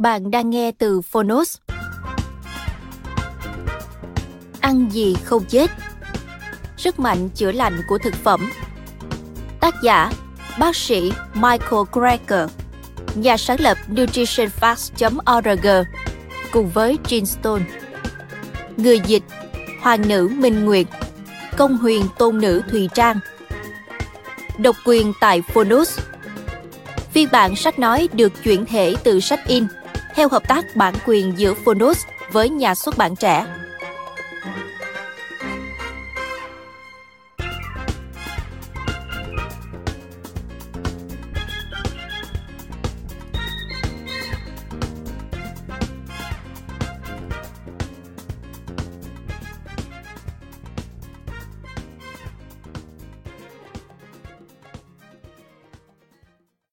Bạn đang nghe từ Phonos. Ăn gì không chết? Sức mạnh chữa lành của thực phẩm. Tác giả, Bác sĩ Michael Greger. Nhà sáng lập nutritionfacts.org cùng với Jean Stone. Người dịch, Hoàng nữ Minh Nguyệt. Công huyền tôn nữ Thùy Trang. Độc quyền tại Phonos. Phiên bản sách nói được chuyển thể từ sách in theo hợp tác bản quyền giữa Phonos với nhà xuất bản trẻ.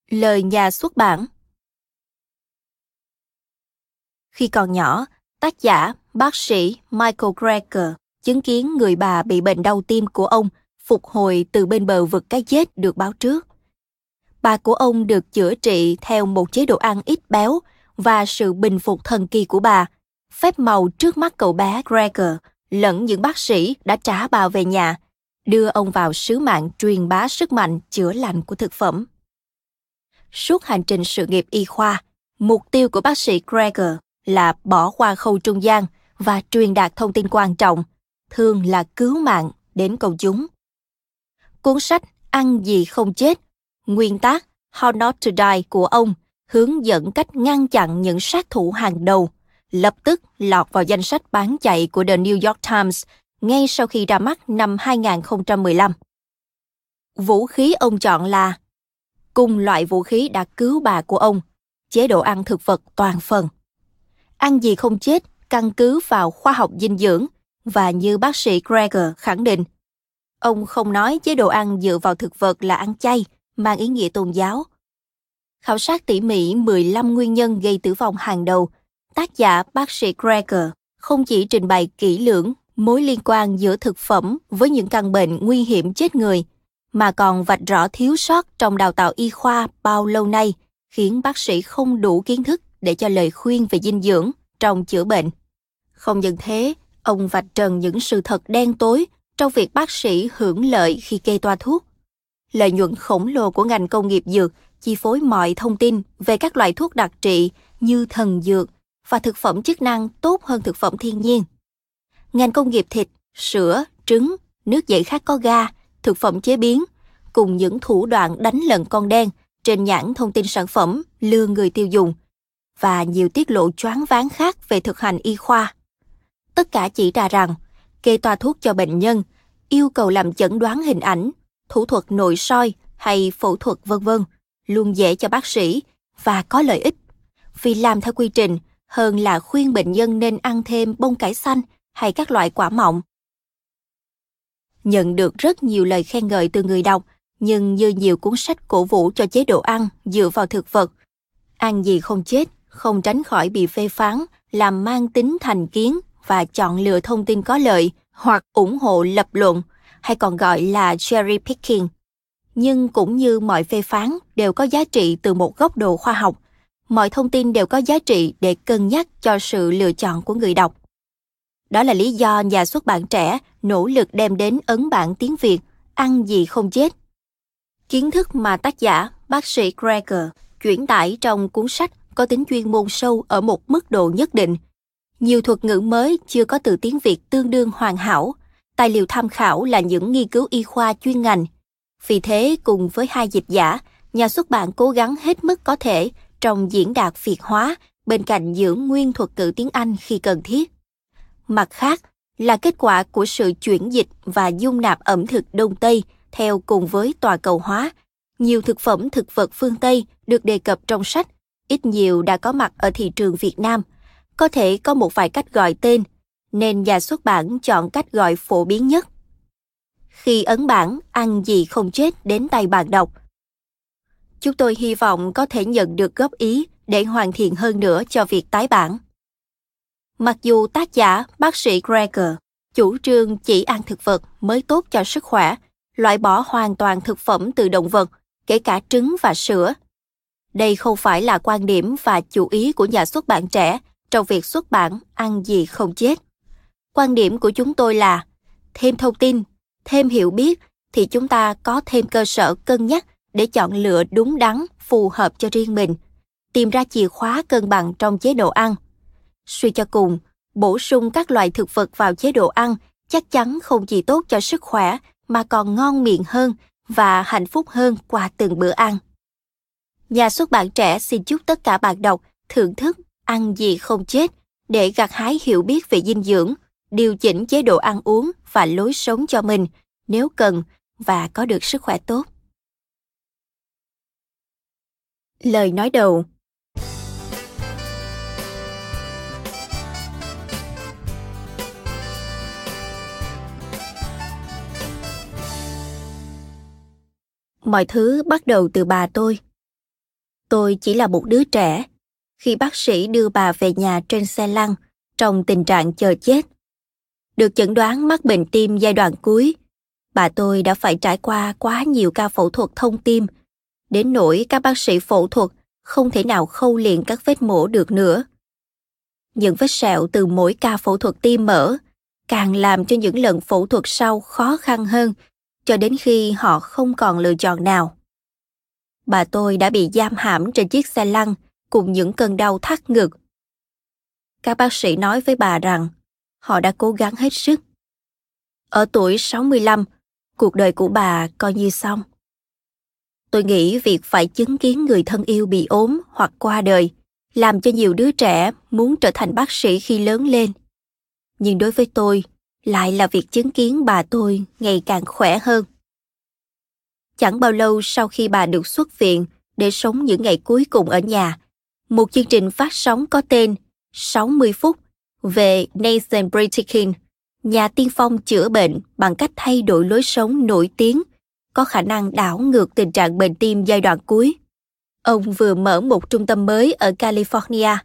Lời nhà xuất bản khi còn nhỏ, tác giả, bác sĩ Michael Greger chứng kiến người bà bị bệnh đau tim của ông phục hồi từ bên bờ vực cái chết được báo trước. Bà của ông được chữa trị theo một chế độ ăn ít béo và sự bình phục thần kỳ của bà. Phép màu trước mắt cậu bé Greger lẫn những bác sĩ đã trả bà về nhà, đưa ông vào sứ mạng truyền bá sức mạnh chữa lành của thực phẩm. Suốt hành trình sự nghiệp y khoa, mục tiêu của bác sĩ Greger là bỏ qua khâu trung gian và truyền đạt thông tin quan trọng, thường là cứu mạng đến công chúng. Cuốn sách Ăn gì không chết, nguyên tác How Not to Die của ông hướng dẫn cách ngăn chặn những sát thủ hàng đầu, lập tức lọt vào danh sách bán chạy của The New York Times ngay sau khi ra mắt năm 2015. Vũ khí ông chọn là cùng loại vũ khí đã cứu bà của ông, chế độ ăn thực vật toàn phần ăn gì không chết căn cứ vào khoa học dinh dưỡng và như bác sĩ Greger khẳng định, ông không nói chế độ ăn dựa vào thực vật là ăn chay, mang ý nghĩa tôn giáo. Khảo sát tỉ mỉ 15 nguyên nhân gây tử vong hàng đầu, tác giả bác sĩ Greger không chỉ trình bày kỹ lưỡng mối liên quan giữa thực phẩm với những căn bệnh nguy hiểm chết người, mà còn vạch rõ thiếu sót trong đào tạo y khoa bao lâu nay, khiến bác sĩ không đủ kiến thức để cho lời khuyên về dinh dưỡng trong chữa bệnh. Không những thế, ông vạch trần những sự thật đen tối trong việc bác sĩ hưởng lợi khi kê toa thuốc. Lợi nhuận khổng lồ của ngành công nghiệp dược chi phối mọi thông tin về các loại thuốc đặc trị như thần dược và thực phẩm chức năng tốt hơn thực phẩm thiên nhiên. Ngành công nghiệp thịt, sữa, trứng, nước giải khát có ga, thực phẩm chế biến cùng những thủ đoạn đánh lận con đen trên nhãn thông tin sản phẩm lừa người tiêu dùng – và nhiều tiết lộ choáng váng khác về thực hành y khoa. Tất cả chỉ ra rằng, kê toa thuốc cho bệnh nhân, yêu cầu làm chẩn đoán hình ảnh, thủ thuật nội soi hay phẫu thuật vân vân luôn dễ cho bác sĩ và có lợi ích vì làm theo quy trình hơn là khuyên bệnh nhân nên ăn thêm bông cải xanh hay các loại quả mọng. Nhận được rất nhiều lời khen ngợi từ người đọc, nhưng như nhiều cuốn sách cổ vũ cho chế độ ăn dựa vào thực vật, ăn gì không chết không tránh khỏi bị phê phán, làm mang tính thành kiến và chọn lựa thông tin có lợi hoặc ủng hộ lập luận, hay còn gọi là cherry picking nhưng cũng như mọi phê phán đều có giá trị từ một góc độ khoa học, mọi thông tin đều có giá trị để cân nhắc cho sự lựa chọn của người đọc đó là lý do nhà xuất bản trẻ nỗ lực đem đến ấn bản tiếng việt, ăn gì không chết. Kiến thức mà tác giả, bác sĩ Greger chuyển tải trong cuốn sách có tính chuyên môn sâu ở một mức độ nhất định. Nhiều thuật ngữ mới chưa có từ tiếng Việt tương đương hoàn hảo. Tài liệu tham khảo là những nghiên cứu y khoa chuyên ngành. Vì thế, cùng với hai dịch giả, nhà xuất bản cố gắng hết mức có thể trong diễn đạt Việt hóa bên cạnh giữ nguyên thuật ngữ tiếng Anh khi cần thiết. Mặt khác, là kết quả của sự chuyển dịch và dung nạp ẩm thực Đông Tây theo cùng với tòa cầu hóa. Nhiều thực phẩm thực vật phương Tây được đề cập trong sách, ít nhiều đã có mặt ở thị trường Việt Nam. Có thể có một vài cách gọi tên, nên nhà xuất bản chọn cách gọi phổ biến nhất. Khi ấn bản ăn gì không chết đến tay bạn đọc, chúng tôi hy vọng có thể nhận được góp ý để hoàn thiện hơn nữa cho việc tái bản. Mặc dù tác giả bác sĩ Greger chủ trương chỉ ăn thực vật mới tốt cho sức khỏe, loại bỏ hoàn toàn thực phẩm từ động vật, kể cả trứng và sữa. Đây không phải là quan điểm và chủ ý của nhà xuất bản trẻ trong việc xuất bản ăn gì không chết. Quan điểm của chúng tôi là thêm thông tin, thêm hiểu biết thì chúng ta có thêm cơ sở cân nhắc để chọn lựa đúng đắn phù hợp cho riêng mình, tìm ra chìa khóa cân bằng trong chế độ ăn – Suy cho cùng, bổ sung các loại thực vật vào chế độ ăn chắc chắn không chỉ tốt cho sức khỏe mà còn ngon miệng hơn và hạnh phúc hơn qua từng bữa ăn. Nhà xuất bản trẻ xin chúc tất cả bạn đọc thưởng thức ăn gì không chết để gặt hái hiểu biết về dinh dưỡng, điều chỉnh chế độ ăn uống và lối sống cho mình nếu cần và có được sức khỏe tốt. Lời nói đầu mọi thứ bắt đầu từ bà tôi tôi chỉ là một đứa trẻ. Khi bác sĩ đưa bà về nhà trên xe lăn, trong tình trạng chờ chết, được chẩn đoán mắc bệnh tim giai đoạn cuối, bà tôi đã phải trải qua quá nhiều ca phẫu thuật thông tim. Đến nỗi các bác sĩ phẫu thuật không thể nào khâu liền các vết mổ được nữa. Những vết sẹo từ mỗi ca phẫu thuật tim mở càng làm cho những lần phẫu thuật sau khó khăn hơn, cho đến khi họ không còn lựa chọn nào. Bà tôi đã bị giam hãm trên chiếc xe lăn cùng những cơn đau thắt ngực. Các bác sĩ nói với bà rằng họ đã cố gắng hết sức. Ở tuổi 65, cuộc đời của bà coi như xong. Tôi nghĩ việc phải chứng kiến người thân yêu bị ốm hoặc qua đời làm cho nhiều đứa trẻ muốn trở thành bác sĩ khi lớn lên. Nhưng đối với tôi, lại là việc chứng kiến bà tôi ngày càng khỏe hơn. Chẳng bao lâu sau khi bà được xuất viện để sống những ngày cuối cùng ở nhà, một chương trình phát sóng có tên 60 phút về Nathan Britikin, nhà tiên phong chữa bệnh bằng cách thay đổi lối sống nổi tiếng, có khả năng đảo ngược tình trạng bệnh tim giai đoạn cuối. Ông vừa mở một trung tâm mới ở California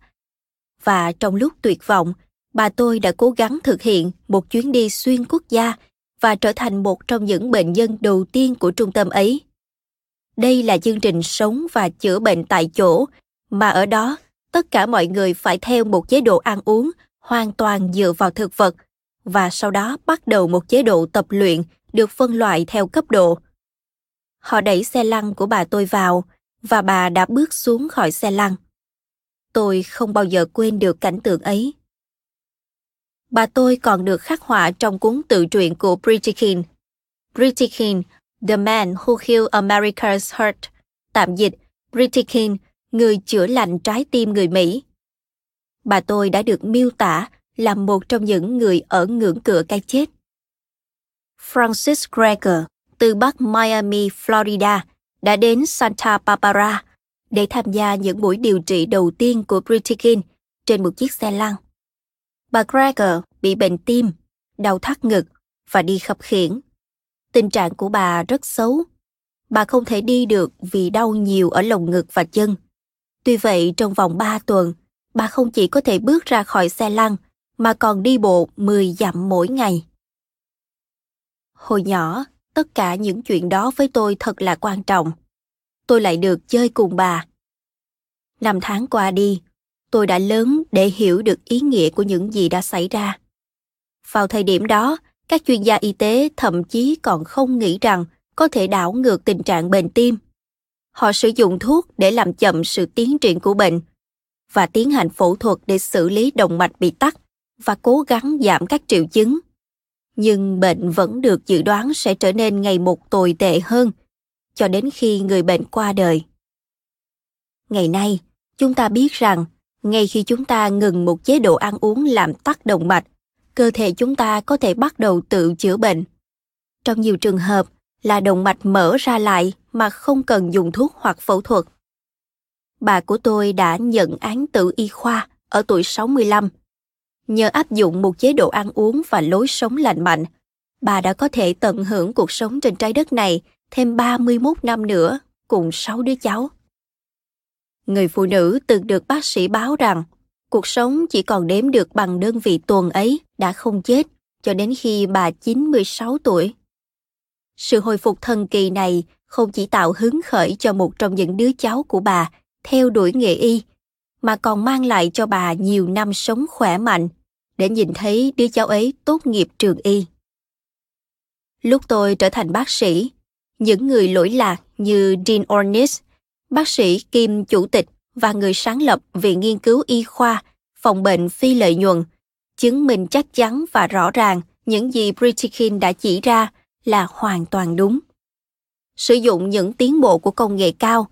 và trong lúc tuyệt vọng, bà tôi đã cố gắng thực hiện một chuyến đi xuyên quốc gia và trở thành một trong những bệnh nhân đầu tiên của trung tâm ấy. Đây là chương trình sống và chữa bệnh tại chỗ, mà ở đó tất cả mọi người phải theo một chế độ ăn uống hoàn toàn dựa vào thực vật và sau đó bắt đầu một chế độ tập luyện được phân loại theo cấp độ. Họ đẩy xe lăn của bà tôi vào và bà đã bước xuống khỏi xe lăn. Tôi không bao giờ quên được cảnh tượng ấy bà tôi còn được khắc họa trong cuốn tự truyện của Britikin. Britikin, The Man Who Healed America's Heart, tạm dịch Britikin, người chữa lành trái tim người Mỹ. Bà tôi đã được miêu tả là một trong những người ở ngưỡng cửa cái chết. Francis Greger từ Bắc Miami, Florida, đã đến Santa Barbara để tham gia những buổi điều trị đầu tiên của Britikin trên một chiếc xe lăn. Bà Greger bị bệnh tim, đau thắt ngực và đi khập khiễng. Tình trạng của bà rất xấu. Bà không thể đi được vì đau nhiều ở lồng ngực và chân. Tuy vậy, trong vòng 3 tuần, bà không chỉ có thể bước ra khỏi xe lăn, mà còn đi bộ 10 dặm mỗi ngày. Hồi nhỏ, tất cả những chuyện đó với tôi thật là quan trọng. Tôi lại được chơi cùng bà. Năm tháng qua đi, tôi đã lớn để hiểu được ý nghĩa của những gì đã xảy ra vào thời điểm đó Các chuyên gia y tế thậm chí còn không nghĩ rằng có thể đảo ngược tình trạng bệnh tim. Họ sử dụng thuốc để làm chậm sự tiến triển của bệnh và tiến hành phẫu thuật để xử lý động mạch bị tắc và cố gắng giảm các triệu chứng. Nhưng bệnh vẫn được dự đoán sẽ trở nên ngày một tồi tệ hơn cho đến khi người bệnh qua đời. Ngày nay, chúng ta biết rằng ngay khi chúng ta ngừng một chế độ ăn uống làm tắc động mạch, cơ thể chúng ta có thể bắt đầu tự chữa bệnh. Trong nhiều trường hợp là động mạch mở ra lại mà không cần dùng thuốc hoặc phẫu thuật. Bà của tôi đã nhận án tử y khoa ở tuổi 65. Nhờ áp dụng một chế độ ăn uống và lối sống lành mạnh, bà đã có thể tận hưởng cuộc sống trên trái đất này thêm 31 năm nữa cùng 6 đứa cháu. Người phụ nữ từng được bác sĩ báo rằng cuộc sống chỉ còn đếm được bằng đơn vị tuần ấy đã không chết cho đến khi bà 96 tuổi. Sự hồi phục thần kỳ này không chỉ tạo hứng khởi cho một trong những đứa cháu của bà theo đuổi nghề y, mà còn mang lại cho bà nhiều năm sống khỏe mạnh để nhìn thấy đứa cháu ấy tốt nghiệp trường y. Lúc tôi trở thành bác sĩ, những người lỗi lạc như Dean Ornish, bác sĩ kim chủ tịch và người sáng lập Viện Nghiên cứu Y khoa, phòng bệnh phi lợi nhuận, chứng minh chắc chắn và rõ ràng những gì Britikin đã chỉ ra là hoàn toàn đúng. Sử dụng những tiến bộ của công nghệ cao,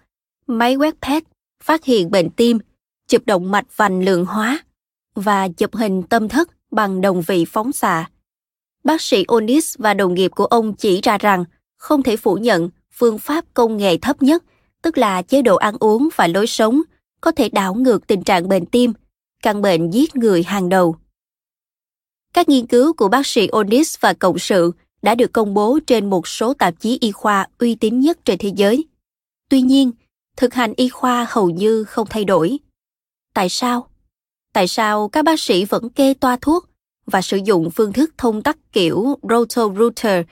máy quét PET phát hiện bệnh tim, chụp động mạch vành lượng hóa và chụp hình tâm thất bằng đồng vị phóng xạ. Bác sĩ Onis và đồng nghiệp của ông chỉ ra rằng không thể phủ nhận phương pháp công nghệ thấp nhất, tức là chế độ ăn uống và lối sống, có thể đảo ngược tình trạng bệnh tim, căn bệnh giết người hàng đầu. Các nghiên cứu của bác sĩ Onis và cộng sự đã được công bố trên một số tạp chí y khoa uy tín nhất trên thế giới. Tuy nhiên, thực hành y khoa hầu như không thay đổi. Tại sao? Tại sao các bác sĩ vẫn kê toa thuốc và sử dụng phương thức thông tắc kiểu Roto-Rooter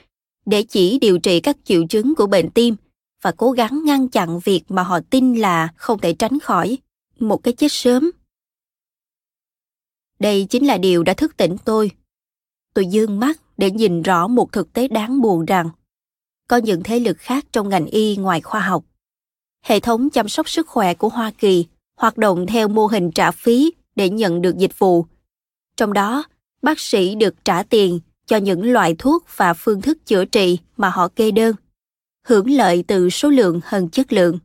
để chỉ điều trị các triệu chứng của bệnh tim và cố gắng ngăn chặn việc mà họ tin là không thể tránh khỏi, một cái chết sớm. Đây chính là điều đã thức tỉnh tôi. Tôi dương mắt để nhìn rõ một thực tế đáng buồn rằng có những thế lực khác trong ngành y ngoài khoa học. Hệ thống chăm sóc sức khỏe của Hoa Kỳ hoạt động theo mô hình trả phí để nhận được dịch vụ. Trong đó, bác sĩ được trả tiền cho những loại thuốc và phương thức chữa trị mà họ kê đơn, hưởng lợi từ số lượng hơn chất lượng.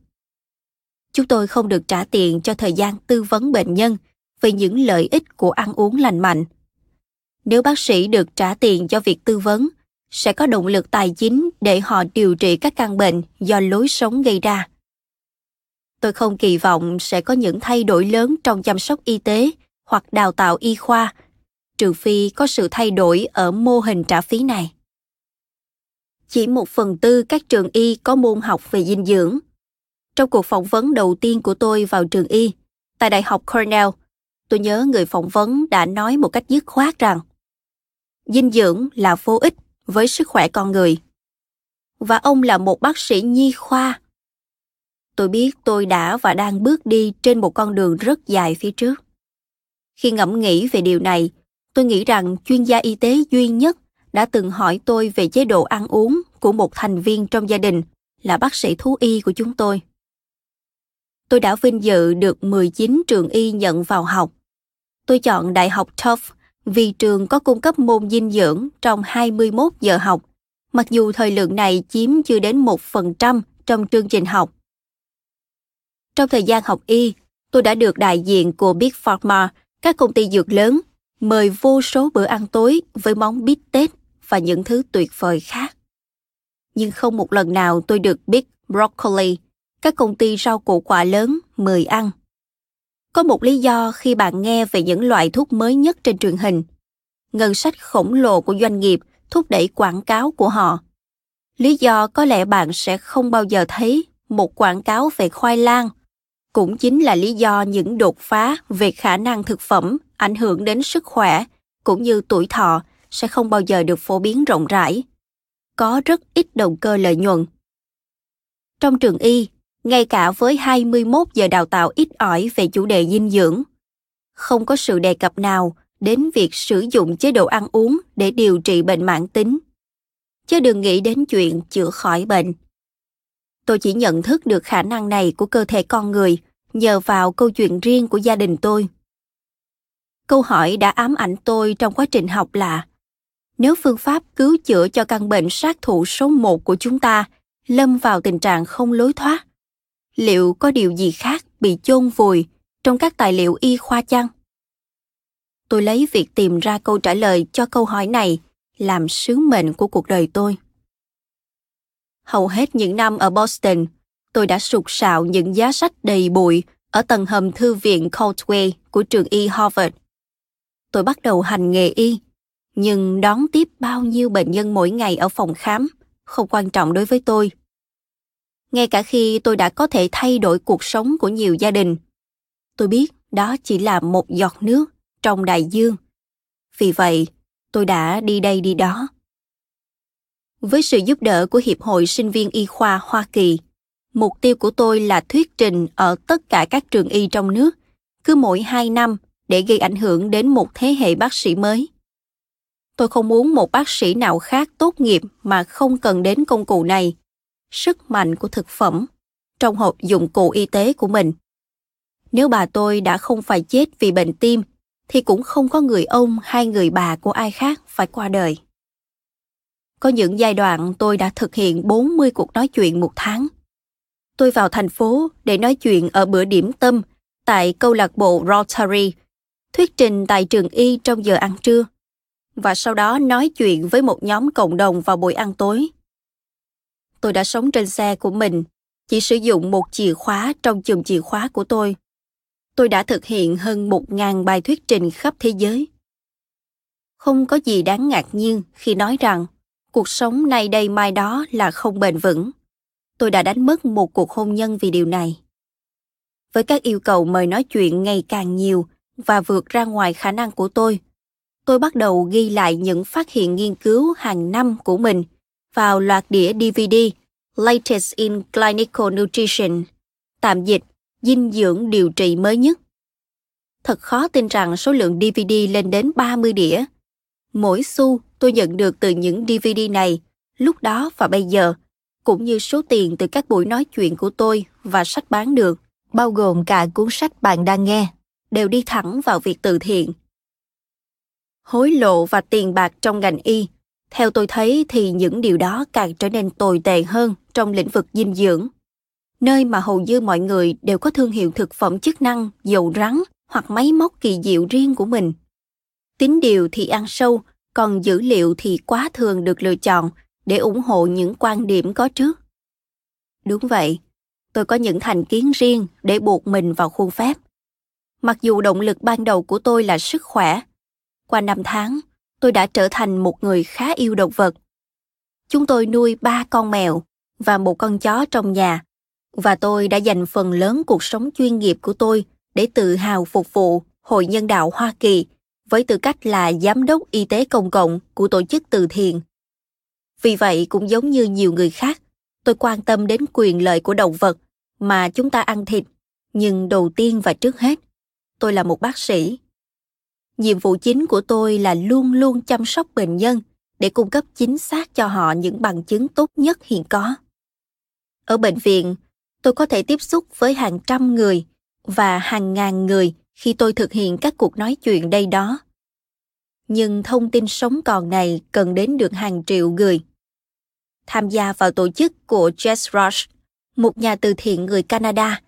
Chúng tôi không được trả tiền cho thời gian tư vấn bệnh nhân về những lợi ích của ăn uống lành mạnh. Nếu bác sĩ được trả tiền cho việc tư vấn, sẽ có động lực tài chính để họ điều trị các căn bệnh do lối sống gây ra. Tôi không kỳ vọng sẽ có những thay đổi lớn trong chăm sóc y tế hoặc đào tạo y khoa trừ phi có sự thay đổi ở mô hình trả phí này. Chỉ một phần tư các trường y có môn học về dinh dưỡng. Trong cuộc phỏng vấn đầu tiên của tôi vào trường y, tại Đại học Cornell, tôi nhớ người phỏng vấn đã nói một cách dứt khoát rằng dinh dưỡng là vô ích với sức khỏe con người. Và ông là một bác sĩ nhi khoa. Tôi biết tôi đã và đang bước đi trên một con đường rất dài phía trước. Khi ngẫm nghĩ về điều này, tôi nghĩ rằng chuyên gia y tế duy nhất đã từng hỏi tôi về chế độ ăn uống của một thành viên trong gia đình là bác sĩ thú y của chúng tôi. Tôi đã vinh dự được 19 trường y nhận vào học. Tôi chọn Đại học Tufts vì trường có cung cấp môn dinh dưỡng trong 21 giờ học, mặc dù thời lượng này chiếm chưa đến 1% trong chương trình học. Trong thời gian học y, tôi đã được đại diện của Big Pharma, các công ty dược lớn, mời vô số bữa ăn tối với món bít tết và những thứ tuyệt vời khác. Nhưng không một lần nào tôi được Big Broccoli, các công ty rau củ quả lớn, mời ăn. Có một lý do khi bạn nghe về những loại thuốc mới nhất trên truyền hình. Ngân sách khổng lồ của doanh nghiệp thúc đẩy quảng cáo của họ. Lý do có lẽ bạn sẽ không bao giờ thấy một quảng cáo về khoai lang. Cũng chính là lý do những đột phá về khả năng thực phẩm ảnh hưởng đến sức khỏe cũng như tuổi thọ sẽ không bao giờ được phổ biến rộng rãi. Có rất ít động cơ lợi nhuận. Trong trường y, ngay cả với 21 giờ đào tạo ít ỏi về chủ đề dinh dưỡng, không có sự đề cập nào đến việc sử dụng chế độ ăn uống để điều trị bệnh mãn tính chứ đừng nghĩ đến chuyện chữa khỏi bệnh tôi chỉ nhận thức được khả năng này của cơ thể con người nhờ vào câu chuyện riêng của gia đình tôi câu hỏi đã ám ảnh tôi trong quá trình học là nếu phương pháp cứu chữa cho căn bệnh sát thủ số một của chúng ta lâm vào tình trạng không lối thoát, liệu có điều gì khác bị chôn vùi trong các tài liệu y khoa chăng? Tôi lấy việc tìm ra câu trả lời cho câu hỏi này làm sứ mệnh của cuộc đời tôi. Hầu hết những năm ở Boston, tôi đã sụt sạo những giá sách đầy bụi ở tầng hầm thư viện Coldway của trường y Harvard. Tôi bắt đầu hành nghề y, nhưng đón tiếp bao nhiêu bệnh nhân mỗi ngày ở phòng khám không quan trọng đối với tôi. Ngay cả khi tôi đã có thể thay đổi cuộc sống của nhiều gia đình, tôi biết đó chỉ là một giọt nước trong đại dương. Vì vậy, tôi đã đi đây đi đó. Với sự giúp đỡ của Hiệp hội Sinh viên Y khoa Hoa Kỳ, mục tiêu của tôi là thuyết trình ở tất cả các trường y trong nước, cứ mỗi hai năm để gây ảnh hưởng đến một thế hệ bác sĩ mới. Tôi không muốn một bác sĩ nào khác tốt nghiệp mà không cần đến công cụ này, sức mạnh của thực phẩm, trong hộp dụng cụ y tế của mình. Nếu bà tôi đã không phải chết vì bệnh tim, thì cũng không có người ông hay người bà của ai khác phải qua đời. Có những giai đoạn tôi đã thực hiện 40 cuộc nói chuyện một tháng. Tôi vào thành phố để nói chuyện ở bữa điểm tâm tại câu lạc bộ Rotary, thuyết trình tại trường y trong giờ ăn trưa, và sau đó nói chuyện với một nhóm cộng đồng vào buổi ăn tối. Tôi đã sống trên xe của mình, chỉ sử dụng một chìa khóa trong chùm chìa khóa của tôi. Tôi đã thực hiện hơn một ngàn bài thuyết trình khắp thế giới. Không có gì đáng ngạc nhiên khi nói rằng cuộc sống nay đây mai đó là không bền vững. Tôi đã đánh mất một cuộc hôn nhân vì điều này. Với các yêu cầu mời nói chuyện ngày càng nhiều và vượt ra ngoài khả năng của tôi, tôi bắt đầu ghi lại những phát hiện nghiên cứu hàng năm của mình vào loạt đĩa DVD Latest in Clinical Nutrition, tạm dịch dinh dưỡng điều trị mới nhất. Thật khó tin rằng số lượng DVD lên đến 30 đĩa. Mỗi xu tôi nhận được từ những DVD này lúc đó và bây giờ, cũng như số tiền từ các buổi nói chuyện của tôi và sách bán được, bao gồm cả cuốn sách bạn đang nghe, đều đi thẳng vào việc từ thiện. Hối lộ và tiền bạc trong ngành y, theo tôi thấy thì những điều đó càng trở nên tồi tệ hơn trong lĩnh vực dinh dưỡng. Nơi mà hầu như mọi người đều có thương hiệu thực phẩm chức năng, dầu rắn hoặc máy móc kỳ diệu riêng của mình. Tính điều thì ăn sâu, còn dữ liệu thì quá thường được lựa chọn để ủng hộ những quan điểm có trước. Đúng vậy, tôi có những thành kiến riêng để buộc mình vào khuôn phép. Mặc dù động lực ban đầu của tôi là sức khỏe, qua năm tháng, tôi đã trở thành một người khá yêu động vật. Chúng tôi nuôi ba con mèo và một con chó trong nhà, và tôi đã dành phần lớn cuộc sống chuyên nghiệp của tôi để tự hào phục vụ Hội Nhân đạo Hoa Kỳ với tư cách là giám đốc y tế công cộng của tổ chức từ thiện. Vì vậy cũng giống như nhiều người khác, tôi quan tâm đến quyền lợi của động vật mà chúng ta ăn thịt, nhưng đầu tiên và trước hết, tôi là một bác sĩ. Nhiệm vụ chính của tôi là luôn luôn chăm sóc bệnh nhân để cung cấp chính xác cho họ những bằng chứng tốt nhất hiện có. Ở bệnh viện, tôi có thể tiếp xúc với hàng trăm người và hàng ngàn người khi tôi thực hiện các cuộc nói chuyện đây đó. Nhưng thông tin sống còn này cần đến được hàng triệu người. Tham gia vào tổ chức của Jess Rush, một nhà từ thiện người Canada,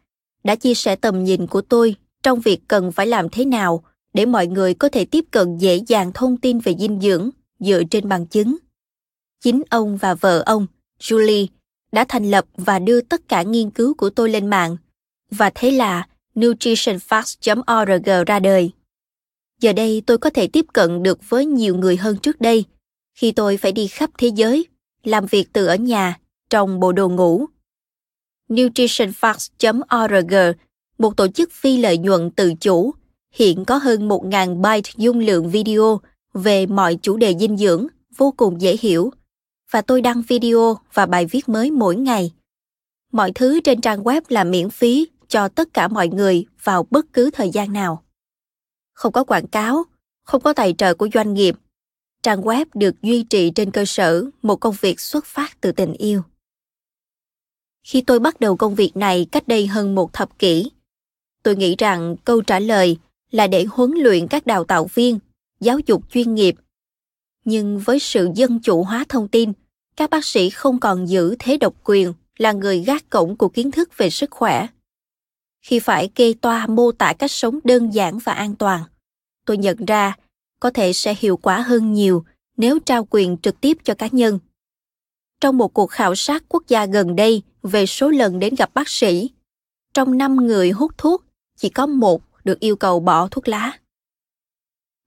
đã chia sẻ tầm nhìn của tôi trong việc cần phải làm thế nào để mọi người có thể tiếp cận dễ dàng thông tin về dinh dưỡng dựa trên bằng chứng. Chính ông và vợ ông, Julie, đã thành lập và đưa tất cả nghiên cứu của tôi lên mạng, và thế là nutritionfacts.org ra đời. Giờ đây tôi có thể tiếp cận được với nhiều người hơn trước đây, khi tôi phải đi khắp thế giới, làm việc từ ở nhà, trong bộ đồ ngủ. nutritionfacts.org, một tổ chức phi lợi nhuận tự chủ, hiện có hơn 1.000 byte dung lượng video về mọi chủ đề dinh dưỡng vô cùng dễ hiểu và tôi đăng video và bài viết mới mỗi ngày. Mọi thứ trên trang web là miễn phí cho tất cả mọi người vào bất cứ thời gian nào. Không có quảng cáo, không có tài trợ của doanh nghiệp. Trang web được duy trì trên cơ sở một công việc xuất phát từ tình yêu. Khi tôi bắt đầu công việc này cách đây hơn một thập kỷ, tôi nghĩ rằng câu trả lời là để huấn luyện các đào tạo viên, giáo dục chuyên nghiệp. Nhưng với sự dân chủ hóa thông tin, các bác sĩ không còn giữ thế độc quyền là người gác cổng của kiến thức về sức khỏe. Khi phải kê toa mô tả cách sống đơn giản và an toàn, tôi nhận ra có thể sẽ hiệu quả hơn nhiều nếu trao quyền trực tiếp cho cá nhân. Trong một cuộc khảo sát quốc gia gần đây về số lần đến gặp bác sĩ, trong 5 người hút thuốc, chỉ có một được yêu cầu bỏ thuốc lá.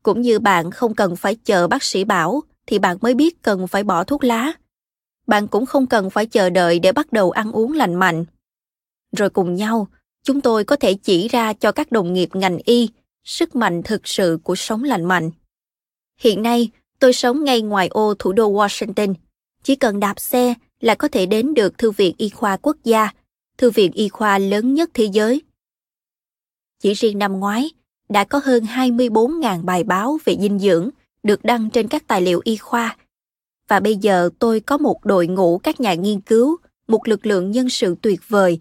Cũng như bạn không cần phải chờ bác sĩ bảo thì bạn mới biết cần phải bỏ thuốc lá. Bạn cũng không cần phải chờ đợi để bắt đầu ăn uống lành mạnh. Rồi cùng nhau, chúng tôi có thể chỉ ra cho các đồng nghiệp ngành y sức mạnh thực sự của sống lành mạnh. Hiện nay, tôi sống ngay ngoài ô thủ đô Washington. Chỉ cần đạp xe là có thể đến được Thư viện Y khoa Quốc gia, thư viện y khoa lớn nhất thế giới. Chỉ riêng năm ngoái, đã có hơn 24.000 bài báo về dinh dưỡng được đăng trên các tài liệu y khoa. Và bây giờ tôi có một đội ngũ các nhà nghiên cứu, một lực lượng nhân sự tuyệt vời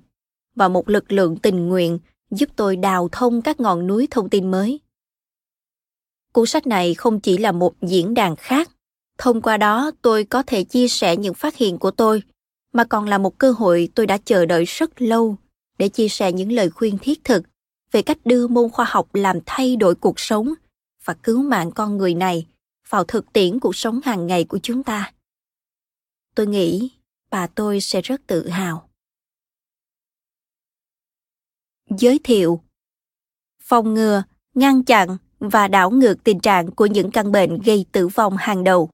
và một lực lượng tình nguyện giúp tôi đào thông các ngọn núi thông tin mới. Cuốn sách này không chỉ là một diễn đàn khác, thông qua đó tôi có thể chia sẻ những phát hiện của tôi, mà còn là một cơ hội tôi đã chờ đợi rất lâu để chia sẻ những lời khuyên thiết thực về cách đưa môn khoa học làm thay đổi cuộc sống và cứu mạng con người này vào thực tiễn cuộc sống hàng ngày của chúng ta. Tôi nghĩ bà tôi sẽ rất tự hào. Giới thiệu Phòng ngừa, ngăn chặn và đảo ngược tình trạng của những căn bệnh gây tử vong hàng đầu.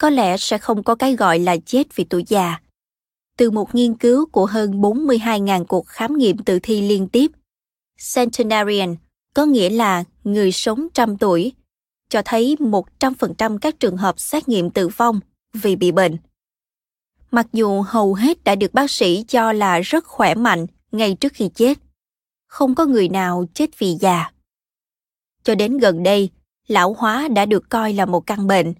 Có lẽ sẽ không có cái gọi là chết vì tuổi già. Từ một nghiên cứu của hơn 42.000 cuộc khám nghiệm tử thi liên tiếp, centenarian có nghĩa là người sống trăm tuổi, cho thấy 100% các trường hợp xét nghiệm tử vong vì bị bệnh. Mặc dù hầu hết đã được bác sĩ cho là rất khỏe mạnh ngay trước khi chết, không có người nào chết vì già. Cho đến gần đây, lão hóa đã được coi là một căn bệnh,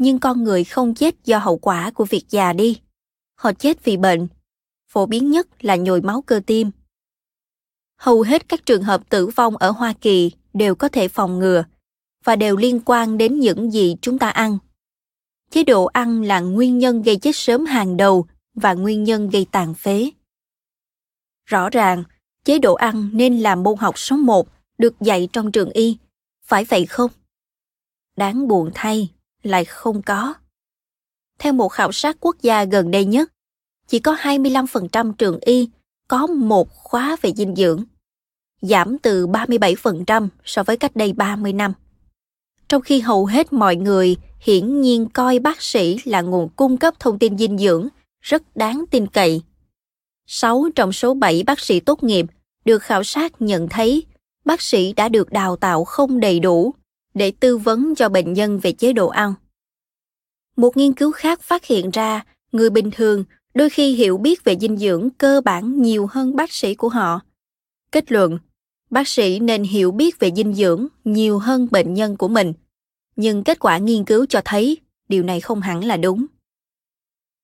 nhưng con người không chết do hậu quả của việc già đi. Họ chết vì bệnh, phổ biến nhất là nhồi máu cơ tim. Hầu hết các trường hợp tử vong ở Hoa Kỳ đều có thể phòng ngừa và đều liên quan đến những gì chúng ta ăn chế độ ăn là nguyên nhân gây chết sớm hàng đầu và nguyên nhân gây tàn phế. Rõ ràng, chế độ ăn nên là môn học số 1 được dạy trong trường y, phải vậy không? Đáng buồn thay, lại không có. Theo một khảo sát quốc gia gần đây nhất, chỉ có 25% trường y có một khóa về dinh dưỡng, giảm từ 37% so với cách đây 30 năm. Trong khi hầu hết mọi người hiển nhiên coi bác sĩ là nguồn cung cấp thông tin dinh dưỡng rất đáng tin cậy. 6 trong số 7 bác sĩ tốt nghiệp được khảo sát nhận thấy bác sĩ đã được đào tạo không đầy đủ để tư vấn cho bệnh nhân về chế độ ăn. Một nghiên cứu khác phát hiện ra người bình thường đôi khi hiểu biết về dinh dưỡng cơ bản nhiều hơn bác sĩ của họ. Kết luận, bác sĩ nên hiểu biết về dinh dưỡng nhiều hơn bệnh nhân của mình nhưng kết quả nghiên cứu cho thấy điều này không hẳn là đúng.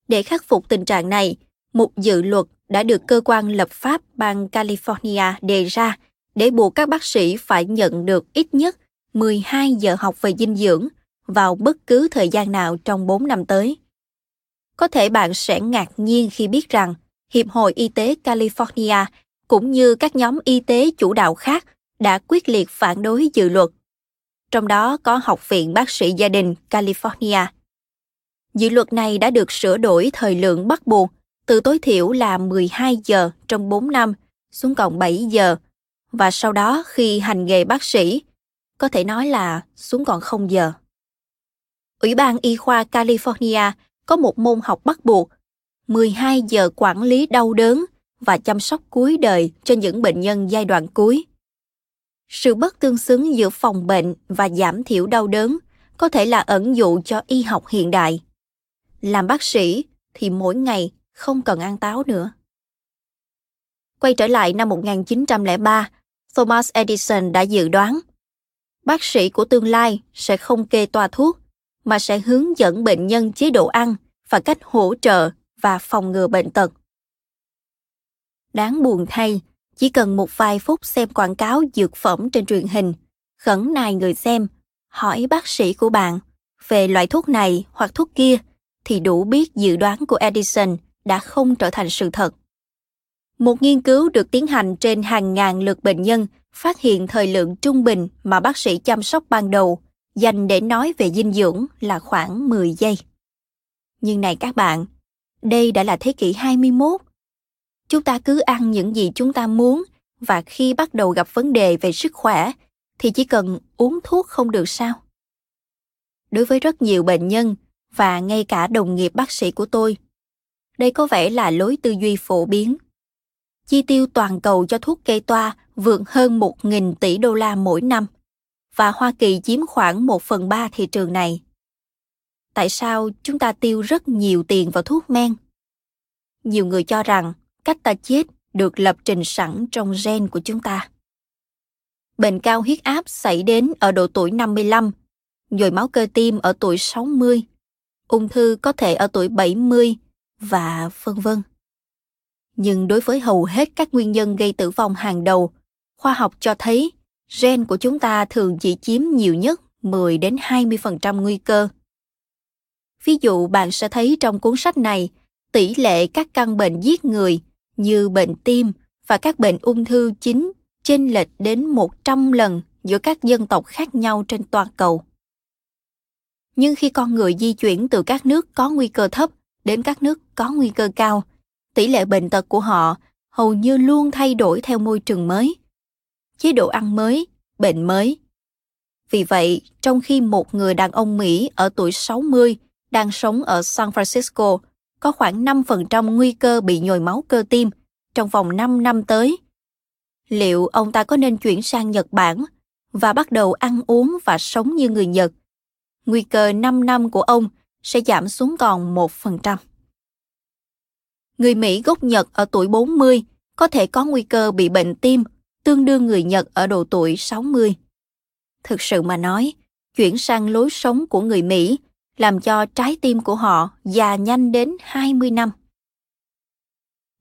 Để khắc phục tình trạng này, một dự luật đã được cơ quan lập pháp bang California đề ra để buộc các bác sĩ phải nhận được ít nhất 12 giờ học về dinh dưỡng vào bất cứ thời gian nào trong 4 năm tới. Có thể bạn sẽ ngạc nhiên khi biết rằng Hiệp hội Y tế California cũng như các nhóm y tế chủ đạo khác đã quyết liệt phản đối dự luật trong đó có Học viện Bác sĩ Gia đình California. Dự luật này đã được sửa đổi thời lượng bắt buộc từ tối thiểu là 12 giờ trong 4 năm xuống còn 7 giờ và sau đó khi hành nghề bác sĩ, có thể nói là xuống còn không giờ. Ủy ban Y khoa California có một môn học bắt buộc 12 giờ quản lý đau đớn và chăm sóc cuối đời cho những bệnh nhân giai đoạn cuối sự bất tương xứng giữa phòng bệnh và giảm thiểu đau đớn có thể là ẩn dụ cho y học hiện đại làm bác sĩ thì mỗi ngày không cần ăn táo nữa. Quay trở lại năm 1903, Thomas Edison đã dự đoán bác sĩ của tương lai sẽ không kê toa thuốc mà sẽ hướng dẫn bệnh nhân chế độ ăn và cách hỗ trợ và phòng ngừa bệnh tật. Đáng buồn thay, chỉ cần một vài phút xem quảng cáo dược phẩm trên truyền hình, khẩn nài người xem, hỏi bác sĩ của bạn về loại thuốc này hoặc thuốc kia thì đủ biết dự đoán của Edison đã không trở thành sự thật. Một nghiên cứu được tiến hành trên hàng ngàn lượt bệnh nhân phát hiện thời lượng trung bình mà bác sĩ chăm sóc ban đầu dành để nói về dinh dưỡng là khoảng 10 giây. Nhưng này các bạn, đây đã là thế kỷ 21. Chúng ta cứ ăn những gì chúng ta muốn và khi bắt đầu gặp vấn đề về sức khỏe thì chỉ cần uống thuốc không được sao? Đối với rất nhiều bệnh nhân và ngay cả đồng nghiệp bác sĩ của tôi, đây có vẻ là lối tư duy phổ biến. Chi tiêu toàn cầu cho thuốc gây toa vượt hơn 1.000 tỷ đô la mỗi năm và Hoa Kỳ chiếm khoảng 1 phần 3 thị trường này. Tại sao chúng ta tiêu rất nhiều tiền vào thuốc men? Nhiều người cho rằng cách ta chết được lập trình sẵn trong gen của chúng ta. Bệnh cao huyết áp xảy đến ở độ tuổi 55, nhồi máu cơ tim ở tuổi 60, ung thư có thể ở tuổi 70 và vân vân. Nhưng đối với hầu hết các nguyên nhân gây tử vong hàng đầu, khoa học cho thấy gen của chúng ta thường chỉ chiếm nhiều nhất 10 đến 20% nguy cơ. Ví dụ bạn sẽ thấy trong cuốn sách này, tỷ lệ các căn bệnh giết người như bệnh tim và các bệnh ung thư chính chênh lệch đến 100 lần giữa các dân tộc khác nhau trên toàn cầu. Nhưng khi con người di chuyển từ các nước có nguy cơ thấp đến các nước có nguy cơ cao, tỷ lệ bệnh tật của họ hầu như luôn thay đổi theo môi trường mới, chế độ ăn mới, bệnh mới. Vì vậy, trong khi một người đàn ông Mỹ ở tuổi 60 đang sống ở San Francisco có khoảng 5% nguy cơ bị nhồi máu cơ tim trong vòng 5 năm tới. Liệu ông ta có nên chuyển sang Nhật Bản và bắt đầu ăn uống và sống như người Nhật? Nguy cơ 5 năm của ông sẽ giảm xuống còn 1%. Người Mỹ gốc Nhật ở tuổi 40 có thể có nguy cơ bị bệnh tim tương đương người Nhật ở độ tuổi 60. Thực sự mà nói, chuyển sang lối sống của người Mỹ làm cho trái tim của họ già nhanh đến 20 năm.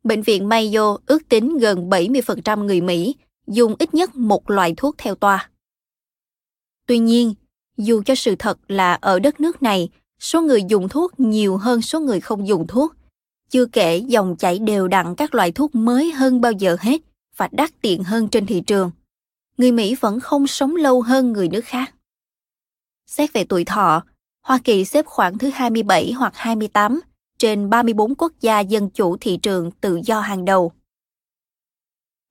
Bệnh viện Mayo ước tính gần 70% người Mỹ dùng ít nhất một loại thuốc theo toa. Tuy nhiên, dù cho sự thật là ở đất nước này, số người dùng thuốc nhiều hơn số người không dùng thuốc, chưa kể dòng chảy đều đặn các loại thuốc mới hơn bao giờ hết và đắt tiền hơn trên thị trường. Người Mỹ vẫn không sống lâu hơn người nước khác. Xét về tuổi thọ, Hoa Kỳ xếp khoảng thứ 27 hoặc 28 trên 34 quốc gia dân chủ thị trường tự do hàng đầu.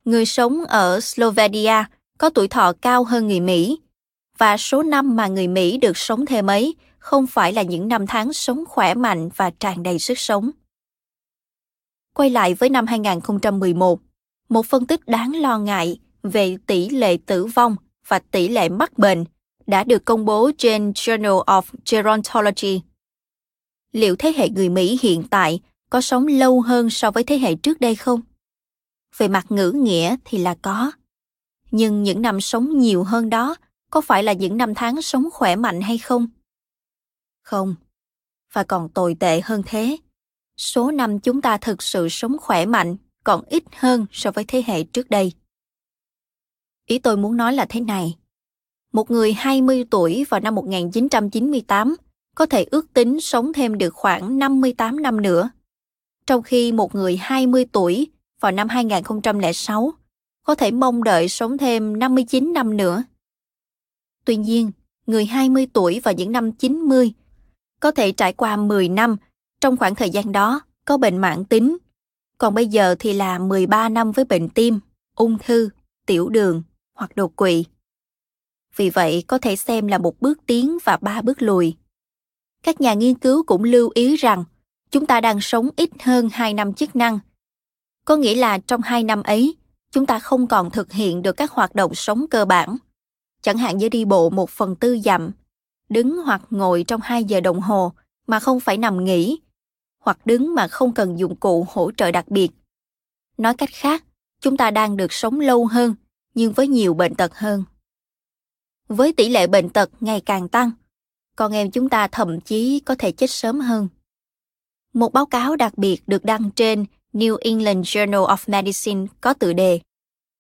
Người sống ở Slovenia có tuổi thọ cao hơn người Mỹ, và số năm mà người Mỹ được sống thêm ấy không phải là những năm tháng sống khỏe mạnh và tràn đầy sức sống. Quay lại với năm 2011, một phân tích đáng lo ngại về tỷ lệ tử vong và tỷ lệ mắc bệnh đã được công bố trên Journal of Gerontology. Liệu thế hệ người Mỹ hiện tại có sống lâu hơn so với thế hệ trước đây không? Về mặt ngữ nghĩa thì là có. Nhưng những năm sống nhiều hơn đó có phải là những năm tháng sống khỏe mạnh hay không? Không. Và còn tồi tệ hơn thế. Số năm chúng ta thực sự sống khỏe mạnh còn ít hơn so với thế hệ trước đây. Ý tôi muốn nói là thế này. Một người 20 tuổi vào năm 1998 có thể ước tính sống thêm được khoảng 58 năm nữa. Trong khi một người 20 tuổi vào năm 2006 có thể mong đợi sống thêm 59 năm nữa. Tuy nhiên, người 20 tuổi vào những năm 90 có thể trải qua 10 năm, trong khoảng thời gian đó có bệnh mãn tính, còn bây giờ thì là 13 năm với bệnh tim, ung thư, tiểu đường hoặc đột quỵ. Vì vậy có thể xem là một bước tiến và ba bước lùi. Các nhà nghiên cứu cũng lưu ý rằng chúng ta đang sống ít hơn 2 năm chức năng. Có nghĩa là trong 2 năm ấy, chúng ta không còn thực hiện được các hoạt động sống cơ bản. Chẳng hạn như đi bộ một phần tư dặm, đứng hoặc ngồi trong 2 giờ đồng hồ mà không phải nằm nghỉ, hoặc đứng mà không cần dụng cụ hỗ trợ đặc biệt. Nói cách khác, chúng ta đang được sống lâu hơn, nhưng với nhiều bệnh tật hơn. Với tỷ lệ bệnh tật ngày càng tăng, con em chúng ta thậm chí có thể chết sớm hơn. Một báo cáo đặc biệt được đăng trên New England Journal of Medicine có tựa đề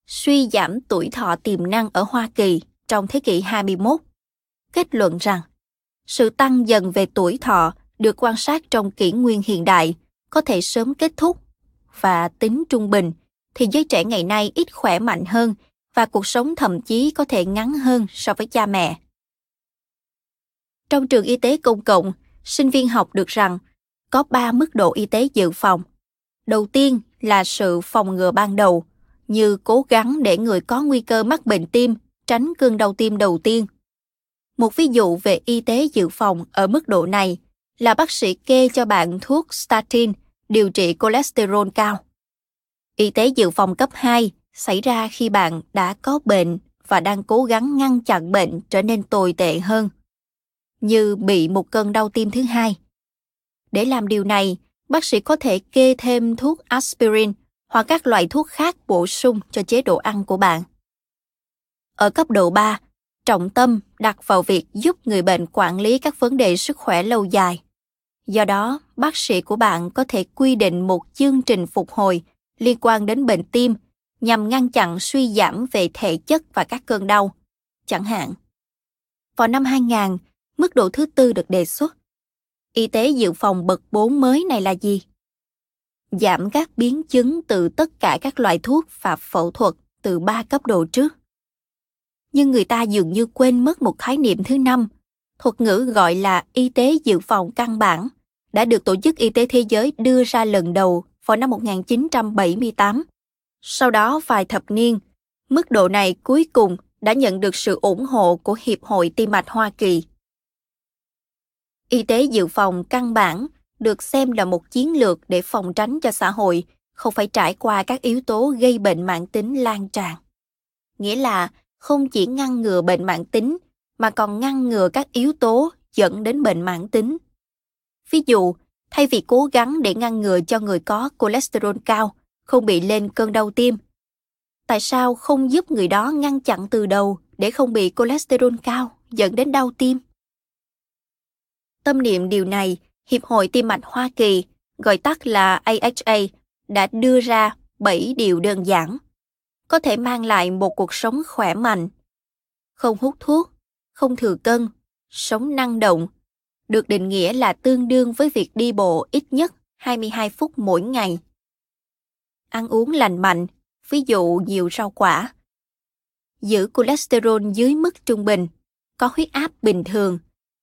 Suy giảm tuổi thọ tiềm năng ở Hoa Kỳ trong thế kỷ 21, kết luận rằng sự tăng dần về tuổi thọ được quan sát trong kỷ nguyên hiện đại có thể sớm kết thúc và tính trung bình thì giới trẻ ngày nay ít khỏe mạnh hơn và cuộc sống thậm chí có thể ngắn hơn so với cha mẹ. Trong trường y tế công cộng, sinh viên học được rằng có 3 mức độ y tế dự phòng. Đầu tiên là sự phòng ngừa ban đầu, như cố gắng để người có nguy cơ mắc bệnh tim tránh cơn đau tim đầu tiên. Một ví dụ về y tế dự phòng ở mức độ này là bác sĩ kê cho bạn thuốc statin điều trị cholesterol cao. Y tế dự phòng cấp 2 xảy ra khi bạn đã có bệnh và đang cố gắng ngăn chặn bệnh trở nên tồi tệ hơn, như bị một cơn đau tim thứ hai. Để làm điều này, bác sĩ có thể kê thêm thuốc aspirin hoặc các loại thuốc khác bổ sung cho chế độ ăn của bạn. Ở cấp độ 3, trọng tâm đặt vào việc giúp người bệnh quản lý các vấn đề sức khỏe lâu dài. Do đó, bác sĩ của bạn có thể quy định một chương trình phục hồi liên quan đến bệnh tim nhằm ngăn chặn suy giảm về thể chất và các cơn đau. Chẳng hạn, vào năm 2000, mức độ thứ tư được đề xuất. Y tế dự phòng bậc 4 mới này là gì? Giảm các biến chứng từ tất cả các loại thuốc và phẫu thuật từ 3 cấp độ trước. Nhưng người ta dường như quên mất một khái niệm thứ năm, thuật ngữ gọi là y tế dự phòng căn bản, đã được Tổ chức Y tế Thế giới đưa ra lần đầu vào năm 1978 sau đó vài thập niên, mức độ này cuối cùng đã nhận được sự ủng hộ của Hiệp hội Tim mạch Hoa Kỳ. Y tế dự phòng căn bản được xem là một chiến lược để phòng tránh cho xã hội không phải trải qua các yếu tố gây bệnh mãn tính lan tràn. Nghĩa là không chỉ ngăn ngừa bệnh mãn tính mà còn ngăn ngừa các yếu tố dẫn đến bệnh mãn tính. Ví dụ, thay vì cố gắng để ngăn ngừa cho người có cholesterol cao, không bị lên cơn đau tim. Tại sao không giúp người đó ngăn chặn từ đầu để không bị cholesterol cao dẫn đến đau tim? Tâm niệm điều này, Hiệp hội Tim mạch Hoa Kỳ, gọi tắt là AHA, đã đưa ra 7 điều đơn giản, có thể mang lại một cuộc sống khỏe mạnh. Không hút thuốc, không thừa cân, sống năng động, được định nghĩa là tương đương với việc đi bộ ít nhất 22 phút mỗi ngày ăn uống lành mạnh, ví dụ nhiều rau quả. Giữ cholesterol dưới mức trung bình, có huyết áp bình thường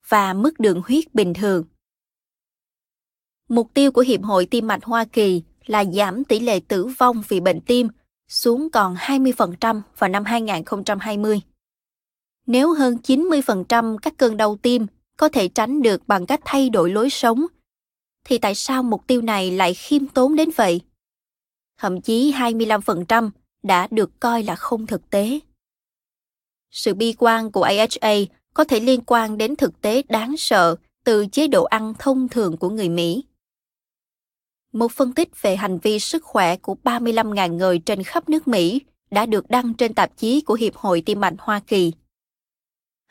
và mức đường huyết bình thường. Mục tiêu của Hiệp hội Tim mạch Hoa Kỳ là giảm tỷ lệ tử vong vì bệnh tim xuống còn 20% vào năm 2020. Nếu hơn 90% các cơn đau tim có thể tránh được bằng cách thay đổi lối sống, thì tại sao mục tiêu này lại khiêm tốn đến vậy? thậm chí 25% đã được coi là không thực tế. Sự bi quan của AHA có thể liên quan đến thực tế đáng sợ từ chế độ ăn thông thường của người Mỹ. Một phân tích về hành vi sức khỏe của 35.000 người trên khắp nước Mỹ đã được đăng trên tạp chí của Hiệp hội Tim mạch Hoa Kỳ.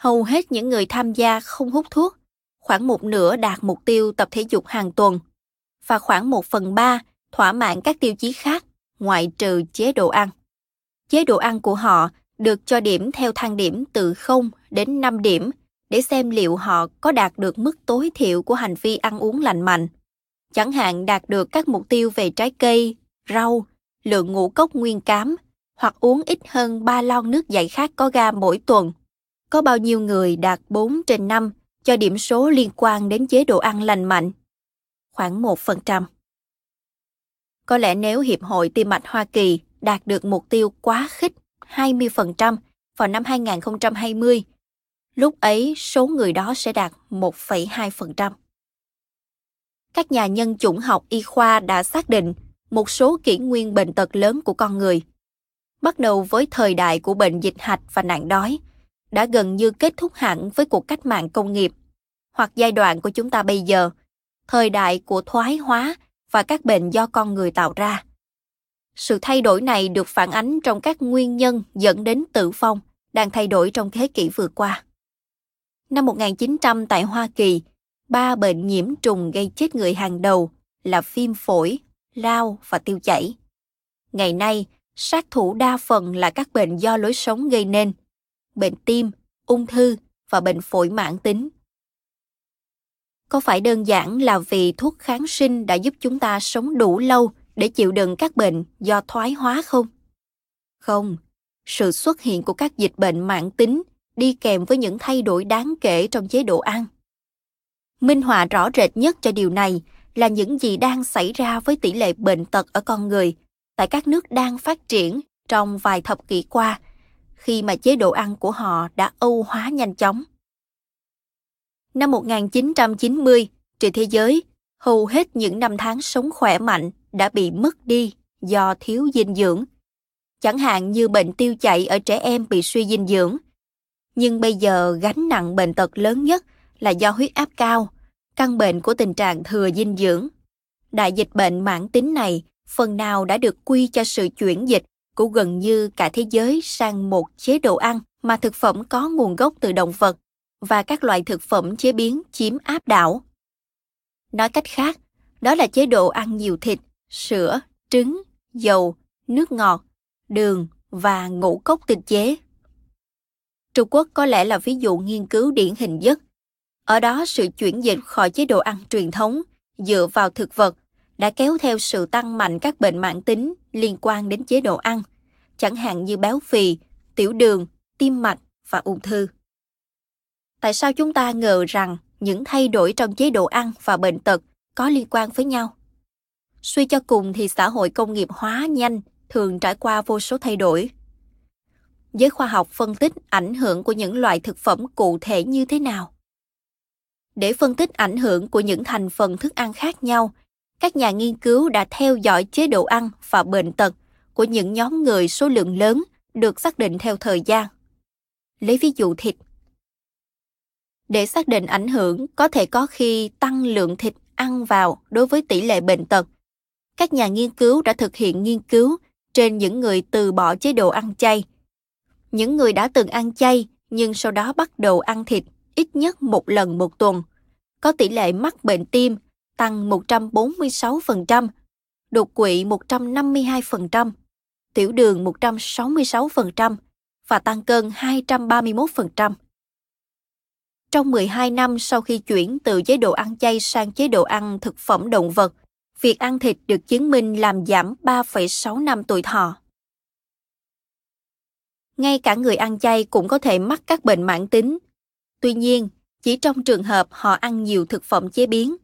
Hầu hết những người tham gia không hút thuốc, khoảng một nửa đạt mục tiêu tập thể dục hàng tuần, và khoảng một phần ba thỏa mãn các tiêu chí khác ngoại trừ chế độ ăn. Chế độ ăn của họ được cho điểm theo thang điểm từ 0 đến 5 điểm để xem liệu họ có đạt được mức tối thiểu của hành vi ăn uống lành mạnh. Chẳng hạn đạt được các mục tiêu về trái cây, rau, lượng ngũ cốc nguyên cám hoặc uống ít hơn 3 lon nước giải khát có ga mỗi tuần. Có bao nhiêu người đạt 4 trên 5 cho điểm số liên quan đến chế độ ăn lành mạnh? Khoảng 1%. Có lẽ nếu Hiệp hội Tim mạch Hoa Kỳ đạt được mục tiêu quá khích 20% vào năm 2020, lúc ấy số người đó sẽ đạt 1,2%. Các nhà nhân chủng học y khoa đã xác định một số kỷ nguyên bệnh tật lớn của con người. Bắt đầu với thời đại của bệnh dịch hạch và nạn đói, đã gần như kết thúc hẳn với cuộc cách mạng công nghiệp. hoặc giai đoạn của chúng ta bây giờ, thời đại của thoái hóa và các bệnh do con người tạo ra. Sự thay đổi này được phản ánh trong các nguyên nhân dẫn đến tử vong đang thay đổi trong thế kỷ vừa qua. Năm 1900 tại Hoa Kỳ, ba bệnh nhiễm trùng gây chết người hàng đầu là viêm phổi, lao và tiêu chảy. Ngày nay, sát thủ đa phần là các bệnh do lối sống gây nên, bệnh tim, ung thư và bệnh phổi mãn tính. Có phải đơn giản là vì thuốc kháng sinh đã giúp chúng ta sống đủ lâu để chịu đựng các bệnh do thoái hóa không? Không, sự xuất hiện của các dịch bệnh mãn tính đi kèm với những thay đổi đáng kể trong chế độ ăn. Minh họa rõ rệt nhất cho điều này là những gì đang xảy ra với tỷ lệ bệnh tật ở con người tại các nước đang phát triển trong vài thập kỷ qua khi mà chế độ ăn của họ đã âu hóa nhanh chóng. Năm 1990, trên thế giới, hầu hết những năm tháng sống khỏe mạnh đã bị mất đi do thiếu dinh dưỡng. Chẳng hạn như bệnh tiêu chảy ở trẻ em bị suy dinh dưỡng. Nhưng bây giờ gánh nặng bệnh tật lớn nhất là do huyết áp cao, căn bệnh của tình trạng thừa dinh dưỡng. Đại dịch bệnh mãn tính này phần nào đã được quy cho sự chuyển dịch của gần như cả thế giới sang một chế độ ăn mà thực phẩm có nguồn gốc từ động vật và các loại thực phẩm chế biến chiếm áp đảo. Nói cách khác, đó là chế độ ăn nhiều thịt, sữa, trứng, dầu, nước ngọt, đường và ngũ cốc tinh chế. Trung Quốc có lẽ là ví dụ nghiên cứu điển hình nhất. Ở đó sự chuyển dịch khỏi chế độ ăn truyền thống dựa vào thực vật đã kéo theo sự tăng mạnh các bệnh mãn tính liên quan đến chế độ ăn, chẳng hạn như béo phì, tiểu đường, tim mạch và ung thư. Tại sao chúng ta ngờ rằng những thay đổi trong chế độ ăn và bệnh tật có liên quan với nhau? Suy cho cùng thì xã hội công nghiệp hóa nhanh thường trải qua vô số thay đổi. Giới khoa học phân tích ảnh hưởng của những loại thực phẩm cụ thể như thế nào. Để phân tích ảnh hưởng của những thành phần thức ăn khác nhau, các nhà nghiên cứu đã theo dõi chế độ ăn và bệnh tật của những nhóm người số lượng lớn được xác định theo thời gian. Lấy ví dụ thịt. Để xác định ảnh hưởng có thể có khi tăng lượng thịt ăn vào đối với tỷ lệ bệnh tật. Các nhà nghiên cứu đã thực hiện nghiên cứu trên những người từ bỏ chế độ ăn chay. Những người đã từng ăn chay nhưng sau đó bắt đầu ăn thịt ít nhất một lần một tuần, có tỷ lệ mắc bệnh tim tăng 146%, đột quỵ 152%, tiểu đường 166% và tăng cân 231%. Trong 12 năm sau khi chuyển từ chế độ ăn chay sang chế độ ăn thực phẩm động vật, việc ăn thịt được chứng minh làm giảm 3,6 năm tuổi thọ. Ngay cả người ăn chay cũng có thể mắc các bệnh mãn tính. Tuy nhiên, chỉ trong trường hợp họ ăn nhiều thực phẩm chế biến.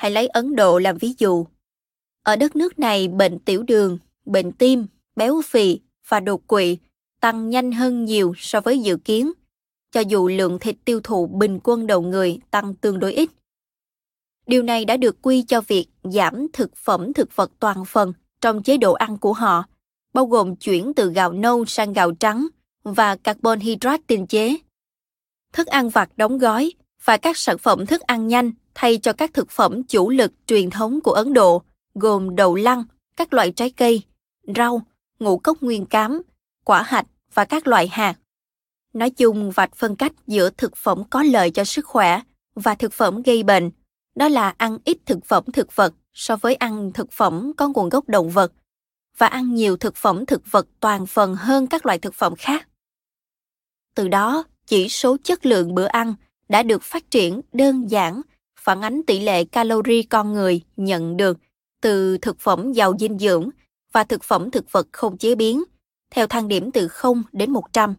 Hãy lấy Ấn Độ làm ví dụ. Ở đất nước này, bệnh tiểu đường, bệnh tim, béo phì và đột quỵ tăng nhanh hơn nhiều so với dự kiến, cho dù lượng thịt tiêu thụ bình quân đầu người tăng tương đối ít. Điều này đã được quy cho việc giảm thực phẩm thực vật toàn phần trong chế độ ăn của họ, bao gồm chuyển từ gạo nâu sang gạo trắng và carbon hydrate tinh chế. Thức ăn vặt đóng gói và các sản phẩm thức ăn nhanh thay cho các thực phẩm chủ lực truyền thống của Ấn Độ, gồm đậu lăng, các loại trái cây, rau, ngũ cốc nguyên cám, quả hạch và các loại hạt. Nói chung vạch phân cách giữa thực phẩm có lợi cho sức khỏe và thực phẩm gây bệnh, đó là ăn ít thực phẩm thực vật so với ăn thực phẩm có nguồn gốc động vật và ăn nhiều thực phẩm thực vật toàn phần hơn các loại thực phẩm khác. Từ đó, chỉ số chất lượng bữa ăn đã được phát triển đơn giản phản ánh tỷ lệ calori con người nhận được từ thực phẩm giàu dinh dưỡng và thực phẩm thực vật không chế biến, theo thang điểm từ 0 đến 100.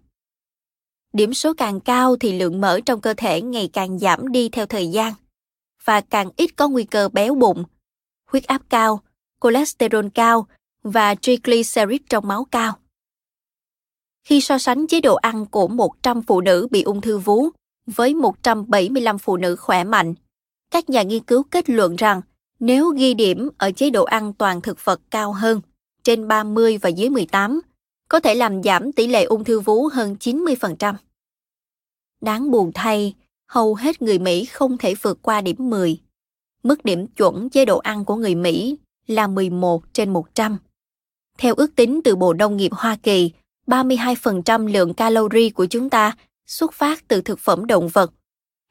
Điểm số càng cao thì lượng mỡ trong cơ thể ngày càng giảm đi theo thời gian và càng ít có nguy cơ béo bụng, huyết áp cao, cholesterol cao và triglycerid trong máu cao. Khi so sánh chế độ ăn của 100 phụ nữ bị ung thư vú với 175 phụ nữ khỏe mạnh, các nhà nghiên cứu kết luận rằng nếu ghi điểm ở chế độ ăn toàn thực vật cao hơn, trên 30 và dưới 18, có thể làm giảm tỷ lệ ung thư vú hơn 90%. Đáng buồn thay, hầu hết người Mỹ không thể vượt qua điểm 10. Mức điểm chuẩn chế độ ăn của người Mỹ là 11 trên 100. Theo ước tính từ Bộ Nông nghiệp Hoa Kỳ, 32% lượng calori của chúng ta xuất phát từ thực phẩm động vật,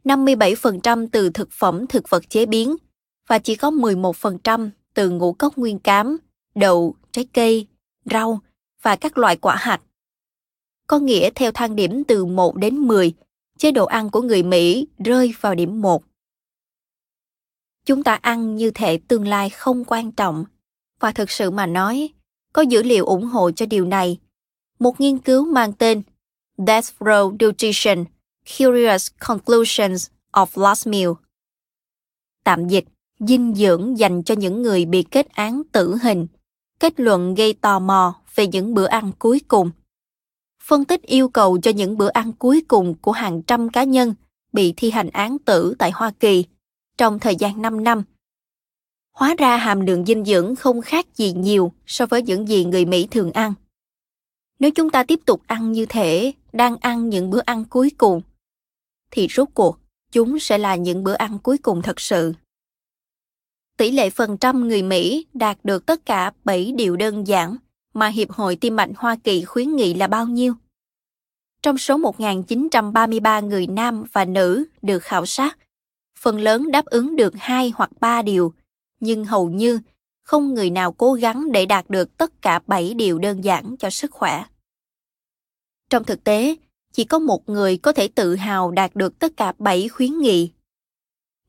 57% từ thực phẩm thực vật chế biến và chỉ có 11% từ ngũ cốc nguyên cám, đậu, trái cây, rau và các loại quả hạch. Có nghĩa theo thang điểm từ 1 đến 10, chế độ ăn của người Mỹ rơi vào điểm 1. Chúng ta ăn như thể tương lai không quan trọng, và thực sự mà nói, có dữ liệu ủng hộ cho điều này. Một nghiên cứu mang tên Death Row Nutrition Curious Conclusions of Last Meal. Tạm dịch, dinh dưỡng dành cho những người bị kết án tử hình, kết luận gây tò mò về những bữa ăn cuối cùng. Phân tích yêu cầu cho những bữa ăn cuối cùng của hàng trăm cá nhân bị thi hành án tử tại Hoa Kỳ trong thời gian 5 năm. Hóa ra hàm lượng dinh dưỡng không khác gì nhiều so với những gì người Mỹ thường ăn. Nếu chúng ta tiếp tục ăn như thể đang ăn những bữa ăn cuối cùng, thì rốt cuộc chúng sẽ là những bữa ăn cuối cùng thật sự. Tỷ lệ phần trăm người Mỹ đạt được tất cả 7 điều đơn giản mà Hiệp hội Tim mạch Hoa Kỳ khuyến nghị là bao nhiêu? Trong số 1.933 người nam và nữ được khảo sát, phần lớn đáp ứng được hai hoặc ba điều, nhưng hầu như không người nào cố gắng để đạt được tất cả 7 điều đơn giản cho sức khỏe. Trong thực tế, chỉ có một người có thể tự hào đạt được tất cả 7 khuyến nghị.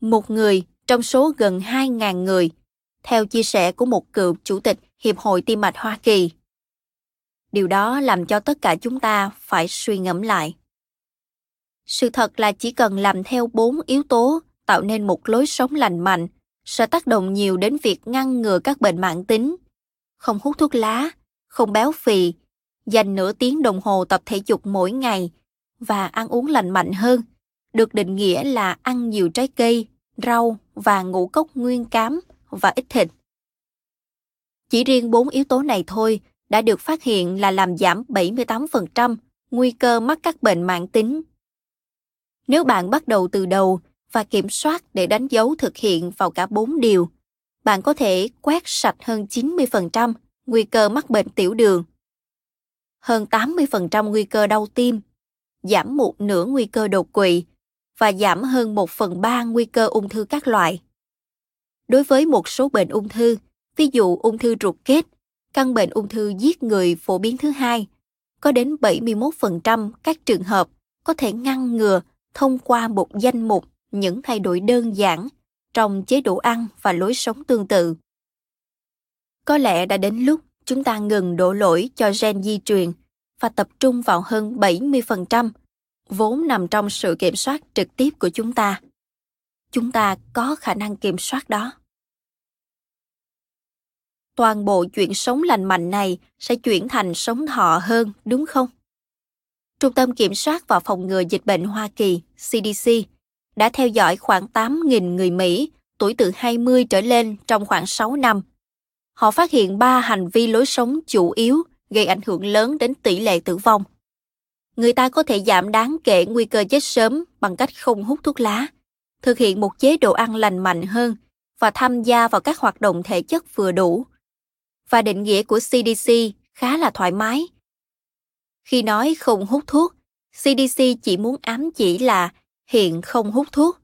Một người trong số gần 2.000 người, theo chia sẻ của một cựu chủ tịch Hiệp hội Tim mạch Hoa Kỳ. Điều đó làm cho tất cả chúng ta phải suy ngẫm lại. Sự thật là chỉ cần làm theo bốn yếu tố tạo nên một lối sống lành mạnh sẽ tác động nhiều đến việc ngăn ngừa các bệnh mãn tính, không hút thuốc lá, không béo phì, dành nửa tiếng đồng hồ tập thể dục mỗi ngày và ăn uống lành mạnh hơn, được định nghĩa là ăn nhiều trái cây, rau và ngũ cốc nguyên cám và ít thịt. Chỉ riêng bốn yếu tố này thôi đã được phát hiện là làm giảm 78% nguy cơ mắc các bệnh mãn tính. Nếu bạn bắt đầu từ đầu và kiểm soát để đánh dấu thực hiện vào cả bốn điều, bạn có thể quét sạch hơn 90% nguy cơ mắc bệnh tiểu đường, hơn 80% nguy cơ đau tim, giảm một nửa nguy cơ đột quỵ và giảm hơn một phần ba nguy cơ ung thư các loại. Đối với một số bệnh ung thư, ví dụ ung thư ruột kết, căn bệnh ung thư giết người phổ biến thứ hai, có đến 71% các trường hợp có thể ngăn ngừa thông qua một danh mục những thay đổi đơn giản trong chế độ ăn và lối sống tương tự. Có lẽ đã đến lúc chúng ta ngừng đổ lỗi cho gen di truyền và tập trung vào hơn 70% vốn nằm trong sự kiểm soát trực tiếp của chúng ta. Chúng ta có khả năng kiểm soát đó. Toàn bộ chuyện sống lành mạnh này sẽ chuyển thành sống thọ hơn, đúng không? Trung tâm Kiểm soát và Phòng ngừa Dịch bệnh Hoa Kỳ, CDC, đã theo dõi khoảng 8.000 người Mỹ tuổi từ 20 trở lên trong khoảng 6 năm. Họ phát hiện ba hành vi lối sống chủ yếu gây ảnh hưởng lớn đến tỷ lệ tử vong. Người ta có thể giảm đáng kể nguy cơ chết sớm bằng cách không hút thuốc lá, thực hiện một chế độ ăn lành mạnh hơn và tham gia vào các hoạt động thể chất vừa đủ. Và định nghĩa của CDC khá là thoải mái. Khi nói không hút thuốc, CDC chỉ muốn ám chỉ là hiện không hút thuốc.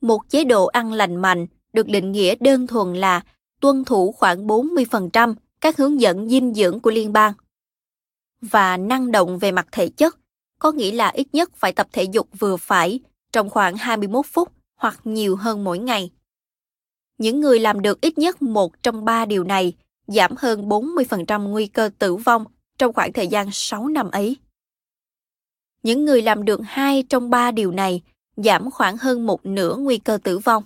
Một chế độ ăn lành mạnh được định nghĩa đơn thuần là tuân thủ khoảng 40% các hướng dẫn dinh dưỡng của liên bang. Và năng động về mặt thể chất, có nghĩa là ít nhất phải tập thể dục vừa phải trong khoảng 21 phút hoặc nhiều hơn mỗi ngày. Những người làm được ít nhất một trong ba điều này giảm hơn 40% nguy cơ tử vong trong khoảng thời gian 6 năm ấy. Những người làm được hai trong ba điều này giảm khoảng hơn một nửa nguy cơ tử vong.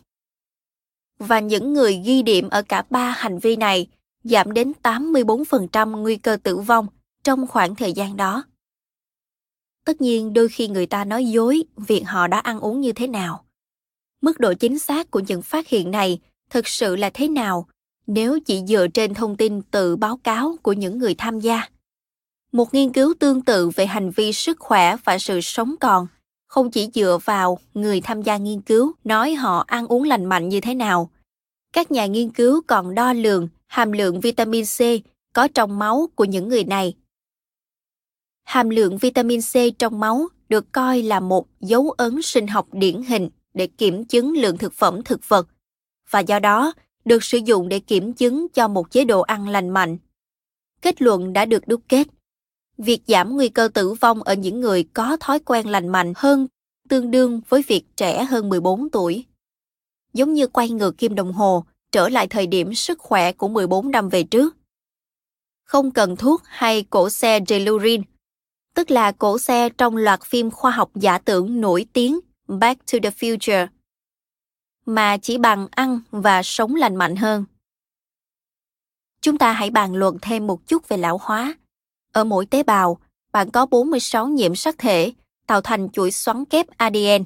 Và những người ghi điểm ở cả ba hành vi này giảm đến 84% nguy cơ tử vong trong khoảng thời gian đó. Tất nhiên, đôi khi người ta nói dối việc họ đã ăn uống như thế nào. Mức độ chính xác của những phát hiện này thực sự là thế nào nếu chỉ dựa trên thông tin tự báo cáo của những người tham gia. Một nghiên cứu tương tự về hành vi sức khỏe và sự sống còn không chỉ dựa vào người tham gia nghiên cứu nói họ ăn uống lành mạnh như thế nào. Các nhà nghiên cứu còn đo lường hàm lượng vitamin C có trong máu của những người này. Hàm lượng vitamin C trong máu được coi là một dấu ấn sinh học điển hình để kiểm chứng lượng thực phẩm thực vật và do đó được sử dụng để kiểm chứng cho một chế độ ăn lành mạnh. Kết luận đã được đúc kết. Việc giảm nguy cơ tử vong ở những người có thói quen lành mạnh hơn tương đương với việc trẻ hơn 14 tuổi. Giống như quay ngược kim đồng hồ, trở lại thời điểm sức khỏe của 14 năm về trước. Không cần thuốc hay cổ xe Delurin, tức là cổ xe trong loạt phim khoa học giả tưởng nổi tiếng Back to the Future, mà chỉ bằng ăn và sống lành mạnh hơn. Chúng ta hãy bàn luận thêm một chút về lão hóa. Ở mỗi tế bào, bạn có 46 nhiễm sắc thể tạo thành chuỗi xoắn kép ADN.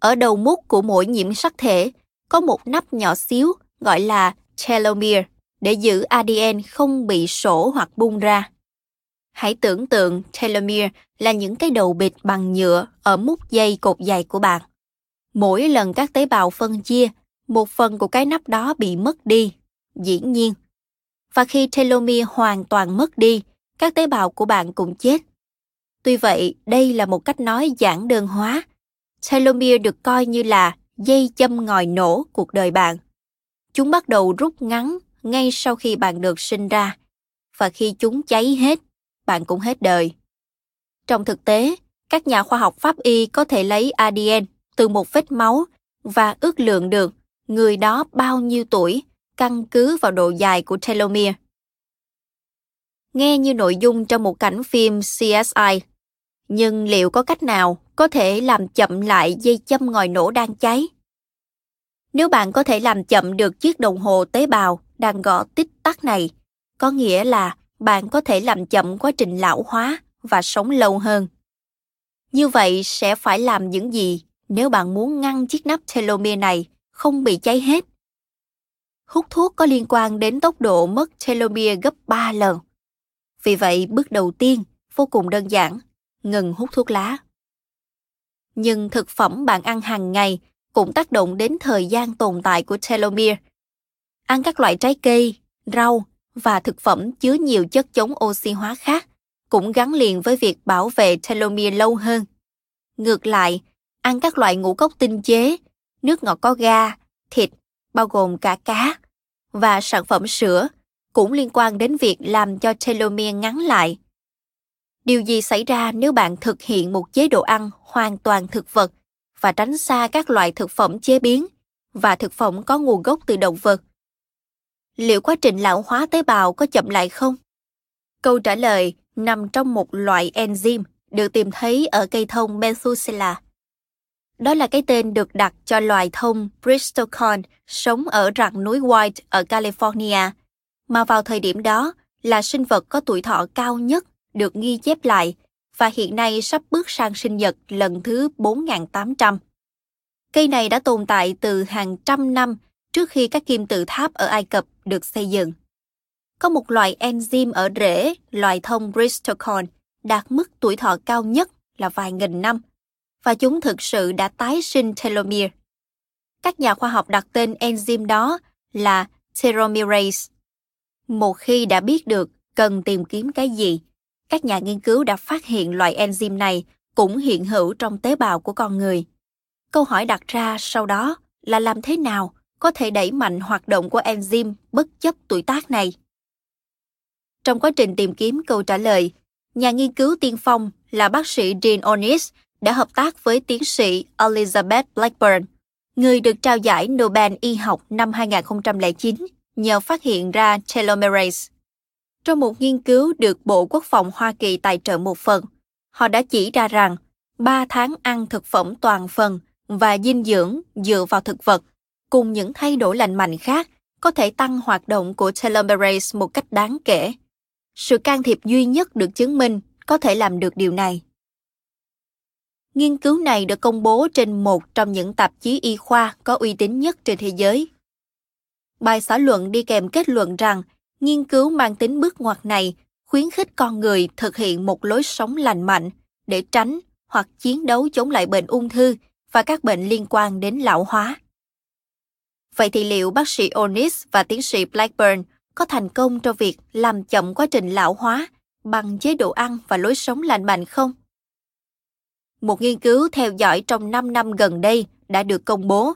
Ở đầu mút của mỗi nhiễm sắc thể có một nắp nhỏ xíu gọi là telomere để giữ ADN không bị sổ hoặc bung ra. Hãy tưởng tượng telomere là những cái đầu bịt bằng nhựa ở mút dây cột dày của bạn. Mỗi lần các tế bào phân chia, một phần của cái nắp đó bị mất đi, dĩ nhiên. Và khi telomere hoàn toàn mất đi, các tế bào của bạn cũng chết. Tuy vậy, đây là một cách nói giản đơn hóa. Telomere được coi như là dây châm ngòi nổ cuộc đời bạn. Chúng bắt đầu rút ngắn ngay sau khi bạn được sinh ra, và khi chúng cháy hết, bạn cũng hết đời. Trong thực tế, các nhà khoa học pháp y có thể lấy ADN từ một vết máu và ước lượng được người đó bao nhiêu tuổi căn cứ vào độ dài của telomere. Nghe như nội dung trong một cảnh phim CSI, nhưng liệu có cách nào có thể làm chậm lại dây châm ngòi nổ đang cháy? Nếu bạn có thể làm chậm được chiếc đồng hồ tế bào đang gõ tích tắc này, có nghĩa là bạn có thể làm chậm quá trình lão hóa và sống lâu hơn. Như vậy sẽ phải làm những gì nếu bạn muốn ngăn chiếc nắp telomere này không bị cháy hết? Hút thuốc có liên quan đến tốc độ mất telomere gấp 3 lần. Vì vậy, bước đầu tiên vô cùng đơn giản, ngừng hút thuốc lá. Nhưng thực phẩm bạn ăn hàng ngày cũng tác động đến thời gian tồn tại của telomere. Ăn các loại trái cây, rau và thực phẩm chứa nhiều chất chống oxy hóa khác cũng gắn liền với việc bảo vệ telomere lâu hơn. Ngược lại, ăn các loại ngũ cốc tinh chế, nước ngọt có ga, thịt, bao gồm cả cá, và sản phẩm sữa cũng liên quan đến việc làm cho telomere ngắn lại. Điều gì xảy ra nếu bạn thực hiện một chế độ ăn hoàn toàn thực vật và tránh xa các loại thực phẩm chế biến và thực phẩm có nguồn gốc từ động vật? Liệu quá trình lão hóa tế bào có chậm lại không? Câu trả lời nằm trong một loại enzyme được tìm thấy ở cây thông Methuselah. Đó là cái tên được đặt cho loài thông Bristlecone sống ở rặng núi White ở California, mà vào thời điểm đó là sinh vật có tuổi thọ cao nhất được ghi chép lại và hiện nay sắp bước sang sinh nhật lần thứ 4.800. Cây này đã tồn tại từ hàng trăm năm trước khi các kim tự tháp ở Ai Cập được xây dựng. Có một loại enzyme ở rễ loài thông Bristlecone đạt mức tuổi thọ cao nhất là vài nghìn năm, và chúng thực sự đã tái sinh telomere. Các nhà khoa học đặt tên enzyme đó là telomerase. Một khi đã biết được cần tìm kiếm cái gì, các nhà nghiên cứu đã phát hiện loại enzyme này cũng hiện hữu trong tế bào của con người. Câu hỏi đặt ra sau đó là làm thế nào có thể đẩy mạnh hoạt động của enzyme bất chấp tuổi tác này? Trong quá trình tìm kiếm câu trả lời, nhà nghiên cứu tiên phong là bác sĩ Dean Ornish đã hợp tác với tiến sĩ Elizabeth Blackburn, người được trao giải Nobel y học năm 2009 nhờ phát hiện ra telomerase. Trong một nghiên cứu được Bộ Quốc phòng Hoa Kỳ tài trợ một phần, họ đã chỉ ra rằng 3 tháng ăn thực phẩm toàn phần và dinh dưỡng dựa vào thực vật cùng những thay đổi lành mạnh khác có thể tăng hoạt động của telomerase một cách đáng kể. Sự can thiệp duy nhất được chứng minh có thể làm được điều này. Nghiên cứu này được công bố trên một trong những tạp chí y khoa có uy tín nhất trên thế giới. Bài xã luận đi kèm kết luận rằng, nghiên cứu mang tính bước ngoặt này khuyến khích con người thực hiện một lối sống lành mạnh để tránh hoặc chiến đấu chống lại bệnh ung thư và các bệnh liên quan đến lão hóa. Vậy thì liệu bác sĩ Onis và tiến sĩ Blackburn có thành công trong việc làm chậm quá trình lão hóa bằng chế độ ăn và lối sống lành mạnh không? Một nghiên cứu theo dõi trong 5 năm gần đây đã được công bố.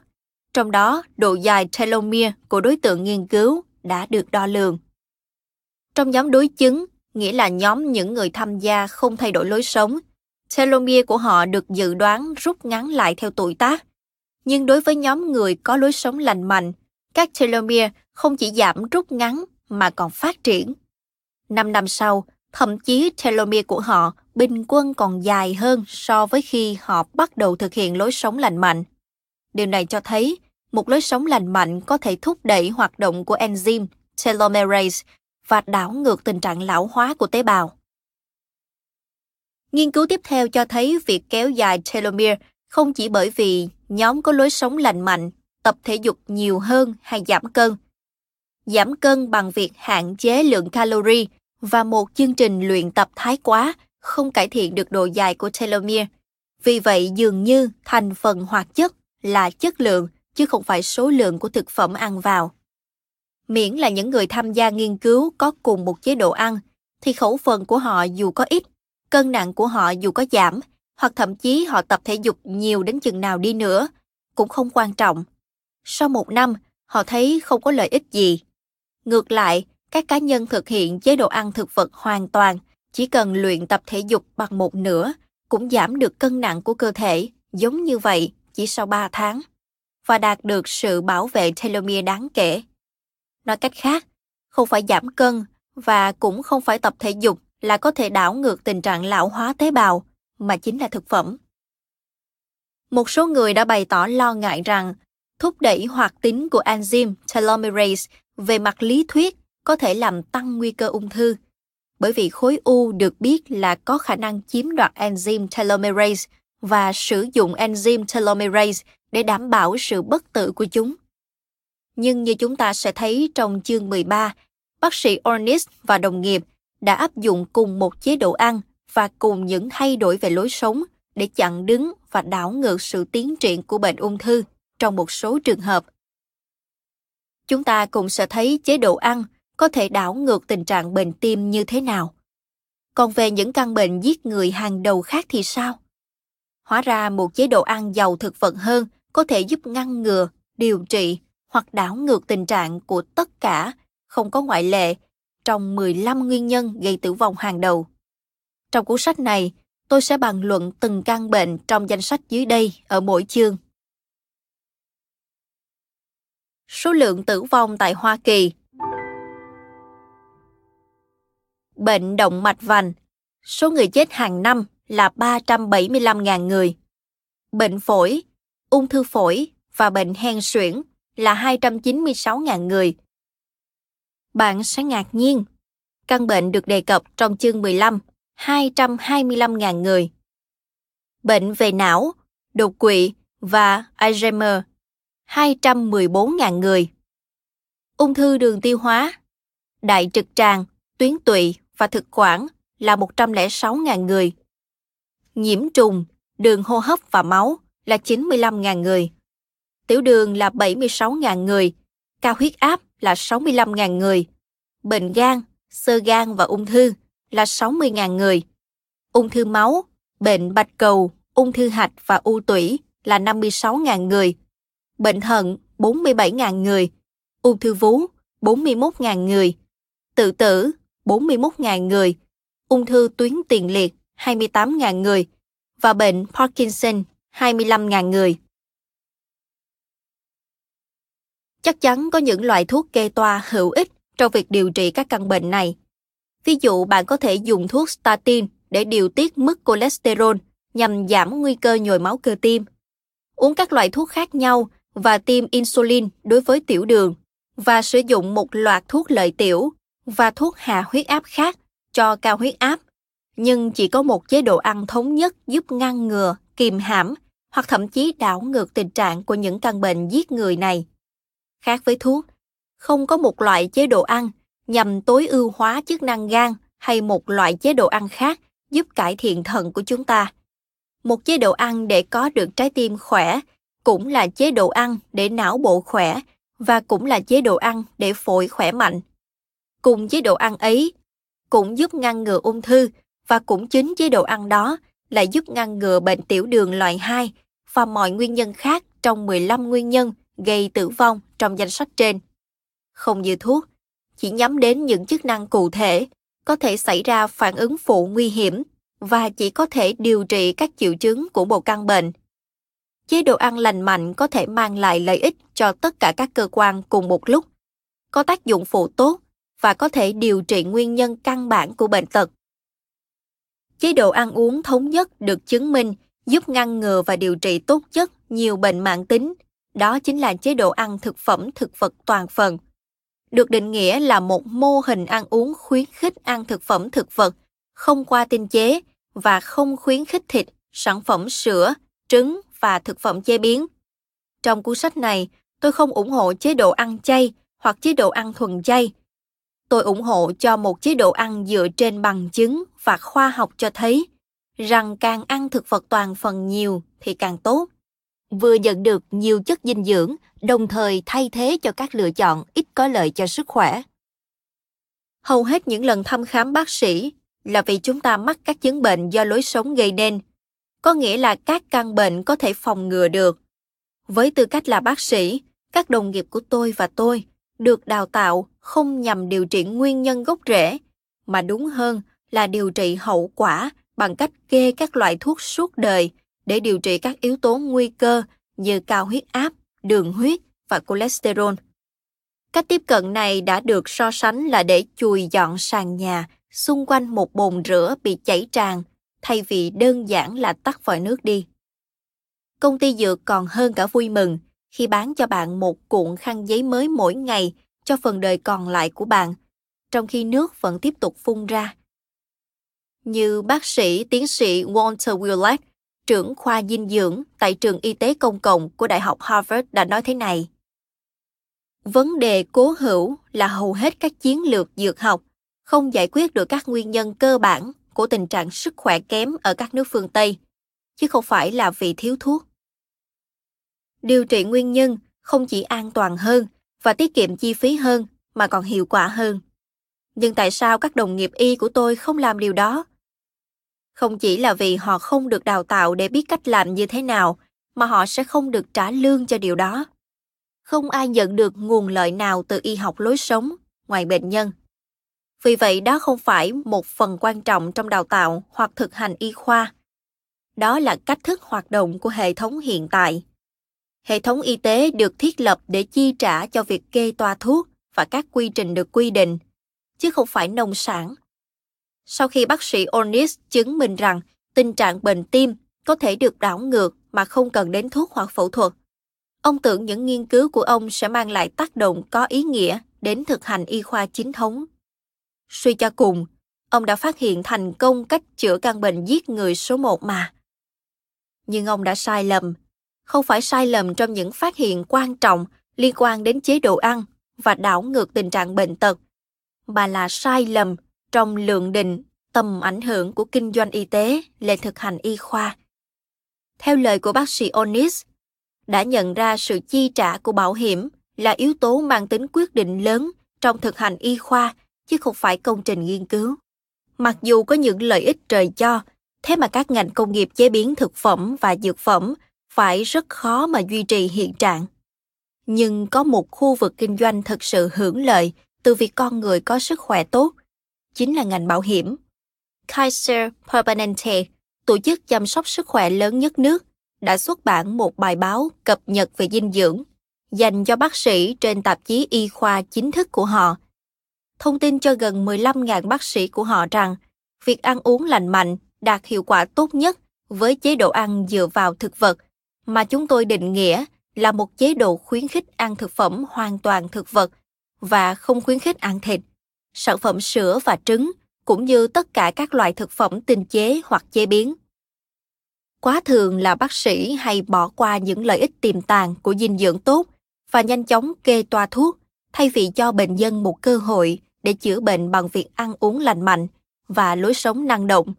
Trong đó, độ dài telomere của đối tượng nghiên cứu đã được đo lường. Trong nhóm đối chứng, nghĩa là nhóm những người tham gia không thay đổi lối sống, telomere của họ được dự đoán rút ngắn lại theo tuổi tác. Nhưng đối với nhóm người có lối sống lành mạnh, các telomere không chỉ giảm rút ngắn mà còn phát triển. Năm năm sau, thậm chí telomere của họ bình quân còn dài hơn so với khi họ bắt đầu thực hiện lối sống lành mạnh. Điều này cho thấy một lối sống lành mạnh có thể thúc đẩy hoạt động của enzyme telomerase và đảo ngược tình trạng lão hóa của tế bào. Nghiên cứu tiếp theo cho thấy việc kéo dài telomere không chỉ bởi vì nhóm có lối sống lành mạnh, tập thể dục nhiều hơn hay giảm cân. Giảm cân bằng việc hạn chế lượng calorie và một chương trình luyện tập thái quá không cải thiện được độ dài của telomere. Vì vậy dường như thành phần hoạt chất là chất lượng chứ không phải số lượng của thực phẩm ăn vào. Miễn là những người tham gia nghiên cứu có cùng một chế độ ăn thì khẩu phần của họ dù có ít, cân nặng của họ dù có giảm hoặc thậm chí họ tập thể dục nhiều đến chừng nào đi nữa cũng không quan trọng. Sau một năm, họ thấy không có lợi ích gì. Ngược lại, các cá nhân thực hiện chế độ ăn thực vật hoàn toàn chỉ cần luyện tập thể dục bằng một nửa cũng giảm được cân nặng của cơ thể giống như vậy chỉ sau 3 tháng và đạt được sự bảo vệ telomere đáng kể. Nói cách khác, không phải giảm cân và cũng không phải tập thể dục là có thể đảo ngược tình trạng lão hóa tế bào, mà chính là thực phẩm. Một số người đã bày tỏ lo ngại rằng thúc đẩy hoạt tính của enzyme telomerase về mặt lý thuyết có thể làm tăng nguy cơ ung thư, bởi vì khối u được biết là có khả năng chiếm đoạt enzyme telomerase và sử dụng enzyme telomerase để đảm bảo sự bất tử của chúng. Nhưng như chúng ta sẽ thấy trong chương 13, bác sĩ Ornis và đồng nghiệp đã áp dụng cùng một chế độ ăn và cùng những thay đổi về lối sống để chặn đứng và đảo ngược sự tiến triển của bệnh ung thư trong một số trường hợp. Chúng ta cũng sẽ thấy chế độ ăn có thể đảo ngược tình trạng bệnh tim như thế nào. Còn về những căn bệnh giết người hàng đầu khác thì sao? Hóa ra một chế độ ăn giàu thực vật hơn có thể giúp ngăn ngừa, điều trị hoặc đảo ngược tình trạng của tất cả, không có ngoại lệ, trong 15 nguyên nhân gây tử vong hàng đầu. Trong cuốn sách này, tôi sẽ bàn luận từng căn bệnh trong danh sách dưới đây ở mỗi chương. Số lượng tử vong tại Hoa Kỳ Bệnh động mạch vành, số người chết hàng năm là 375.000 người. Bệnh phổi, ung thư phổi và bệnh hen suyễn là 296.000 người. Bạn sẽ ngạc nhiên, căn bệnh được đề cập trong chương 15, 225.000 người. Bệnh về não, đột quỵ và Alzheimer, 214.000 người. Ung thư đường tiêu hóa, đại trực tràng, tuyến tụy và thực quản là 106.000 người. Nhiễm trùng, đường hô hấp và máu là 95.000 người. Tiểu đường là 76.000 người, cao huyết áp là 65.000 người. Bệnh gan, sơ gan và ung thư là 60.000 người. Ung thư máu, bệnh bạch cầu, ung thư hạch và u tủy là 56.000 người. Bệnh thận 47.000 người. Ung thư vú 41.000 người. Tự tử 41.000 người. Ung thư tuyến tiền liệt 28.000 người và bệnh Parkinson 25.000 người. Chắc chắn có những loại thuốc kê toa hữu ích trong việc điều trị các căn bệnh này. Ví dụ bạn có thể dùng thuốc statin để điều tiết mức cholesterol nhằm giảm nguy cơ nhồi máu cơ tim. Uống các loại thuốc khác nhau và tiêm insulin đối với tiểu đường và sử dụng một loạt thuốc lợi tiểu và thuốc hạ huyết áp khác cho cao huyết áp, nhưng chỉ có một chế độ ăn thống nhất giúp ngăn ngừa, kìm hãm hoặc thậm chí đảo ngược tình trạng của những căn bệnh giết người này. Khác với thuốc, không có một loại chế độ ăn nhằm tối ưu hóa chức năng gan hay một loại chế độ ăn khác giúp cải thiện thận của chúng ta. một chế độ ăn để có được trái tim khỏe cũng là chế độ ăn để não bộ khỏe và cũng là chế độ ăn để phổi khỏe mạnh cùng chế độ ăn ấy cũng giúp ngăn ngừa ung thư và cũng chính chế độ ăn đó lại giúp ngăn ngừa bệnh tiểu đường loại 2 và mọi nguyên nhân khác trong 15 nguyên nhân gây tử vong trong danh sách trên. Không như thuốc, chỉ nhắm đến những chức năng cụ thể, có thể xảy ra phản ứng phụ nguy hiểm và chỉ có thể điều trị các triệu chứng của một căn bệnh. Chế độ ăn lành mạnh có thể mang lại lợi ích cho tất cả các cơ quan cùng một lúc, có tác dụng phụ tốt và có thể điều trị nguyên nhân căn bản của bệnh tật. Chế độ ăn uống thống nhất được chứng minh giúp ngăn ngừa và điều trị tốt nhất nhiều bệnh mãn tính. Đó chính là chế độ ăn thực phẩm thực vật toàn phần. Được định nghĩa là một mô hình ăn uống khuyến khích ăn thực phẩm thực vật, không qua tinh chế và không khuyến khích thịt, sản phẩm sữa, trứng và thực phẩm chế biến. Trong cuốn sách này, tôi không ủng hộ chế độ ăn chay hoặc chế độ ăn thuần chay. Tôi ủng hộ cho một chế độ ăn dựa trên bằng chứng và khoa học cho thấy rằng càng ăn thực vật toàn phần nhiều thì càng tốt. Vừa nhận được nhiều chất dinh dưỡng, đồng thời thay thế cho các lựa chọn ít có lợi cho sức khỏe. Hầu hết những lần thăm khám bác sĩ là vì chúng ta mắc các chứng bệnh do lối sống gây nên, có nghĩa là các căn bệnh có thể phòng ngừa được. Với tư cách là bác sĩ, các đồng nghiệp của tôi và tôi được đào tạo không nhằm điều trị nguyên nhân gốc rễ, mà đúng hơn là điều trị hậu quả bằng cách kê các loại thuốc suốt đời để điều trị các yếu tố nguy cơ như cao huyết áp, đường huyết và cholesterol. Cách tiếp cận này đã được so sánh là để chùi dọn sàn nhà xung quanh một bồn rửa bị chảy tràn thay vì đơn giản là tắt vòi nước đi. Công ty dược còn hơn cả vui mừng khi bán cho bạn một cuộn khăn giấy mới mỗi ngày cho phần đời còn lại của bạn, trong khi nước vẫn tiếp tục phun ra. Như bác sĩ tiến sĩ Walter Willett, trưởng khoa dinh dưỡng tại trường y tế công cộng của Đại học Harvard đã nói thế này. Vấn đề cố hữu là hầu hết các chiến lược dược học không giải quyết được các nguyên nhân cơ bản của tình trạng sức khỏe kém ở các nước phương Tây, chứ không phải là vì thiếu thuốc. Điều trị nguyên nhân không chỉ an toàn hơn và tiết kiệm chi phí hơn mà còn hiệu quả hơn. Nhưng tại sao các đồng nghiệp y của tôi không làm điều đó? Không chỉ là vì họ không được đào tạo để biết cách làm như thế nào, mà họ sẽ không được trả lương cho điều đó. Không ai nhận được nguồn lợi nào từ y học lối sống ngoài bệnh nhân. Vì vậy đó không phải một phần quan trọng trong đào tạo hoặc thực hành y khoa. Đó là cách thức hoạt động của hệ thống hiện tại. Hệ thống y tế được thiết lập để chi trả cho việc kê toa thuốc và các quy trình được quy định, chứ không phải nông sản. Sau khi bác sĩ Onis chứng minh rằng tình trạng bệnh tim có thể được đảo ngược mà không cần đến thuốc hoặc phẫu thuật, ông tưởng những nghiên cứu của ông sẽ mang lại tác động có ý nghĩa đến thực hành y khoa chính thống. Suy cho cùng, ông đã phát hiện thành công cách chữa căn bệnh giết người số một mà. Nhưng ông đã sai lầm. Không phải sai lầm trong những phát hiện quan trọng liên quan đến chế độ ăn và đảo ngược tình trạng bệnh tật, mà là sai lầm trong lượng định tầm ảnh hưởng của kinh doanh y tế lên thực hành y khoa. Theo lời của bác sĩ Onis, đã nhận ra sự chi trả của bảo hiểm là yếu tố mang tính quyết định lớn trong thực hành y khoa chứ không phải công trình nghiên cứu. Mặc dù có những lợi ích trời cho, thế mà các ngành công nghiệp chế biến thực phẩm và dược phẩm phải rất khó mà duy trì hiện trạng. Nhưng có một khu vực kinh doanh thực sự hưởng lợi từ việc con người có sức khỏe tốt, chính là ngành bảo hiểm. Kaiser Permanente, tổ chức chăm sóc sức khỏe lớn nhất nước, đã xuất bản một bài báo cập nhật về dinh dưỡng dành cho bác sĩ trên tạp chí y khoa chính thức của họ thông tin cho gần 15.000 bác sĩ của họ rằng việc ăn uống lành mạnh đạt hiệu quả tốt nhất với chế độ ăn dựa vào thực vật mà chúng tôi định nghĩa là một chế độ khuyến khích ăn thực phẩm hoàn toàn thực vật và không khuyến khích ăn thịt, sản phẩm sữa và trứng cũng như tất cả các loại thực phẩm tinh chế hoặc chế biến. Quá thường là bác sĩ hay bỏ qua những lợi ích tiềm tàng của dinh dưỡng tốt và nhanh chóng kê toa thuốc thay vì cho bệnh nhân một cơ hội để chữa bệnh bằng việc ăn uống lành mạnh và lối sống năng động.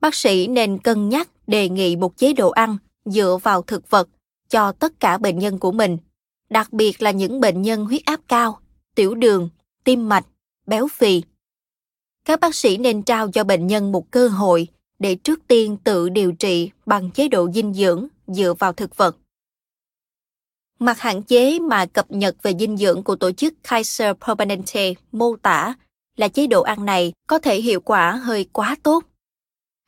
Bác sĩ nên cân nhắc đề nghị một chế độ ăn dựa vào thực vật cho tất cả bệnh nhân của mình, đặc biệt là những bệnh nhân huyết áp cao, tiểu đường, tim mạch, béo phì. Các bác sĩ nên trao cho bệnh nhân một cơ hội để trước tiên tự điều trị bằng chế độ dinh dưỡng dựa vào thực vật. Mặt hạn chế mà cập nhật về dinh dưỡng của tổ chức Kaiser Permanente mô tả là chế độ ăn này có thể hiệu quả hơi quá tốt.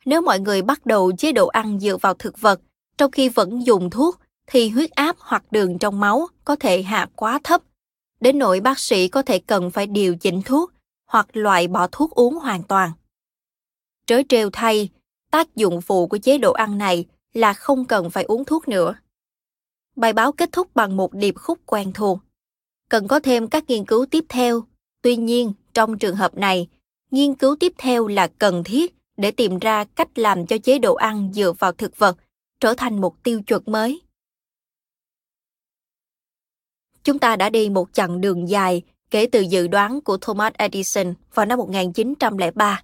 Nếu mọi người bắt đầu chế độ ăn dựa vào thực vật trong khi vẫn dùng thuốc thì huyết áp hoặc đường trong máu có thể hạ quá thấp, đến nỗi bác sĩ có thể cần phải điều chỉnh thuốc hoặc loại bỏ thuốc uống hoàn toàn. Trớ trêu thay, tác dụng phụ của chế độ ăn này là không cần phải uống thuốc nữa. Bài báo kết thúc bằng một điệp khúc quen thuộc. Cần có thêm các nghiên cứu tiếp theo. Tuy nhiên, trong trường hợp này, nghiên cứu tiếp theo là cần thiết để tìm ra cách làm cho chế độ ăn dựa vào thực vật trở thành một tiêu chuẩn mới. Chúng ta đã đi một chặng đường dài kể từ dự đoán của Thomas Edison vào năm 1903.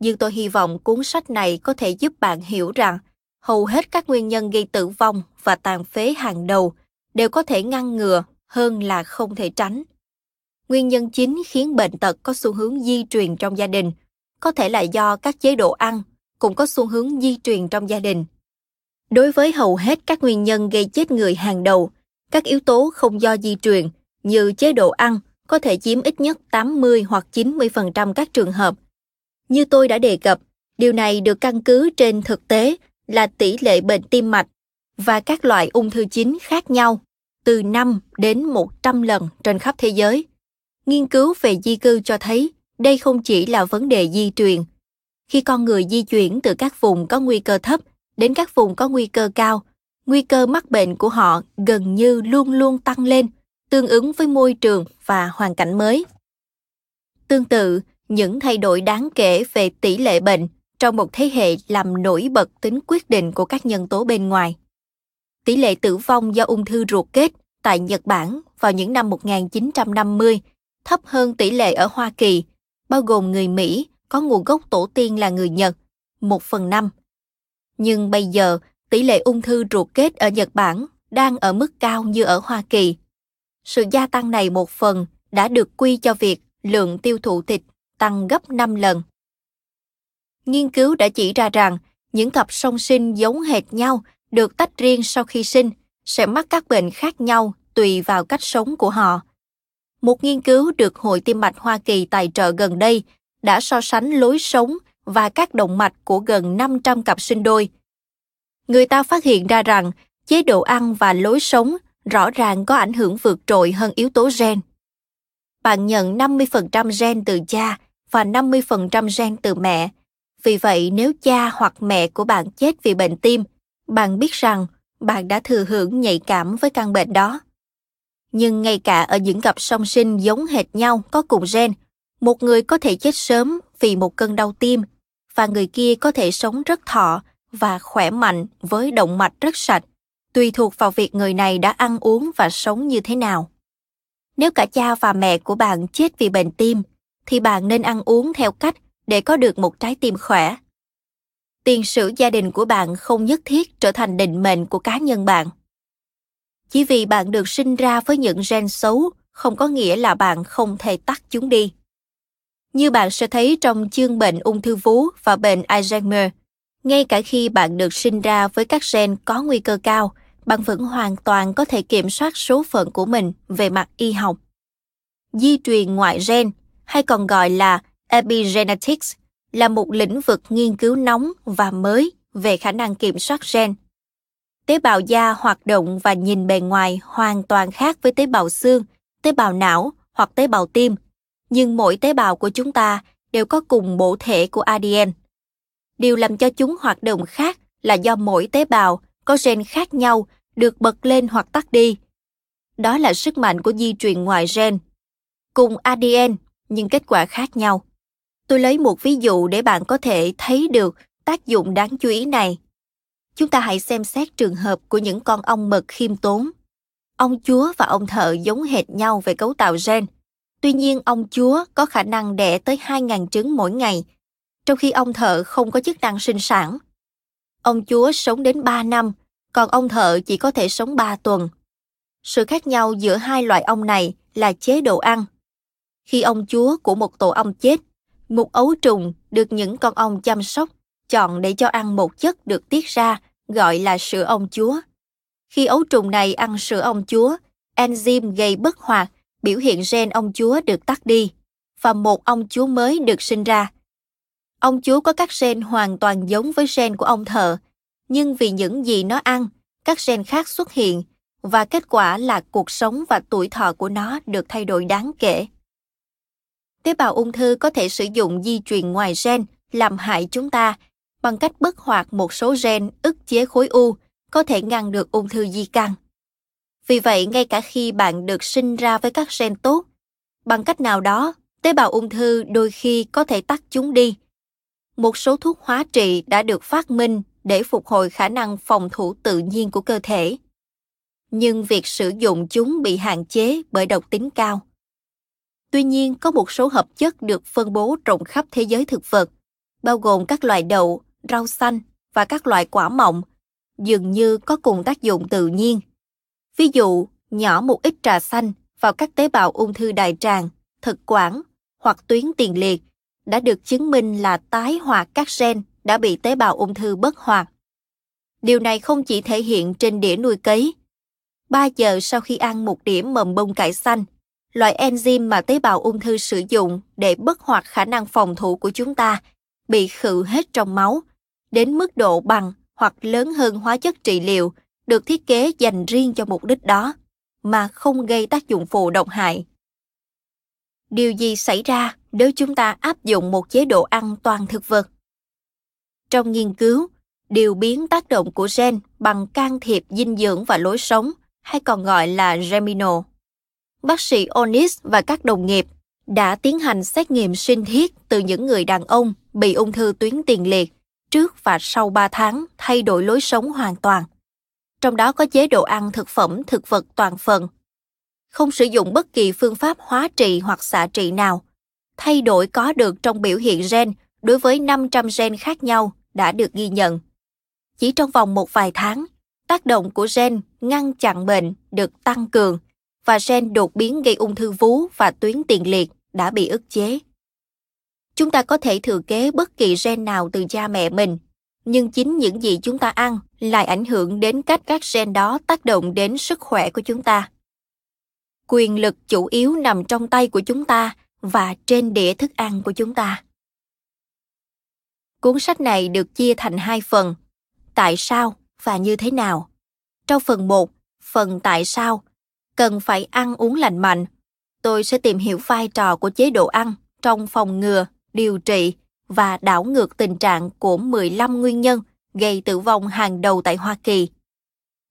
Nhưng tôi hy vọng cuốn sách này có thể giúp bạn hiểu rằng hầu hết các nguyên nhân gây tử vong và tàn phế hàng đầu đều có thể ngăn ngừa hơn là không thể tránh. Nguyên nhân chính khiến bệnh tật có xu hướng di truyền trong gia đình có thể là do các chế độ ăn cũng có xu hướng di truyền trong gia đình. Đối với hầu hết các nguyên nhân gây chết người hàng đầu, các yếu tố không do di truyền như chế độ ăn có thể chiếm ít nhất 80 hoặc 90% các trường hợp. Như tôi đã đề cập, điều này được căn cứ trên thực tế là tỷ lệ bệnh tim mạch và các loại ung thư chính khác nhau từ 5 đến 100 lần trên khắp thế giới. Nghiên cứu về di cư cho thấy đây không chỉ là vấn đề di truyền. Khi con người di chuyển từ các vùng có nguy cơ thấp đến các vùng có nguy cơ cao, nguy cơ mắc bệnh của họ gần như luôn luôn tăng lên, tương ứng với môi trường và hoàn cảnh mới. Tương tự, những thay đổi đáng kể về tỷ lệ bệnh trong một thế hệ làm nổi bật tính quyết định của các nhân tố bên ngoài. Tỷ lệ tử vong do ung thư ruột kết tại Nhật Bản vào những năm 1950 thấp hơn tỷ lệ ở Hoa Kỳ, bao gồm người Mỹ có nguồn gốc tổ tiên là người Nhật, một phần năm. Nhưng bây giờ, tỷ lệ ung thư ruột kết ở Nhật Bản đang ở mức cao như ở Hoa Kỳ. Sự gia tăng này một phần đã được quy cho việc lượng tiêu thụ thịt tăng gấp 5 lần nghiên cứu đã chỉ ra rằng những cặp song sinh giống hệt nhau được tách riêng sau khi sinh sẽ mắc các bệnh khác nhau tùy vào cách sống của họ. Một nghiên cứu được Hội Tim mạch Hoa Kỳ tài trợ gần đây đã so sánh lối sống và các động mạch của gần 500 cặp sinh đôi. Người ta phát hiện ra rằng chế độ ăn và lối sống rõ ràng có ảnh hưởng vượt trội hơn yếu tố gen. Bạn nhận 50% gen từ cha và 50% gen từ mẹ, vì vậy nếu cha hoặc mẹ của bạn chết vì bệnh tim, bạn biết rằng bạn đã thừa hưởng nhạy cảm với căn bệnh đó. Nhưng ngay cả ở những cặp song sinh giống hệt nhau có cùng gen, một người có thể chết sớm vì một cơn đau tim và người kia có thể sống rất thọ và khỏe mạnh với động mạch rất sạch, tùy thuộc vào việc người này đã ăn uống và sống như thế nào. Nếu cả cha và mẹ của bạn chết vì bệnh tim, thì bạn nên ăn uống theo cách để có được một trái tim khỏe. Tiền sử gia đình của bạn không nhất thiết trở thành định mệnh của cá nhân bạn. Chỉ vì bạn được sinh ra với những gen xấu không có nghĩa là bạn không thể tắt chúng đi. Như bạn sẽ thấy trong chương bệnh ung thư vú và bệnh Alzheimer, ngay cả khi bạn được sinh ra với các gen có nguy cơ cao, bạn vẫn hoàn toàn có thể kiểm soát số phận của mình về mặt y học. Di truyền ngoại gen, hay còn gọi là Epigenetics là một lĩnh vực nghiên cứu nóng và mới về khả năng kiểm soát gen. Tế bào da hoạt động và nhìn bề ngoài hoàn toàn khác với tế bào xương, tế bào não hoặc tế bào tim, nhưng mỗi tế bào của chúng ta đều có cùng bộ thể của ADN. Điều làm cho chúng hoạt động khác là do mỗi tế bào có gen khác nhau được bật lên hoặc tắt đi. Đó là sức mạnh của di truyền ngoài gen. Cùng ADN nhưng kết quả khác nhau. Tôi lấy một ví dụ để bạn có thể thấy được tác dụng đáng chú ý này. Chúng ta hãy xem xét trường hợp của những con ong mật khiêm tốn. Ông chúa và ông thợ giống hệt nhau về cấu tạo gen. Tuy nhiên, ông chúa có khả năng đẻ tới 2.000 trứng mỗi ngày, trong khi ông thợ không có chức năng sinh sản. Ông chúa sống đến 3 năm, còn ông thợ chỉ có thể sống 3 tuần. Sự khác nhau giữa hai loại ong này là chế độ ăn. Khi ông chúa của một tổ ong chết, một ấu trùng được những con ong chăm sóc chọn để cho ăn một chất được tiết ra gọi là sữa ong chúa. Khi ấu trùng này ăn sữa ong chúa, enzyme gây bất hoạt, biểu hiện gen ông chúa được tắt đi và một ông chúa mới được sinh ra. Ông chúa có các gen hoàn toàn giống với gen của ông thợ, nhưng vì những gì nó ăn, các gen khác xuất hiện và kết quả là cuộc sống và tuổi thọ của nó được thay đổi đáng kể. Tế bào ung thư có thể sử dụng di truyền ngoài gen làm hại chúng ta bằng cách bất hoạt một số gen ức chế khối u có thể ngăn được ung thư di căn. Vì vậy, ngay cả khi bạn được sinh ra với các gen tốt, bằng cách nào đó, tế bào ung thư đôi khi có thể tắt chúng đi. Một số thuốc hóa trị đã được phát minh để phục hồi khả năng phòng thủ tự nhiên của cơ thể. Nhưng việc sử dụng chúng bị hạn chế bởi độc tính cao. Tuy nhiên, có một số hợp chất được phân bố rộng khắp thế giới thực vật, bao gồm các loại đậu, rau xanh và các loại quả mọng, dường như có cùng tác dụng tự nhiên. Ví dụ, nhỏ một ít trà xanh vào các tế bào ung thư đại tràng, thực quản hoặc tuyến tiền liệt đã được chứng minh là tái hoạt các gen đã bị tế bào ung thư bất hoạt. Điều này không chỉ thể hiện trên đĩa nuôi cấy. 3 giờ sau khi ăn một đĩa mầm bông cải xanh, loại enzyme mà tế bào ung thư sử dụng để bất hoạt khả năng phòng thủ của chúng ta bị khử hết trong máu, đến mức độ bằng hoặc lớn hơn hóa chất trị liệu được thiết kế dành riêng cho mục đích đó, mà không gây tác dụng phụ độc hại. Điều gì xảy ra nếu chúng ta áp dụng một chế độ ăn toàn thực vật? Trong nghiên cứu, điều biến tác động của gen bằng can thiệp dinh dưỡng và lối sống, hay còn gọi là Gemino. Bác sĩ Onis và các đồng nghiệp đã tiến hành xét nghiệm sinh thiết từ những người đàn ông bị ung thư tuyến tiền liệt trước và sau 3 tháng thay đổi lối sống hoàn toàn. Trong đó có chế độ ăn thực phẩm thực vật toàn phần. Không sử dụng bất kỳ phương pháp hóa trị hoặc xạ trị nào. Thay đổi có được trong biểu hiện gen đối với 500 gen khác nhau đã được ghi nhận. Chỉ trong vòng một vài tháng, tác động của gen ngăn chặn bệnh được tăng cường và gen đột biến gây ung thư vú và tuyến tiền liệt đã bị ức chế. Chúng ta có thể thừa kế bất kỳ gen nào từ cha mẹ mình, nhưng chính những gì chúng ta ăn lại ảnh hưởng đến cách các gen đó tác động đến sức khỏe của chúng ta. Quyền lực chủ yếu nằm trong tay của chúng ta và trên đĩa thức ăn của chúng ta. Cuốn sách này được chia thành hai phần, tại sao và như thế nào. Trong phần 1, phần tại sao, cần phải ăn uống lành mạnh, tôi sẽ tìm hiểu vai trò của chế độ ăn trong phòng ngừa, điều trị và đảo ngược tình trạng của 15 nguyên nhân gây tử vong hàng đầu tại Hoa Kỳ.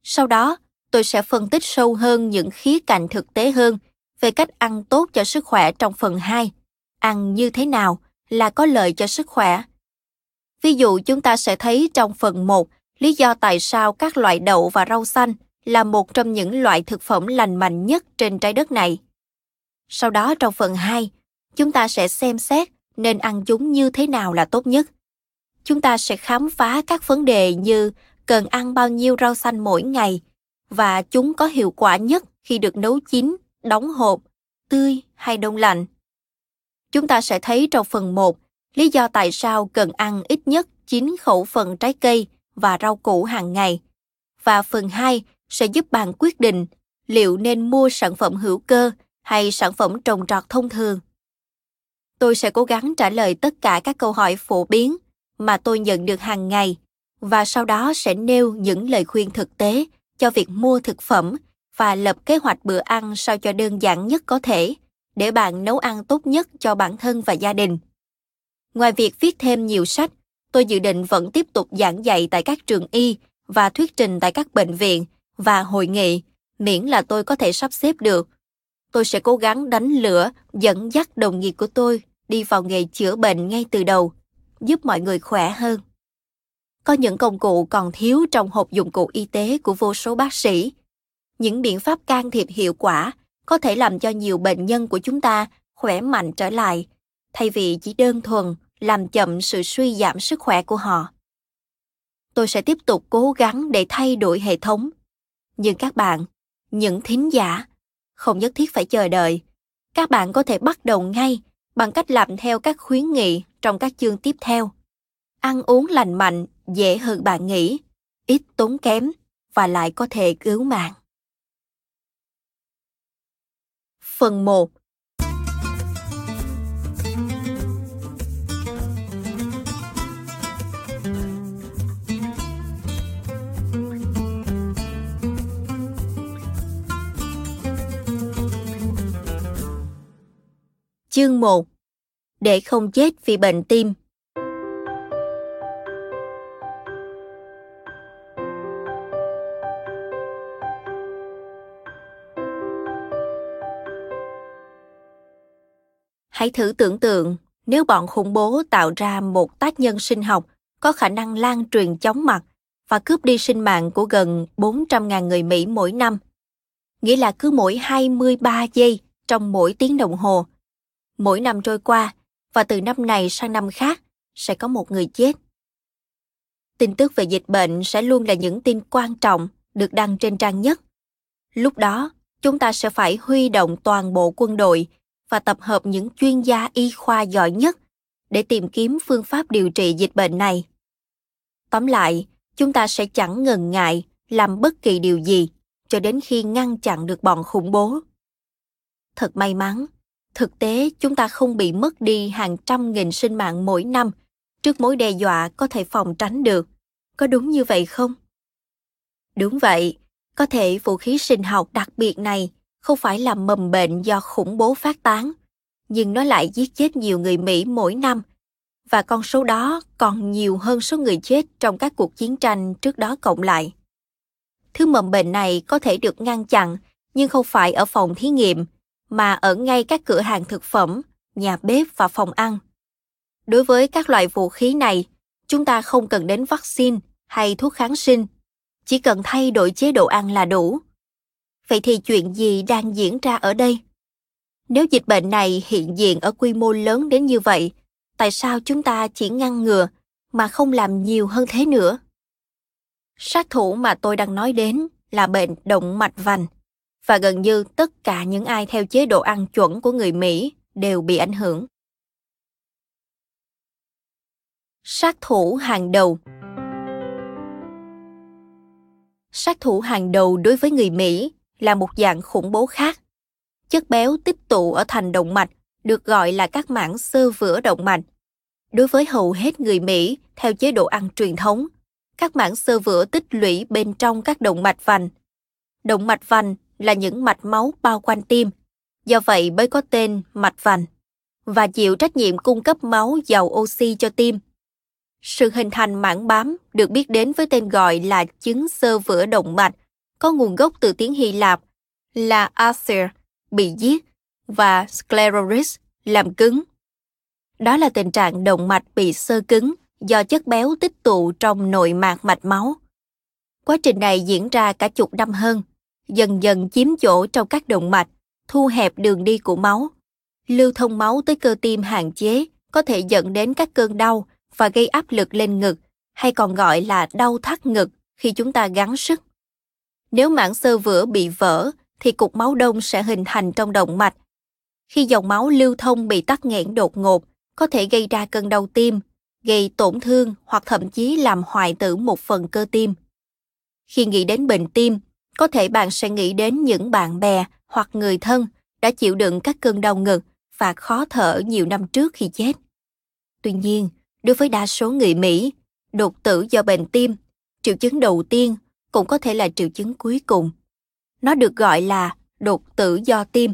Sau đó, tôi sẽ phân tích sâu hơn những khía cạnh thực tế hơn về cách ăn tốt cho sức khỏe trong phần 2. Ăn như thế nào là có lợi cho sức khỏe. Ví dụ chúng ta sẽ thấy trong phần 1 lý do tại sao các loại đậu và rau xanh là một trong những loại thực phẩm lành mạnh nhất trên trái đất này. Sau đó trong phần 2, chúng ta sẽ xem xét nên ăn chúng như thế nào là tốt nhất. Chúng ta sẽ khám phá các vấn đề như cần ăn bao nhiêu rau xanh mỗi ngày và chúng có hiệu quả nhất khi được nấu chín, đóng hộp, tươi hay đông lạnh. Chúng ta sẽ thấy trong phần 1 lý do tại sao cần ăn ít nhất 9 khẩu phần trái cây và rau củ hàng ngày. Và phần 2 sẽ giúp bạn quyết định liệu nên mua sản phẩm hữu cơ hay sản phẩm trồng trọt thông thường. Tôi sẽ cố gắng trả lời tất cả các câu hỏi phổ biến mà tôi nhận được hàng ngày và sau đó sẽ nêu những lời khuyên thực tế cho việc mua thực phẩm và lập kế hoạch bữa ăn sao cho đơn giản nhất có thể để bạn nấu ăn tốt nhất cho bản thân và gia đình. Ngoài việc viết thêm nhiều sách, tôi dự định vẫn tiếp tục giảng dạy tại các trường y và thuyết trình tại các bệnh viện và hội nghị, miễn là tôi có thể sắp xếp được. Tôi sẽ cố gắng đánh lửa, dẫn dắt đồng nghiệp của tôi đi vào nghề chữa bệnh ngay từ đầu, giúp mọi người khỏe hơn. Có những công cụ còn thiếu trong hộp dụng cụ y tế của vô số bác sĩ. Những biện pháp can thiệp hiệu quả có thể làm cho nhiều bệnh nhân của chúng ta khỏe mạnh trở lại, thay vì chỉ đơn thuần làm chậm sự suy giảm sức khỏe của họ. tôi sẽ tiếp tục cố gắng để thay đổi hệ thống. Nhưng các bạn, những thính giả, không nhất thiết phải chờ đợi. Các bạn có thể bắt đầu ngay bằng cách làm theo các khuyến nghị trong các chương tiếp theo. Ăn uống lành mạnh dễ hơn bạn nghĩ, ít tốn kém và lại có thể cứu mạng. Phần 1 Chương 1 Để không chết vì bệnh tim Hãy thử tưởng tượng, nếu bọn khủng bố tạo ra một tác nhân sinh học, có khả năng lan truyền chóng mặt và cướp đi sinh mạng của gần 400.000 người Mỹ mỗi năm. Nghĩa là cứ mỗi 23 giây trong mỗi tiếng đồng hồ – mỗi năm trôi qua và từ năm này sang năm khác sẽ có một người chết. Tin tức về dịch bệnh sẽ luôn là những tin quan trọng được đăng trên trang nhất. Lúc đó, chúng ta sẽ phải huy động toàn bộ quân đội và tập hợp những chuyên gia y khoa giỏi nhất để tìm kiếm phương pháp điều trị dịch bệnh này. Tóm lại, chúng ta sẽ chẳng ngần ngại làm bất kỳ điều gì cho đến khi ngăn chặn được bọn khủng bố. Thật may mắn, thực tế, chúng ta không bị mất đi hàng trăm nghìn sinh mạng mỗi năm trước mối đe dọa có thể phòng tránh được. Có đúng như vậy không? Đúng vậy. Có thể vũ khí sinh học đặc biệt này không phải là mầm bệnh do khủng bố phát tán, nhưng nó lại giết chết nhiều người mỹ mỗi năm. Và con số đó còn nhiều hơn số người chết trong các cuộc chiến tranh trước đó cộng lại. Thứ mầm bệnh này có thể được ngăn chặn, nhưng không phải ở phòng thí nghiệm mà ở ngay các cửa hàng thực phẩm, nhà bếp và phòng ăn. Đối với các loại vũ khí này, chúng ta không cần đến vaccine hay thuốc kháng sinh, chỉ cần thay đổi chế độ ăn là đủ. Vậy thì chuyện gì đang diễn ra ở đây? Nếu dịch bệnh này hiện diện ở quy mô lớn đến như vậy, tại sao chúng ta chỉ ngăn ngừa mà không làm nhiều hơn thế nữa? Sát thủ mà tôi đang nói đến là bệnh động mạch vành và gần như tất cả những ai theo chế độ ăn chuẩn của người Mỹ đều bị ảnh hưởng. Sát thủ hàng đầu Sát thủ hàng đầu đối với người Mỹ là một dạng khủng bố khác. Chất béo tích tụ ở thành động mạch được gọi là các mảng xơ vữa động mạch. Đối với hầu hết người Mỹ theo chế độ ăn truyền thống, các mảng xơ vữa tích lũy bên trong các động mạch vành. Động mạch vành là những mạch máu bao quanh tim, do vậy mới có tên mạch vành, và chịu trách nhiệm cung cấp máu giàu oxy cho tim. Sự hình thành mảng bám được biết đến với tên gọi là chứng sơ vữa động mạch, có nguồn gốc từ tiếng Hy Lạp là acer, bị giết, và sclerosis, làm cứng. Đó là tình trạng động mạch bị sơ cứng do chất béo tích tụ trong nội mạc mạch máu. Quá trình này diễn ra cả chục năm hơn dần dần chiếm chỗ trong các động mạch, thu hẹp đường đi của máu. Lưu thông máu tới cơ tim hạn chế có thể dẫn đến các cơn đau và gây áp lực lên ngực, hay còn gọi là đau thắt ngực khi chúng ta gắng sức. Nếu mảng xơ vữa bị vỡ, thì cục máu đông sẽ hình thành trong động mạch. Khi dòng máu lưu thông bị tắc nghẽn đột ngột, có thể gây ra cơn đau tim, gây tổn thương hoặc thậm chí làm hoại tử một phần cơ tim. Khi nghĩ đến bệnh tim, có thể bạn sẽ nghĩ đến những bạn bè hoặc người thân đã chịu đựng các cơn đau ngực và khó thở nhiều năm trước khi chết. Tuy nhiên, đối với đa số người Mỹ, đột tử do bệnh tim, triệu chứng đầu tiên cũng có thể là triệu chứng cuối cùng. Nó được gọi là đột tử do tim,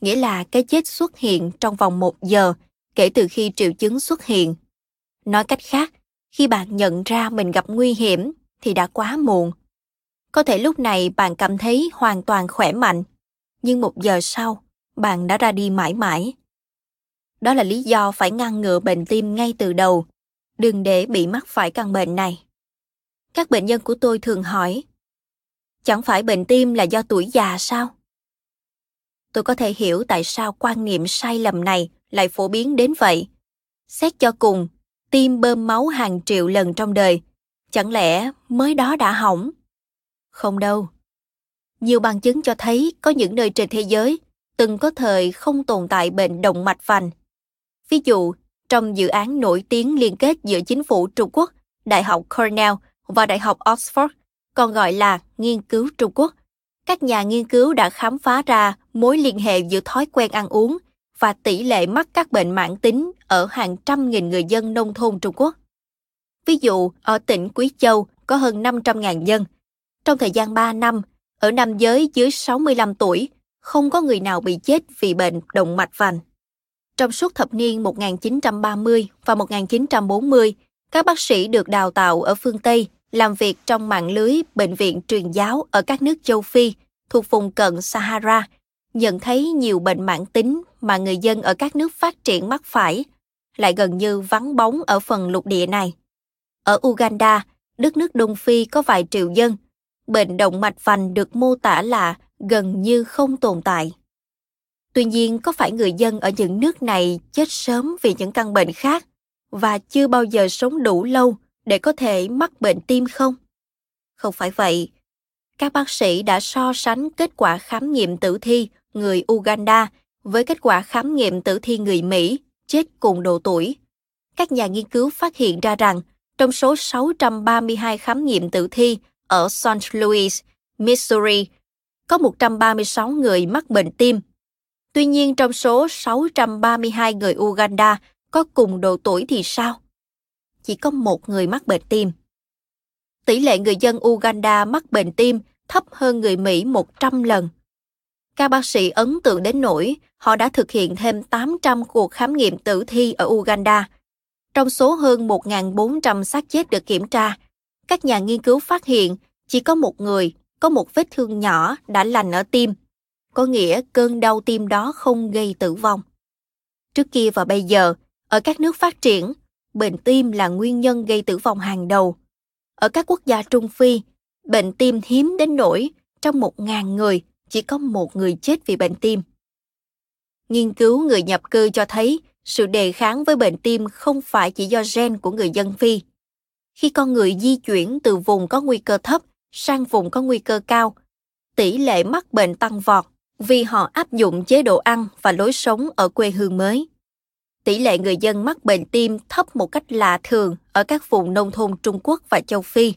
nghĩa là cái chết xuất hiện trong vòng một giờ kể từ khi triệu chứng xuất hiện. Nói cách khác, khi bạn nhận ra mình gặp nguy hiểm thì đã quá muộn có thể lúc này bạn cảm thấy hoàn toàn khỏe mạnh, nhưng một giờ sau, bạn đã ra đi mãi mãi. Đó là lý do phải ngăn ngừa bệnh tim ngay từ đầu, đừng để bị mắc phải căn bệnh này. Các bệnh nhân của tôi thường hỏi, chẳng phải bệnh tim là do tuổi già sao? Tôi có thể hiểu tại sao quan niệm sai lầm này lại phổ biến đến vậy. Xét cho cùng, tim bơm máu hàng triệu lần trong đời Chẳng lẽ mới đó đã hỏng? Không đâu. Nhiều bằng chứng cho thấy có những nơi trên thế giới từng có thời không tồn tại bệnh động mạch vành. Ví dụ, trong dự án nổi tiếng liên kết giữa chính phủ Trung Quốc, Đại học Cornell và Đại học Oxford, còn gọi là nghiên cứu Trung Quốc, các nhà nghiên cứu đã khám phá ra mối liên hệ giữa thói quen ăn uống và tỷ lệ mắc các bệnh mãn tính ở hàng trăm nghìn người dân nông thôn Trung Quốc. Ví dụ, ở tỉnh Quý Châu có hơn 500.000 dân. Trong thời gian 3 năm, ở nam giới dưới 65 tuổi, không có người nào bị chết vì bệnh động mạch vành. Trong suốt thập niên 1930 và 1940, các bác sĩ được đào tạo ở phương Tây làm việc trong mạng lưới bệnh viện truyền giáo ở các nước châu Phi thuộc vùng cận Sahara, nhận thấy nhiều bệnh mãn tính mà người dân ở các nước phát triển mắc phải, lại gần như vắng bóng ở phần lục địa này. Ở Uganda, đất nước Đông Phi có vài triệu dân, bệnh động mạch vành được mô tả là gần như không tồn tại. Tuy nhiên, có phải người dân ở những nước này chết sớm vì những căn bệnh khác và chưa bao giờ sống đủ lâu để có thể mắc bệnh tim không? Không phải vậy. Các bác sĩ đã so sánh kết quả khám nghiệm tử thi người Uganda với kết quả khám nghiệm tử thi người Mỹ chết cùng độ tuổi. Các nhà nghiên cứu phát hiện ra rằng trong số 632 khám nghiệm tử thi ở St. Louis, Missouri, có 136 người mắc bệnh tim. Tuy nhiên trong số 632 người Uganda có cùng độ tuổi thì sao? Chỉ có một người mắc bệnh tim. Tỷ lệ người dân Uganda mắc bệnh tim thấp hơn người Mỹ 100 lần. Các bác sĩ ấn tượng đến nỗi họ đã thực hiện thêm 800 cuộc khám nghiệm tử thi ở Uganda. Trong số hơn 1.400 xác chết được kiểm tra, các nhà nghiên cứu phát hiện chỉ có một người có một vết thương nhỏ đã lành ở tim, có nghĩa cơn đau tim đó không gây tử vong. Trước kia và bây giờ, ở các nước phát triển, bệnh tim là nguyên nhân gây tử vong hàng đầu. Ở các quốc gia Trung Phi, bệnh tim hiếm đến nỗi trong một ngàn người chỉ có một người chết vì bệnh tim. Nghiên cứu người nhập cư cho thấy sự đề kháng với bệnh tim không phải chỉ do gen của người dân Phi. Khi con người di chuyển từ vùng có nguy cơ thấp sang vùng có nguy cơ cao, tỷ lệ mắc bệnh tăng vọt vì họ áp dụng chế độ ăn và lối sống ở quê hương mới. Tỷ lệ người dân mắc bệnh tim thấp một cách lạ thường ở các vùng nông thôn Trung Quốc và châu Phi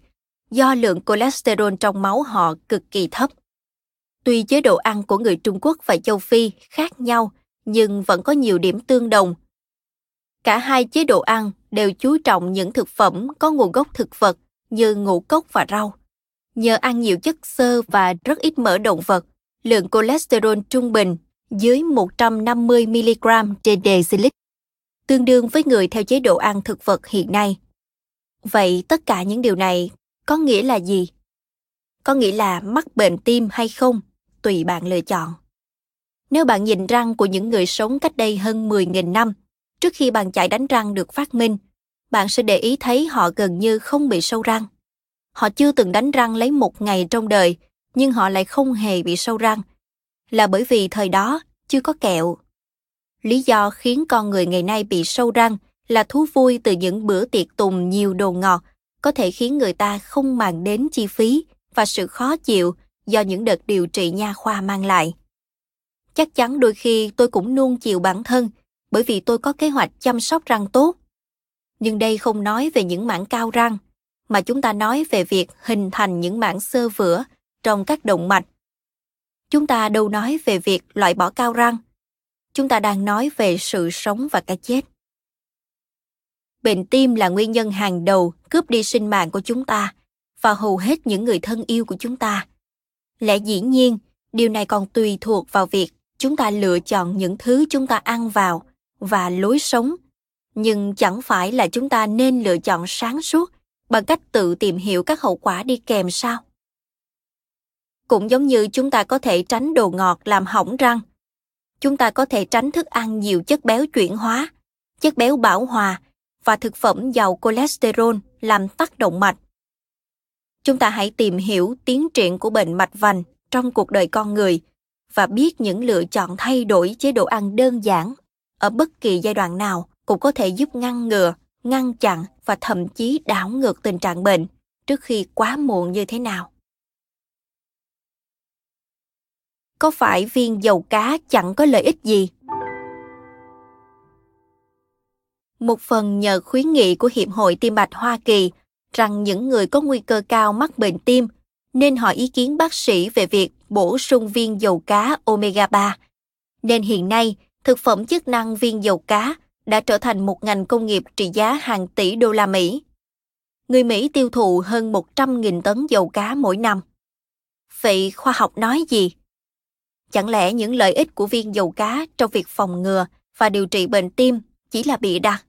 do lượng cholesterol trong máu họ cực kỳ thấp. Tuy chế độ ăn của người Trung Quốc và châu Phi khác nhau, nhưng vẫn có nhiều điểm tương đồng. Cả hai chế độ ăn đều chú trọng những thực phẩm có nguồn gốc thực vật như ngũ cốc và rau. Nhờ ăn nhiều chất xơ và rất ít mỡ động vật, lượng cholesterol trung bình dưới 150 mg trên decilit, tương đương với người theo chế độ ăn thực vật hiện nay. Vậy tất cả những điều này có nghĩa là gì? Có nghĩa là mắc bệnh tim hay không, tùy bạn lựa chọn. Nếu bạn nhìn răng của những người sống cách đây hơn 10.000 năm, trước khi bàn chải đánh răng được phát minh, bạn sẽ để ý thấy họ gần như không bị sâu răng. Họ chưa từng đánh răng lấy một ngày trong đời, nhưng họ lại không hề bị sâu răng. Là bởi vì thời đó chưa có kẹo. Lý do khiến con người ngày nay bị sâu răng là thú vui từ những bữa tiệc tùng nhiều đồ ngọt có thể khiến người ta không màng đến chi phí và sự khó chịu do những đợt điều trị nha khoa mang lại. Chắc chắn đôi khi tôi cũng nuông chiều bản thân bởi vì tôi có kế hoạch chăm sóc răng tốt. Nhưng đây không nói về những mảng cao răng, mà chúng ta nói về việc hình thành những mảng xơ vữa trong các động mạch. Chúng ta đâu nói về việc loại bỏ cao răng. Chúng ta đang nói về sự sống và cái chết. Bệnh tim là nguyên nhân hàng đầu cướp đi sinh mạng của chúng ta và hầu hết những người thân yêu của chúng ta. Lẽ dĩ nhiên, điều này còn tùy thuộc vào việc chúng ta lựa chọn những thứ chúng ta ăn vào và lối sống. Nhưng chẳng phải là chúng ta nên lựa chọn sáng suốt bằng cách tự tìm hiểu các hậu quả đi kèm sao? Cũng giống như chúng ta có thể tránh đồ ngọt làm hỏng răng. Chúng ta có thể tránh thức ăn nhiều chất béo chuyển hóa, chất béo bão hòa và thực phẩm giàu cholesterol làm tắc động mạch. Chúng ta hãy tìm hiểu tiến triển của bệnh mạch vành trong cuộc đời con người và biết những lựa chọn thay đổi chế độ ăn đơn giản ở bất kỳ giai đoạn nào cũng có thể giúp ngăn ngừa, ngăn chặn và thậm chí đảo ngược tình trạng bệnh trước khi quá muộn như thế nào. Có phải viên dầu cá chẳng có lợi ích gì? Một phần nhờ khuyến nghị của Hiệp hội Tim mạch Hoa Kỳ rằng những người có nguy cơ cao mắc bệnh tim nên hỏi ý kiến bác sĩ về việc bổ sung viên dầu cá omega 3. Nên hiện nay, thực phẩm chức năng viên dầu cá đã trở thành một ngành công nghiệp trị giá hàng tỷ đô la Mỹ. Người Mỹ tiêu thụ hơn 100.000 tấn dầu cá mỗi năm. Vậy khoa học nói gì? Chẳng lẽ những lợi ích của viên dầu cá trong việc phòng ngừa và điều trị bệnh tim chỉ là bị đặt?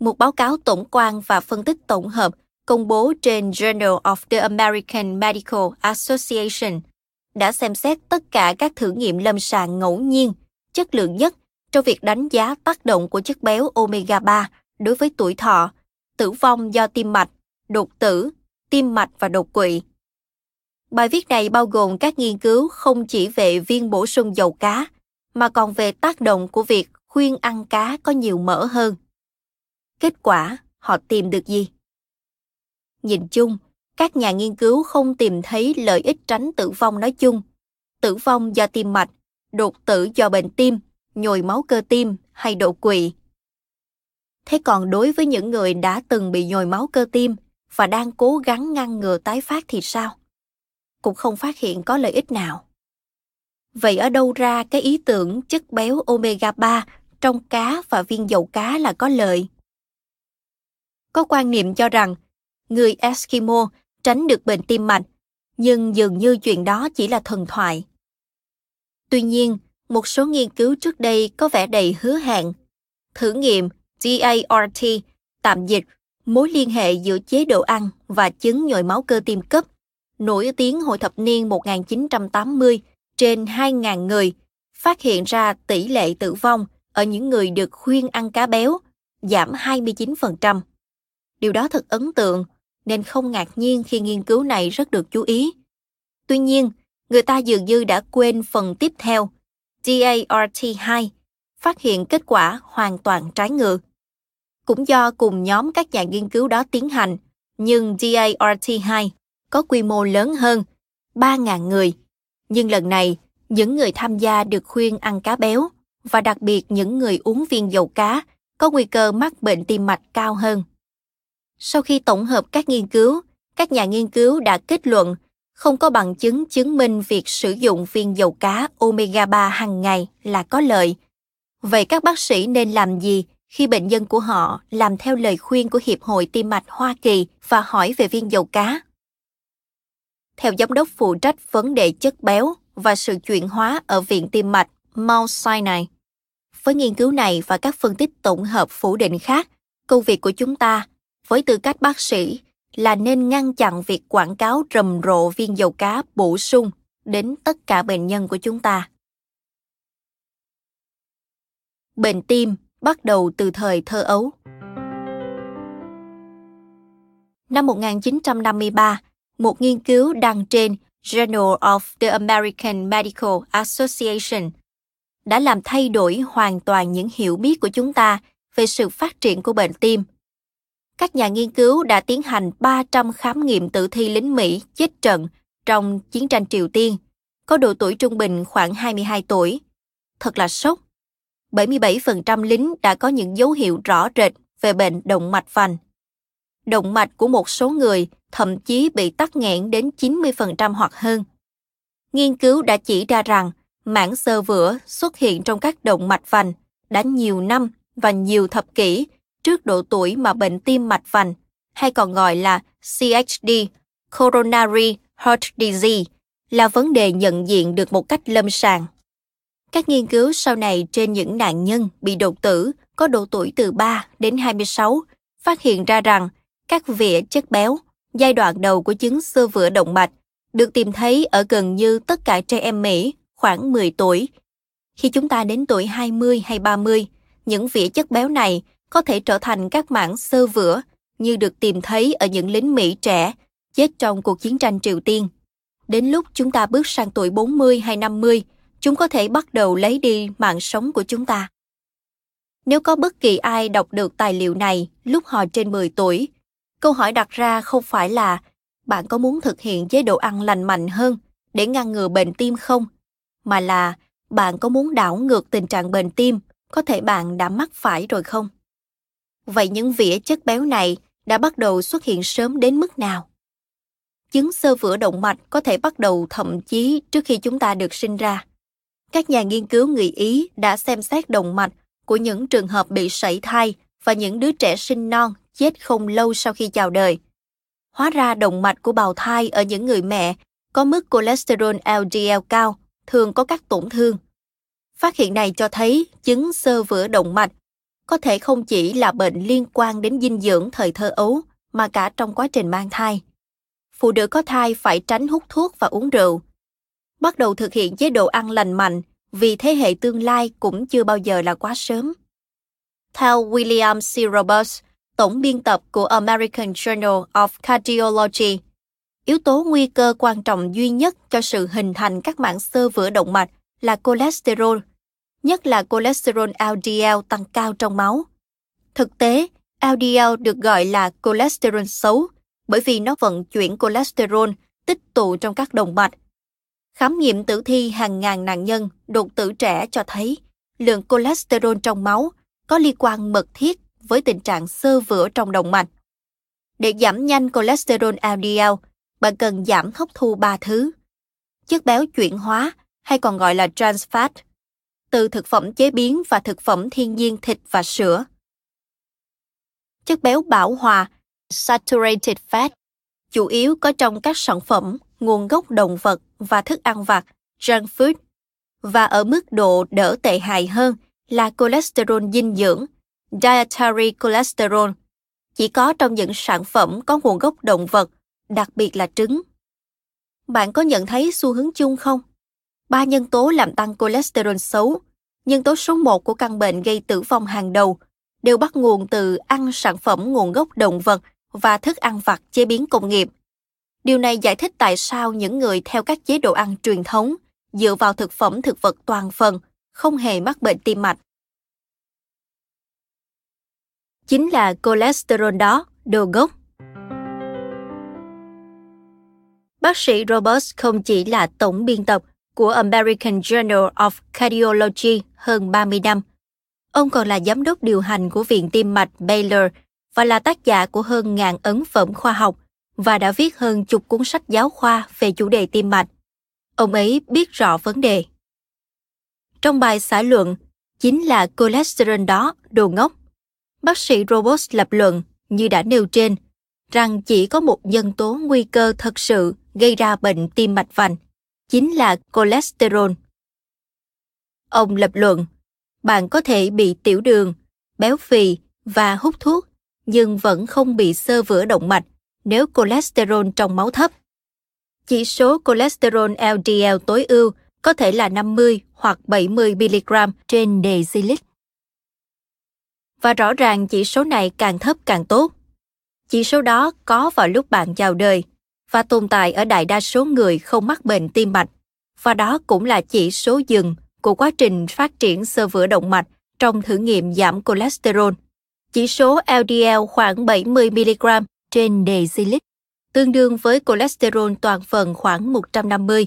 Một báo cáo tổng quan và phân tích tổng hợp công bố trên Journal of the American Medical Association đã xem xét tất cả các thử nghiệm lâm sàng ngẫu nhiên, chất lượng nhất trong việc đánh giá tác động của chất béo omega 3 đối với tuổi thọ, tử vong do tim mạch, đột tử, tim mạch và đột quỵ. Bài viết này bao gồm các nghiên cứu không chỉ về viên bổ sung dầu cá, mà còn về tác động của việc khuyên ăn cá có nhiều mỡ hơn. Kết quả, họ tìm được gì? Nhìn chung, các nhà nghiên cứu không tìm thấy lợi ích tránh tử vong nói chung, tử vong do tim mạch, đột tử do bệnh tim, nhồi máu cơ tim hay đột quỵ. Thế còn đối với những người đã từng bị nhồi máu cơ tim và đang cố gắng ngăn ngừa tái phát thì sao? Cũng không phát hiện có lợi ích nào. Vậy ở đâu ra cái ý tưởng chất béo omega 3 trong cá và viên dầu cá là có lợi? Có quan niệm cho rằng người Eskimo tránh được bệnh tim mạch, nhưng dường như chuyện đó chỉ là thần thoại. Tuy nhiên, một số nghiên cứu trước đây có vẻ đầy hứa hẹn. Thử nghiệm DART, tạm dịch, mối liên hệ giữa chế độ ăn và chứng nhồi máu cơ tim cấp, nổi tiếng hồi thập niên 1980 trên 2.000 người, phát hiện ra tỷ lệ tử vong ở những người được khuyên ăn cá béo giảm 29%. Điều đó thật ấn tượng, nên không ngạc nhiên khi nghiên cứu này rất được chú ý. Tuy nhiên, người ta dường như đã quên phần tiếp theo, DART2, phát hiện kết quả hoàn toàn trái ngược. Cũng do cùng nhóm các nhà nghiên cứu đó tiến hành, nhưng DART2 có quy mô lớn hơn, 3.000 người. Nhưng lần này, những người tham gia được khuyên ăn cá béo và đặc biệt những người uống viên dầu cá có nguy cơ mắc bệnh tim mạch cao hơn. Sau khi tổng hợp các nghiên cứu, các nhà nghiên cứu đã kết luận không có bằng chứng chứng minh việc sử dụng viên dầu cá omega 3 hàng ngày là có lợi. Vậy các bác sĩ nên làm gì khi bệnh nhân của họ làm theo lời khuyên của Hiệp hội Tim mạch Hoa Kỳ và hỏi về viên dầu cá? Theo giám đốc phụ trách vấn đề chất béo và sự chuyển hóa ở Viện Tim mạch Mount Sinai, với nghiên cứu này và các phân tích tổng hợp phủ định khác, công việc của chúng ta với tư cách bác sĩ là nên ngăn chặn việc quảng cáo rầm rộ viên dầu cá bổ sung đến tất cả bệnh nhân của chúng ta. Bệnh tim bắt đầu từ thời thơ ấu. Năm 1953, một nghiên cứu đăng trên Journal of the American Medical Association đã làm thay đổi hoàn toàn những hiểu biết của chúng ta về sự phát triển của bệnh tim các nhà nghiên cứu đã tiến hành 300 khám nghiệm tử thi lính Mỹ chết trận trong chiến tranh Triều Tiên, có độ tuổi trung bình khoảng 22 tuổi. Thật là sốc. 77% lính đã có những dấu hiệu rõ rệt về bệnh động mạch vành. Động mạch của một số người thậm chí bị tắc nghẽn đến 90% hoặc hơn. Nghiên cứu đã chỉ ra rằng mảng xơ vữa xuất hiện trong các động mạch vành đã nhiều năm và nhiều thập kỷ trước độ tuổi mà bệnh tim mạch vành, hay còn gọi là CHD, Coronary Heart Disease, là vấn đề nhận diện được một cách lâm sàng. Các nghiên cứu sau này trên những nạn nhân bị đột tử có độ tuổi từ 3 đến 26 phát hiện ra rằng các vỉa chất béo, giai đoạn đầu của chứng xơ vữa động mạch, được tìm thấy ở gần như tất cả trẻ em Mỹ khoảng 10 tuổi. Khi chúng ta đến tuổi 20 hay 30, những vỉa chất béo này có thể trở thành các mảng sơ vữa như được tìm thấy ở những lính Mỹ trẻ chết trong cuộc chiến tranh Triều Tiên. Đến lúc chúng ta bước sang tuổi 40 hay 50, chúng có thể bắt đầu lấy đi mạng sống của chúng ta. Nếu có bất kỳ ai đọc được tài liệu này lúc họ trên 10 tuổi, Câu hỏi đặt ra không phải là bạn có muốn thực hiện chế độ ăn lành mạnh hơn để ngăn ngừa bệnh tim không, mà là bạn có muốn đảo ngược tình trạng bệnh tim có thể bạn đã mắc phải rồi không? Vậy những vỉa chất béo này đã bắt đầu xuất hiện sớm đến mức nào? Chứng sơ vữa động mạch có thể bắt đầu thậm chí trước khi chúng ta được sinh ra. Các nhà nghiên cứu người Ý đã xem xét động mạch của những trường hợp bị sảy thai và những đứa trẻ sinh non chết không lâu sau khi chào đời. Hóa ra động mạch của bào thai ở những người mẹ có mức cholesterol LDL cao, thường có các tổn thương. Phát hiện này cho thấy chứng sơ vữa động mạch có thể không chỉ là bệnh liên quan đến dinh dưỡng thời thơ ấu mà cả trong quá trình mang thai. Phụ nữ có thai phải tránh hút thuốc và uống rượu. Bắt đầu thực hiện chế độ ăn lành mạnh vì thế hệ tương lai cũng chưa bao giờ là quá sớm. Theo William C. Roberts, tổng biên tập của American Journal of Cardiology, yếu tố nguy cơ quan trọng duy nhất cho sự hình thành các mảng xơ vữa động mạch là cholesterol, nhất là cholesterol LDL tăng cao trong máu. Thực tế, LDL được gọi là cholesterol xấu bởi vì nó vận chuyển cholesterol tích tụ trong các động mạch. Khám nghiệm tử thi hàng ngàn nạn nhân đột tử trẻ cho thấy lượng cholesterol trong máu có liên quan mật thiết với tình trạng sơ vữa trong động mạch. Để giảm nhanh cholesterol LDL, bạn cần giảm hấp thu ba thứ. Chất béo chuyển hóa, hay còn gọi là trans fat, từ thực phẩm chế biến và thực phẩm thiên nhiên thịt và sữa. Chất béo bảo hòa, saturated fat, chủ yếu có trong các sản phẩm nguồn gốc động vật và thức ăn vặt, junk food, và ở mức độ đỡ tệ hại hơn là cholesterol dinh dưỡng, dietary cholesterol, chỉ có trong những sản phẩm có nguồn gốc động vật, đặc biệt là trứng. Bạn có nhận thấy xu hướng chung không? Ba nhân tố làm tăng cholesterol xấu, nhân tố số 1 của căn bệnh gây tử vong hàng đầu, đều bắt nguồn từ ăn sản phẩm nguồn gốc động vật và thức ăn vặt chế biến công nghiệp. Điều này giải thích tại sao những người theo các chế độ ăn truyền thống dựa vào thực phẩm thực vật toàn phần không hề mắc bệnh tim mạch. Chính là cholesterol đó, đồ gốc. Bác sĩ Roberts không chỉ là tổng biên tập của American Journal of Cardiology hơn 30 năm. Ông còn là giám đốc điều hành của Viện Tim mạch Baylor và là tác giả của hơn ngàn ấn phẩm khoa học và đã viết hơn chục cuốn sách giáo khoa về chủ đề tim mạch. Ông ấy biết rõ vấn đề. Trong bài xã luận, chính là cholesterol đó, đồ ngốc. Bác sĩ Roberts lập luận, như đã nêu trên, rằng chỉ có một nhân tố nguy cơ thật sự gây ra bệnh tim mạch vành, chính là cholesterol. Ông lập luận, bạn có thể bị tiểu đường, béo phì và hút thuốc, nhưng vẫn không bị xơ vữa động mạch nếu cholesterol trong máu thấp. Chỉ số cholesterol LDL tối ưu có thể là 50 hoặc 70 mg trên decilit. Và rõ ràng chỉ số này càng thấp càng tốt. Chỉ số đó có vào lúc bạn chào đời và tồn tại ở đại đa số người không mắc bệnh tim mạch. Và đó cũng là chỉ số dừng của quá trình phát triển sơ vữa động mạch trong thử nghiệm giảm cholesterol. Chỉ số LDL khoảng 70 mg trên decilit, tương đương với cholesterol toàn phần khoảng 150.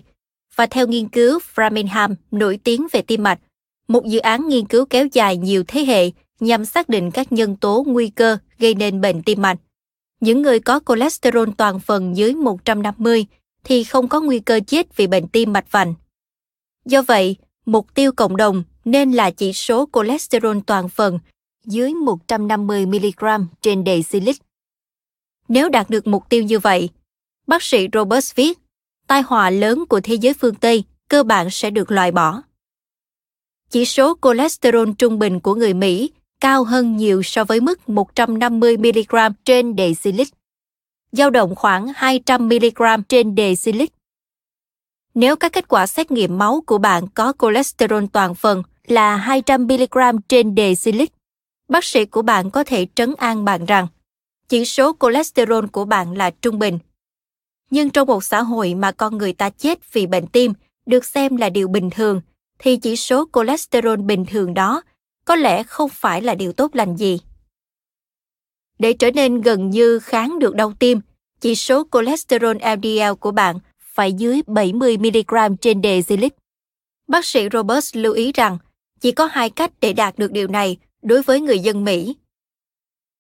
Và theo nghiên cứu Framingham nổi tiếng về tim mạch, một dự án nghiên cứu kéo dài nhiều thế hệ nhằm xác định các nhân tố nguy cơ gây nên bệnh tim mạch. Những người có cholesterol toàn phần dưới 150 thì không có nguy cơ chết vì bệnh tim mạch vành. Do vậy, mục tiêu cộng đồng nên là chỉ số cholesterol toàn phần dưới 150 mg trên decilit. Nếu đạt được mục tiêu như vậy, bác sĩ Roberts viết, tai họa lớn của thế giới phương Tây cơ bản sẽ được loại bỏ. Chỉ số cholesterol trung bình của người Mỹ cao hơn nhiều so với mức 150mg trên decilit, dao động khoảng 200mg trên decilit. Nếu các kết quả xét nghiệm máu của bạn có cholesterol toàn phần là 200mg trên decilit, bác sĩ của bạn có thể trấn an bạn rằng chỉ số cholesterol của bạn là trung bình. Nhưng trong một xã hội mà con người ta chết vì bệnh tim được xem là điều bình thường, thì chỉ số cholesterol bình thường đó có lẽ không phải là điều tốt lành gì. Để trở nên gần như kháng được đau tim, chỉ số cholesterol LDL của bạn phải dưới 70 mg trên decilit. Bác sĩ Roberts lưu ý rằng chỉ có hai cách để đạt được điều này đối với người dân Mỹ.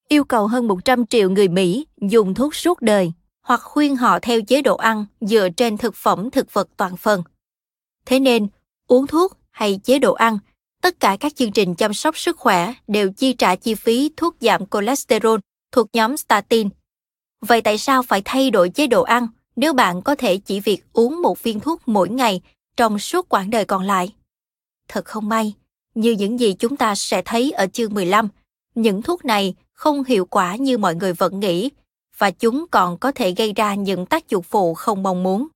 Yêu cầu hơn 100 triệu người Mỹ dùng thuốc suốt đời hoặc khuyên họ theo chế độ ăn dựa trên thực phẩm thực vật toàn phần. Thế nên, uống thuốc hay chế độ ăn, tất cả các chương trình chăm sóc sức khỏe đều chi trả chi phí thuốc giảm cholesterol thuộc nhóm statin. Vậy tại sao phải thay đổi chế độ ăn nếu bạn có thể chỉ việc uống một viên thuốc mỗi ngày trong suốt quãng đời còn lại? Thật không may, như những gì chúng ta sẽ thấy ở chương 15, những thuốc này không hiệu quả như mọi người vẫn nghĩ và chúng còn có thể gây ra những tác dụng phụ không mong muốn.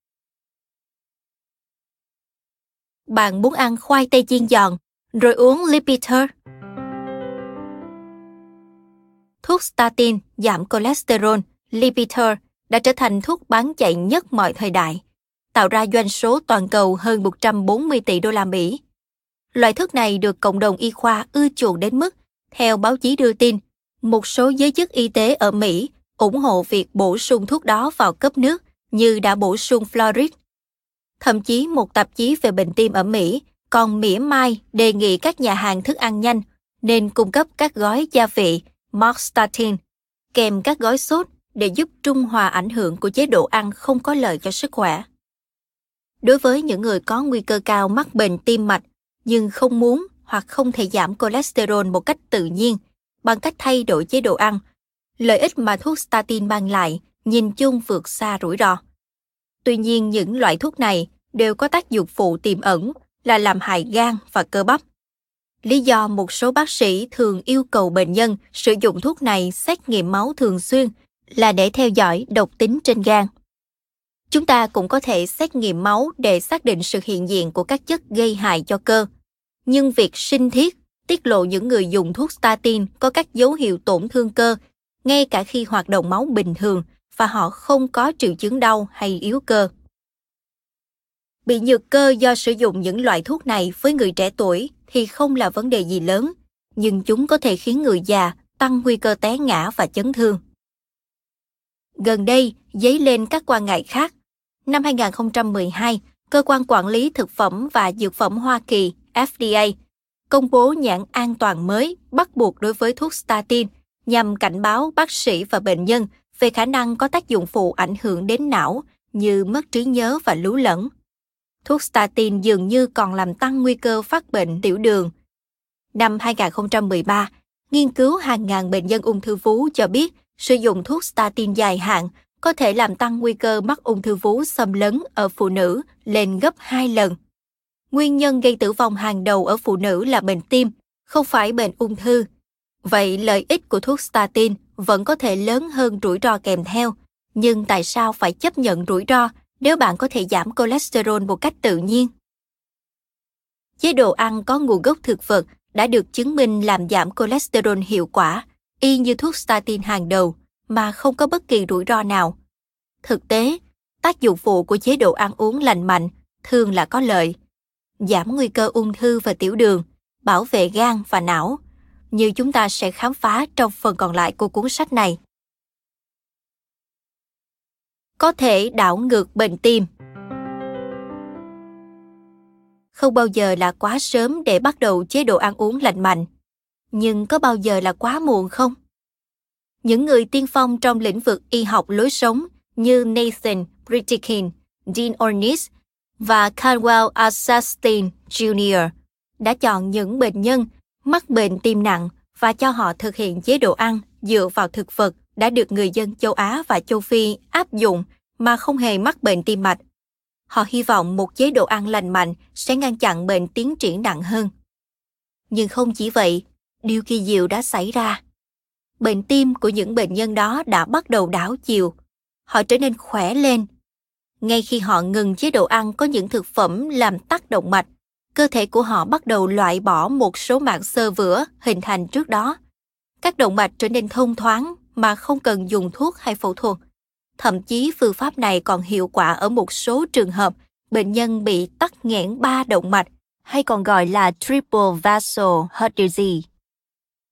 Bạn muốn ăn khoai tây chiên giòn rồi uống Lipitor. Thuốc statin giảm cholesterol, Lipitor đã trở thành thuốc bán chạy nhất mọi thời đại, tạo ra doanh số toàn cầu hơn 140 tỷ đô la Mỹ. Loại thuốc này được cộng đồng y khoa ưa chuộng đến mức, theo báo chí đưa tin, một số giới chức y tế ở Mỹ ủng hộ việc bổ sung thuốc đó vào cấp nước như đã bổ sung fluoride. Thậm chí một tạp chí về bệnh tim ở Mỹ còn mỉa mai đề nghị các nhà hàng thức ăn nhanh nên cung cấp các gói gia vị Marstatin kèm các gói sốt để giúp trung hòa ảnh hưởng của chế độ ăn không có lợi cho sức khỏe. Đối với những người có nguy cơ cao mắc bệnh tim mạch nhưng không muốn hoặc không thể giảm cholesterol một cách tự nhiên bằng cách thay đổi chế độ ăn, lợi ích mà thuốc statin mang lại nhìn chung vượt xa rủi ro. Tuy nhiên những loại thuốc này đều có tác dụng phụ tiềm ẩn là làm hại gan và cơ bắp. Lý do một số bác sĩ thường yêu cầu bệnh nhân sử dụng thuốc này xét nghiệm máu thường xuyên là để theo dõi độc tính trên gan. Chúng ta cũng có thể xét nghiệm máu để xác định sự hiện diện của các chất gây hại cho cơ. Nhưng việc sinh thiết tiết lộ những người dùng thuốc statin có các dấu hiệu tổn thương cơ, ngay cả khi hoạt động máu bình thường và họ không có triệu chứng đau hay yếu cơ. Bị nhược cơ do sử dụng những loại thuốc này với người trẻ tuổi thì không là vấn đề gì lớn, nhưng chúng có thể khiến người già tăng nguy cơ té ngã và chấn thương. Gần đây, dấy lên các quan ngại khác. Năm 2012, Cơ quan Quản lý Thực phẩm và Dược phẩm Hoa Kỳ FDA công bố nhãn an toàn mới bắt buộc đối với thuốc statin nhằm cảnh báo bác sĩ và bệnh nhân về khả năng có tác dụng phụ ảnh hưởng đến não như mất trí nhớ và lú lẫn. Thuốc statin dường như còn làm tăng nguy cơ phát bệnh tiểu đường. Năm 2013, nghiên cứu hàng ngàn bệnh nhân ung thư vú cho biết sử dụng thuốc statin dài hạn có thể làm tăng nguy cơ mắc ung thư vú xâm lấn ở phụ nữ lên gấp 2 lần. Nguyên nhân gây tử vong hàng đầu ở phụ nữ là bệnh tim, không phải bệnh ung thư. Vậy lợi ích của thuốc statin vẫn có thể lớn hơn rủi ro kèm theo, nhưng tại sao phải chấp nhận rủi ro nếu bạn có thể giảm cholesterol một cách tự nhiên? Chế độ ăn có nguồn gốc thực vật đã được chứng minh làm giảm cholesterol hiệu quả, y như thuốc statin hàng đầu, mà không có bất kỳ rủi ro nào. Thực tế, tác dụng phụ của chế độ ăn uống lành mạnh thường là có lợi. Giảm nguy cơ ung thư và tiểu đường, bảo vệ gan và não, như chúng ta sẽ khám phá trong phần còn lại của cuốn sách này. Có thể đảo ngược bệnh tim. Không bao giờ là quá sớm để bắt đầu chế độ ăn uống lành mạnh, nhưng có bao giờ là quá muộn không? Những người tiên phong trong lĩnh vực y học lối sống như Nathan Britikin, Dean Ornish và Canwell Assastin Jr. đã chọn những bệnh nhân mắc bệnh tim nặng và cho họ thực hiện chế độ ăn dựa vào thực vật đã được người dân châu Á và châu Phi áp dụng mà không hề mắc bệnh tim mạch. Họ hy vọng một chế độ ăn lành mạnh sẽ ngăn chặn bệnh tiến triển nặng hơn. Nhưng không chỉ vậy, điều kỳ diệu đã xảy ra. Bệnh tim của những bệnh nhân đó đã bắt đầu đảo chiều. Họ trở nên khỏe lên. Ngay khi họ ngừng chế độ ăn có những thực phẩm làm tắc động mạch, cơ thể của họ bắt đầu loại bỏ một số mạng xơ vữa hình thành trước đó. Các động mạch trở nên thông thoáng mà không cần dùng thuốc hay phẫu thuật. Thậm chí phương pháp này còn hiệu quả ở một số trường hợp bệnh nhân bị tắc nghẽn ba động mạch hay còn gọi là triple vessel heart disease.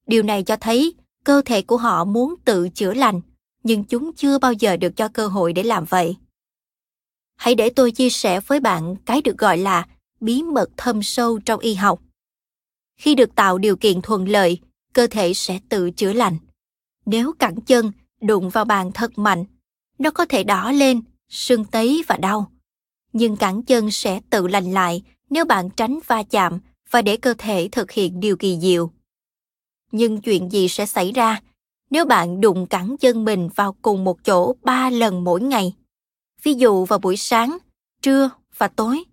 Điều này cho thấy cơ thể của họ muốn tự chữa lành, nhưng chúng chưa bao giờ được cho cơ hội để làm vậy. Hãy để tôi chia sẻ với bạn cái được gọi là bí mật thâm sâu trong y học. Khi được tạo điều kiện thuận lợi, cơ thể sẽ tự chữa lành. Nếu cẳng chân đụng vào bàn thật mạnh, nó có thể đỏ lên, sưng tấy và đau. Nhưng cẳng chân sẽ tự lành lại nếu bạn tránh va chạm và để cơ thể thực hiện điều kỳ diệu. Nhưng chuyện gì sẽ xảy ra nếu bạn đụng cẳng chân mình vào cùng một chỗ ba lần mỗi ngày? Ví dụ vào buổi sáng, trưa và tối.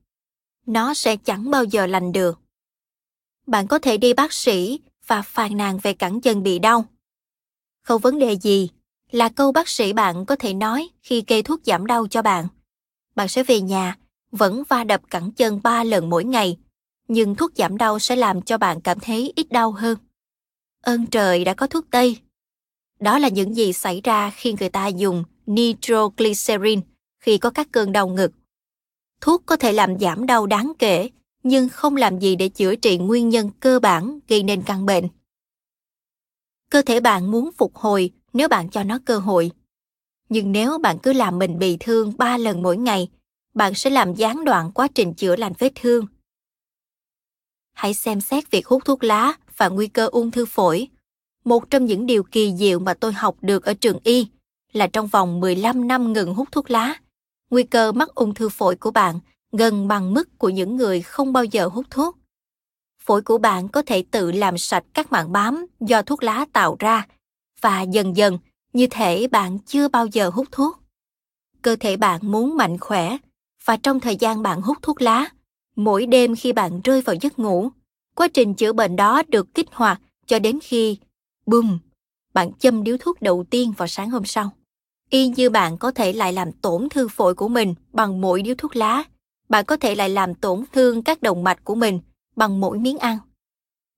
Nó sẽ chẳng bao giờ lành được. Bạn có thể đi bác sĩ và phàn nàn về cẳng chân bị đau. Không vấn đề gì là câu bác sĩ bạn có thể nói khi kê thuốc giảm đau cho bạn. Bạn sẽ về nhà, vẫn va đập cẳng chân ba lần mỗi ngày, nhưng thuốc giảm đau sẽ làm cho bạn cảm thấy ít đau hơn. Ơn trời đã có thuốc Tây. Đó là những gì xảy ra khi người ta dùng nitroglycerin khi có các cơn đau ngực. Thuốc có thể làm giảm đau đáng kể, nhưng không làm gì để chữa trị nguyên nhân cơ bản gây nên căn bệnh. Cơ thể bạn muốn phục hồi nếu bạn cho nó cơ hội. Nhưng nếu bạn cứ làm mình bị thương ba lần mỗi ngày, bạn sẽ làm gián đoạn quá trình chữa lành vết thương. Hãy xem xét việc hút thuốc lá và nguy cơ ung thư phổi. Một trong những điều kỳ diệu mà tôi học được ở trường y là trong vòng 15 năm ngừng hút thuốc lá, nguy cơ mắc ung thư phổi của bạn gần bằng mức của những người không bao giờ hút thuốc. Phổi của bạn có thể tự làm sạch các mảng bám do thuốc lá tạo ra và dần dần như thể bạn chưa bao giờ hút thuốc. Cơ thể bạn muốn mạnh khỏe và trong thời gian bạn hút thuốc lá, mỗi đêm khi bạn rơi vào giấc ngủ, quá trình chữa bệnh đó được kích hoạt cho đến khi bùm, bạn châm điếu thuốc đầu tiên vào sáng hôm sau. Y như bạn có thể lại làm tổn thương phổi của mình bằng mỗi điếu thuốc lá, bạn có thể lại làm tổn thương các động mạch của mình bằng mỗi miếng ăn.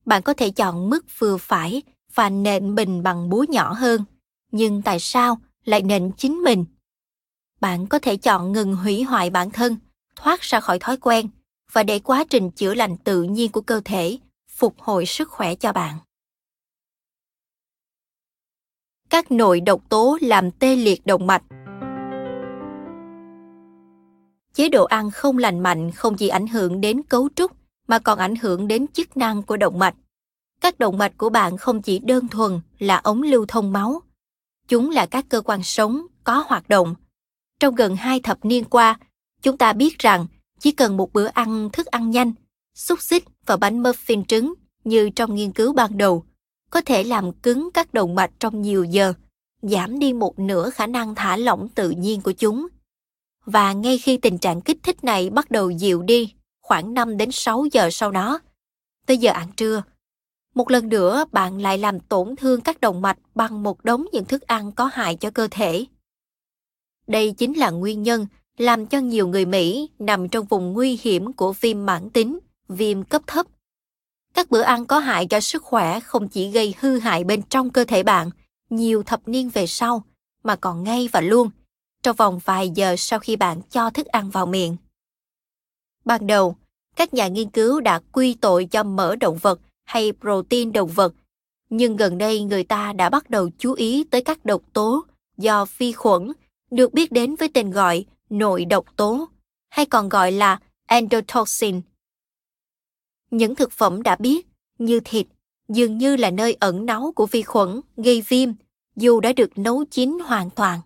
Bạn có thể chọn mức vừa phải và nện bình bằng búa nhỏ hơn, nhưng tại sao lại nện chính mình? Bạn có thể chọn ngừng hủy hoại bản thân, thoát ra khỏi thói quen và để quá trình chữa lành tự nhiên của cơ thể phục hồi sức khỏe cho bạn. Các nội độc tố làm tê liệt động mạch Chế độ ăn không lành mạnh không chỉ ảnh hưởng đến cấu trúc mà còn ảnh hưởng đến chức năng của động mạch. Các động mạch của bạn không chỉ đơn thuần là ống lưu thông máu, chúng là các cơ quan sống có hoạt động. Trong gần hai thập niên qua, chúng ta biết rằng chỉ cần một bữa ăn thức ăn nhanh, xúc xích và bánh muffin trứng như trong nghiên cứu ban đầu, có thể làm cứng các động mạch trong nhiều giờ, giảm đi một nửa khả năng thả lỏng tự nhiên của chúng. Và ngay khi tình trạng kích thích này bắt đầu dịu đi, khoảng 5 đến 6 giờ sau đó, tới giờ ăn trưa, một lần nữa bạn lại làm tổn thương các động mạch bằng một đống những thức ăn có hại cho cơ thể. Đây chính là nguyên nhân làm cho nhiều người Mỹ nằm trong vùng nguy hiểm của viêm mãn tính, viêm cấp thấp. Các bữa ăn có hại cho sức khỏe không chỉ gây hư hại bên trong cơ thể bạn nhiều thập niên về sau, mà còn ngay và luôn, trong vòng vài giờ sau khi bạn cho thức ăn vào miệng. Ban đầu, các nhà nghiên cứu đã quy tội cho mỡ động vật hay protein động vật, nhưng gần đây người ta đã bắt đầu chú ý tới các độc tố do vi khuẩn được biết đến với tên gọi nội độc tố hay còn gọi là endotoxin. Những thực phẩm đã biết như thịt dường như là nơi ẩn náu của vi khuẩn gây viêm dù đã được nấu chín hoàn toàn.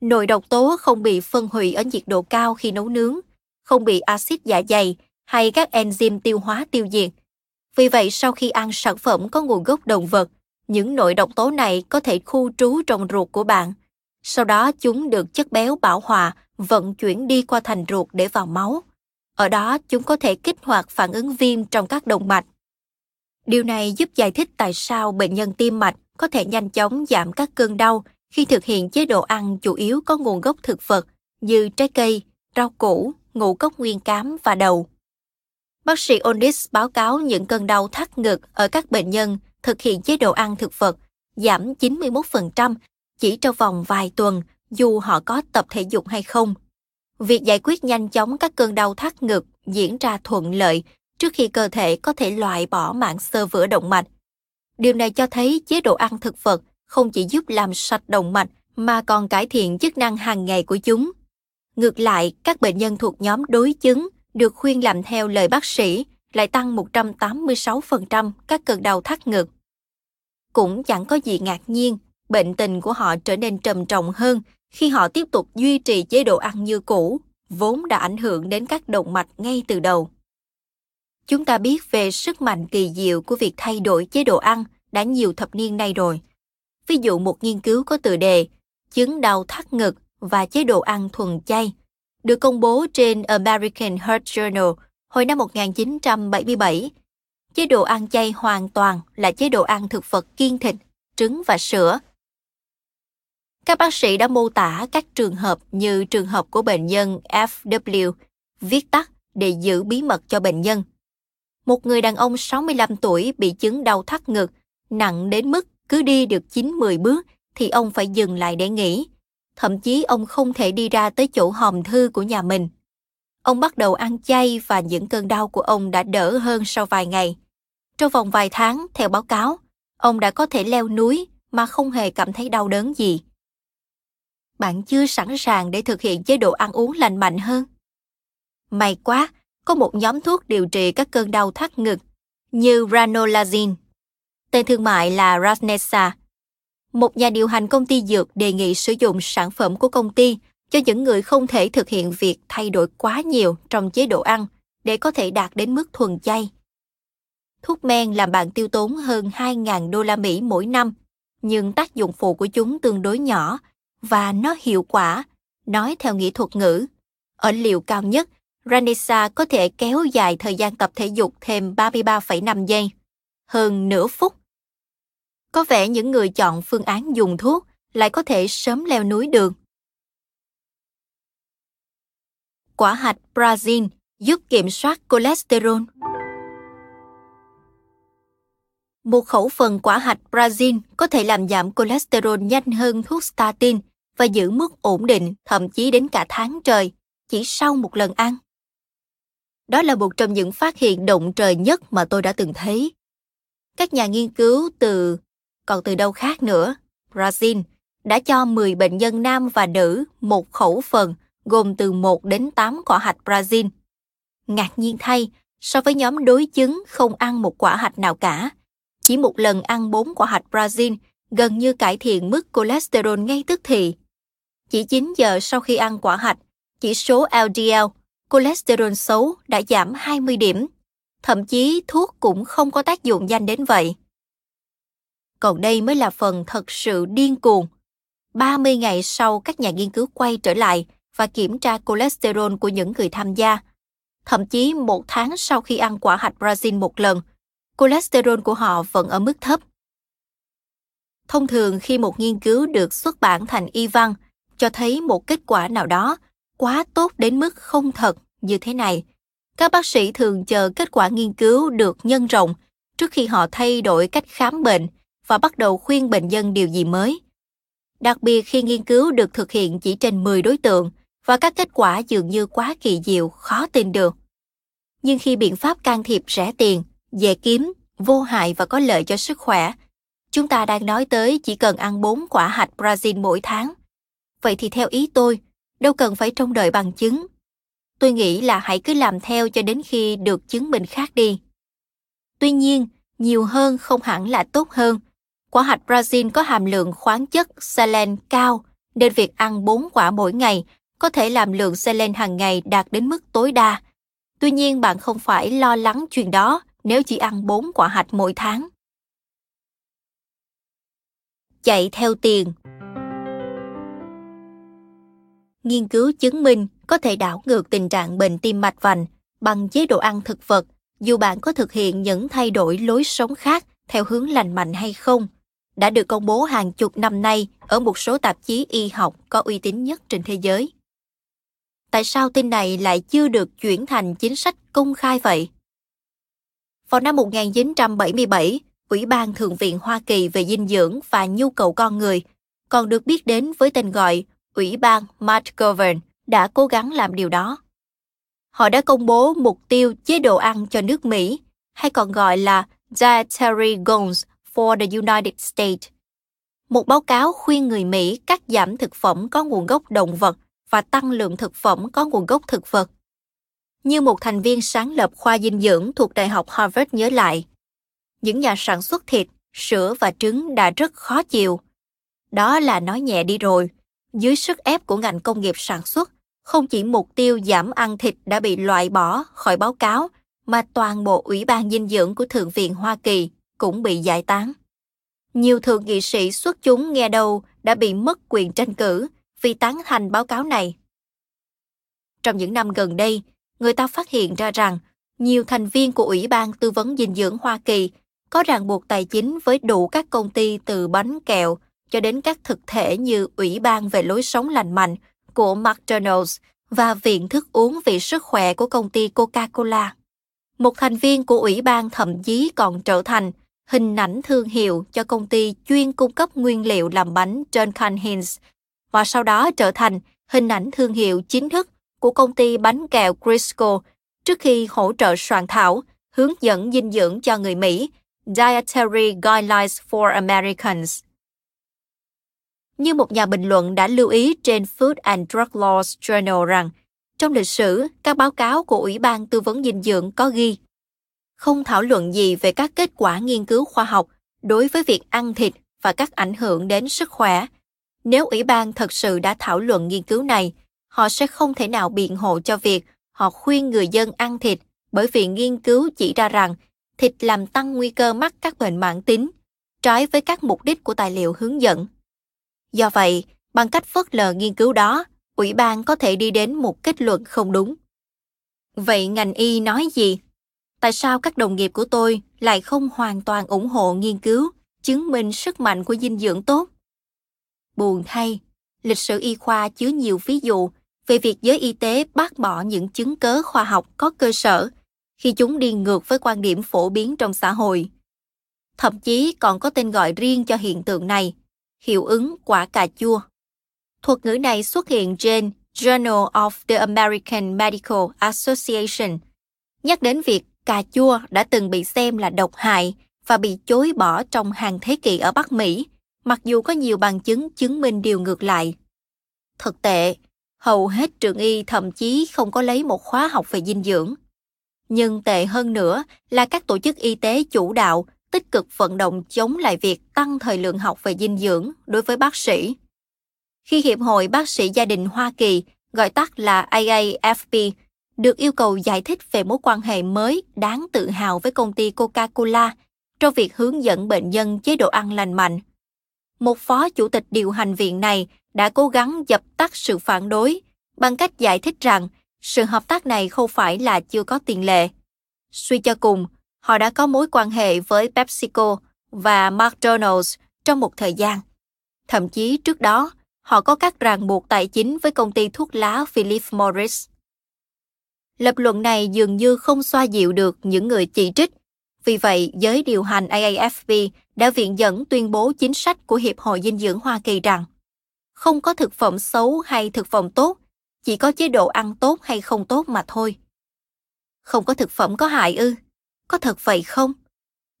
Nội độc tố không bị phân hủy ở nhiệt độ cao khi nấu nướng, không bị axit dạ dày hay các enzyme tiêu hóa tiêu diệt. Vì vậy, sau khi ăn sản phẩm có nguồn gốc động vật, những nội độc tố này có thể khu trú trong ruột của bạn. Sau đó chúng được chất béo bảo hòa vận chuyển đi qua thành ruột để vào máu. Ở đó chúng có thể kích hoạt phản ứng viêm trong các động mạch. Điều này giúp giải thích tại sao bệnh nhân tim mạch có thể nhanh chóng giảm các cơn đau khi thực hiện chế độ ăn chủ yếu có nguồn gốc thực vật như trái cây, rau củ, ngũ cốc nguyên cám và đậu. Bác sĩ Onis báo cáo những cơn đau thắt ngực ở các bệnh nhân thực hiện chế độ ăn thực vật giảm 91% chỉ trong vòng vài tuần dù họ có tập thể dục hay không. Việc giải quyết nhanh chóng các cơn đau thắt ngực diễn ra thuận lợi trước khi cơ thể có thể loại bỏ mạng xơ vữa động mạch. Điều này cho thấy chế độ ăn thực vật không chỉ giúp làm sạch động mạch mà còn cải thiện chức năng hàng ngày của chúng. Ngược lại, các bệnh nhân thuộc nhóm đối chứng được khuyên làm theo lời bác sĩ lại tăng 186% các cơn đau thắt ngực. Cũng chẳng có gì ngạc nhiên, bệnh tình của họ trở nên trầm trọng hơn khi họ tiếp tục duy trì chế độ ăn như cũ, vốn đã ảnh hưởng đến các động mạch ngay từ đầu. Chúng ta biết về sức mạnh kỳ diệu của việc thay đổi chế độ ăn đã nhiều thập niên nay rồi. Ví dụ một nghiên cứu có tựa đề Chứng đau thắt ngực và chế độ ăn thuần chay được công bố trên American Heart Journal hồi năm 1977. Chế độ ăn chay hoàn toàn là chế độ ăn thực vật kiêng thịt, trứng và sữa. Các bác sĩ đã mô tả các trường hợp như trường hợp của bệnh nhân FW, viết tắt để giữ bí mật cho bệnh nhân. Một người đàn ông 65 tuổi bị chứng đau thắt ngực, nặng đến mức cứ đi được 9-10 bước thì ông phải dừng lại để nghỉ. Thậm chí ông không thể đi ra tới chỗ hòm thư của nhà mình. Ông bắt đầu ăn chay và những cơn đau của ông đã đỡ hơn sau vài ngày. Trong vòng vài tháng, theo báo cáo, ông đã có thể leo núi mà không hề cảm thấy đau đớn gì. Bạn chưa sẵn sàng để thực hiện chế độ ăn uống lành mạnh hơn? May quá, có một nhóm thuốc điều trị các cơn đau thắt ngực như ranolazine. Tên thương mại là Rasnesa. Một nhà điều hành công ty dược đề nghị sử dụng sản phẩm của công ty cho những người không thể thực hiện việc thay đổi quá nhiều trong chế độ ăn để có thể đạt đến mức thuần chay. Thuốc men làm bạn tiêu tốn hơn 2.000 đô la Mỹ mỗi năm, nhưng tác dụng phụ của chúng tương đối nhỏ và nó hiệu quả, nói theo nghĩa thuật ngữ. Ở liều cao nhất, Ranisa có thể kéo dài thời gian tập thể dục thêm 33,5 giây, hơn nửa phút. Có vẻ những người chọn phương án dùng thuốc lại có thể sớm leo núi được. Quả hạch Brazil giúp kiểm soát cholesterol. Một khẩu phần quả hạch Brazil có thể làm giảm cholesterol nhanh hơn thuốc statin và giữ mức ổn định thậm chí đến cả tháng trời chỉ sau một lần ăn. Đó là một trong những phát hiện động trời nhất mà tôi đã từng thấy. Các nhà nghiên cứu từ, còn từ đâu khác nữa, Brazil, đã cho 10 bệnh nhân nam và nữ một khẩu phần gồm từ 1 đến 8 quả hạch Brazil. Ngạc nhiên thay, so với nhóm đối chứng không ăn một quả hạch nào cả, chỉ một lần ăn 4 quả hạch Brazil gần như cải thiện mức cholesterol ngay tức thì. Chỉ 9 giờ sau khi ăn quả hạch, chỉ số LDL cholesterol xấu đã giảm 20 điểm. Thậm chí thuốc cũng không có tác dụng nhanh đến vậy. Còn đây mới là phần thật sự điên cuồng. 30 ngày sau các nhà nghiên cứu quay trở lại và kiểm tra cholesterol của những người tham gia. Thậm chí một tháng sau khi ăn quả hạch Brazil một lần, cholesterol của họ vẫn ở mức thấp. Thông thường khi một nghiên cứu được xuất bản thành y văn cho thấy một kết quả nào đó quá tốt đến mức không thật như thế này. Các bác sĩ thường chờ kết quả nghiên cứu được nhân rộng trước khi họ thay đổi cách khám bệnh và bắt đầu khuyên bệnh nhân điều gì mới. Đặc biệt khi nghiên cứu được thực hiện chỉ trên 10 đối tượng và các kết quả dường như quá kỳ diệu, khó tin được. Nhưng khi biện pháp can thiệp rẻ tiền, dễ kiếm, vô hại và có lợi cho sức khỏe, chúng ta đang nói tới chỉ cần ăn 4 quả hạch Brazil mỗi tháng. Vậy thì theo ý tôi, đâu cần phải trông đợi bằng chứng. Tôi nghĩ là hãy cứ làm theo cho đến khi được chứng minh khác đi. Tuy nhiên, nhiều hơn không hẳn là tốt hơn. Quả hạch Brazil có hàm lượng khoáng chất selen cao, nên việc ăn 4 quả mỗi ngày có thể làm lượng selen hàng ngày đạt đến mức tối đa. Tuy nhiên bạn không phải lo lắng chuyện đó nếu chỉ ăn 4 quả hạch mỗi tháng. Chạy theo tiền nghiên cứu chứng minh có thể đảo ngược tình trạng bệnh tim mạch vành bằng chế độ ăn thực vật dù bạn có thực hiện những thay đổi lối sống khác theo hướng lành mạnh hay không đã được công bố hàng chục năm nay ở một số tạp chí y học có uy tín nhất trên thế giới. Tại sao tin này lại chưa được chuyển thành chính sách công khai vậy? Vào năm 1977, Ủy ban Thượng viện Hoa Kỳ về dinh dưỡng và nhu cầu con người, còn được biết đến với tên gọi Ủy ban McGovern đã cố gắng làm điều đó. Họ đã công bố mục tiêu chế độ ăn cho nước Mỹ, hay còn gọi là Dietary Goals for the United States. Một báo cáo khuyên người Mỹ cắt giảm thực phẩm có nguồn gốc động vật và tăng lượng thực phẩm có nguồn gốc thực vật. Như một thành viên sáng lập khoa dinh dưỡng thuộc Đại học Harvard nhớ lại, những nhà sản xuất thịt, sữa và trứng đã rất khó chịu. Đó là nói nhẹ đi rồi. Dưới sức ép của ngành công nghiệp sản xuất, không chỉ mục tiêu giảm ăn thịt đã bị loại bỏ khỏi báo cáo, mà toàn bộ Ủy ban dinh dưỡng của Thượng viện Hoa Kỳ cũng bị giải tán. Nhiều thượng nghị sĩ xuất chúng nghe đầu đã bị mất quyền tranh cử vì tán thành báo cáo này. Trong những năm gần đây, người ta phát hiện ra rằng nhiều thành viên của Ủy ban Tư vấn Dinh dưỡng Hoa Kỳ có ràng buộc tài chính với đủ các công ty từ bánh kẹo cho đến các thực thể như Ủy ban về lối sống lành mạnh của McDonald's và Viện Thức uống vì sức khỏe của công ty Coca-Cola. Một thành viên của ủy ban thậm chí còn trở thành hình ảnh thương hiệu cho công ty chuyên cung cấp nguyên liệu làm bánh Duncan Hines và sau đó trở thành hình ảnh thương hiệu chính thức của công ty bánh kẹo Crisco trước khi hỗ trợ soạn thảo hướng dẫn dinh dưỡng cho người Mỹ Dietary Guidelines for Americans. Như một nhà bình luận đã lưu ý trên Food and Drug Laws Journal rằng, trong lịch sử, các báo cáo của Ủy ban Tư vấn Dinh dưỡng có ghi không thảo luận gì về các kết quả nghiên cứu khoa học đối với việc ăn thịt và các ảnh hưởng đến sức khỏe. Nếu Ủy ban thật sự đã thảo luận nghiên cứu này, họ sẽ không thể nào biện hộ cho việc họ khuyên người dân ăn thịt bởi vì nghiên cứu chỉ ra rằng thịt làm tăng nguy cơ mắc các bệnh mãn tính, trái với các mục đích của tài liệu hướng dẫn. Do vậy, bằng cách phớt lờ nghiên cứu đó, ủy ban có thể đi đến một kết luận không đúng. Vậy ngành y nói gì? Tại sao các đồng nghiệp của tôi lại không hoàn toàn ủng hộ nghiên cứu chứng minh sức mạnh của dinh dưỡng tốt? Buồn thay, lịch sử y khoa chứa nhiều ví dụ về việc giới y tế bác bỏ những chứng cớ khoa học có cơ sở khi chúng đi ngược với quan điểm phổ biến trong xã hội. Thậm chí còn có tên gọi riêng cho hiện tượng này, hiệu ứng quả cà chua. Thuật ngữ này xuất hiện trên Journal of the American Medical Association, nhắc đến việc cà chua đã từng bị xem là độc hại và bị chối bỏ trong hàng thế kỷ ở Bắc Mỹ, mặc dù có nhiều bằng chứng chứng minh điều ngược lại. Thực tệ, hầu hết trường y thậm chí không có lấy một khóa học về dinh dưỡng. Nhưng tệ hơn nữa là các tổ chức y tế chủ đạo tích cực vận động chống lại việc tăng thời lượng học về dinh dưỡng đối với bác sĩ. Khi Hiệp hội Bác sĩ Gia đình Hoa Kỳ, gọi tắt là AAFP, được yêu cầu giải thích về mối quan hệ mới đáng tự hào với công ty Coca-Cola trong việc hướng dẫn bệnh nhân chế độ ăn lành mạnh. Một phó chủ tịch điều hành viện này đã cố gắng dập tắt sự phản đối bằng cách giải thích rằng sự hợp tác này không phải là chưa có tiền lệ. Suy cho cùng, họ đã có mối quan hệ với PepsiCo và McDonald's trong một thời gian. Thậm chí trước đó, họ có các ràng buộc tài chính với công ty thuốc lá Philip Morris. Lập luận này dường như không xoa dịu được những người chỉ trích. Vì vậy, giới điều hành AAFP đã viện dẫn tuyên bố chính sách của Hiệp hội Dinh dưỡng Hoa Kỳ rằng không có thực phẩm xấu hay thực phẩm tốt, chỉ có chế độ ăn tốt hay không tốt mà thôi. Không có thực phẩm có hại ư? Có thật vậy không?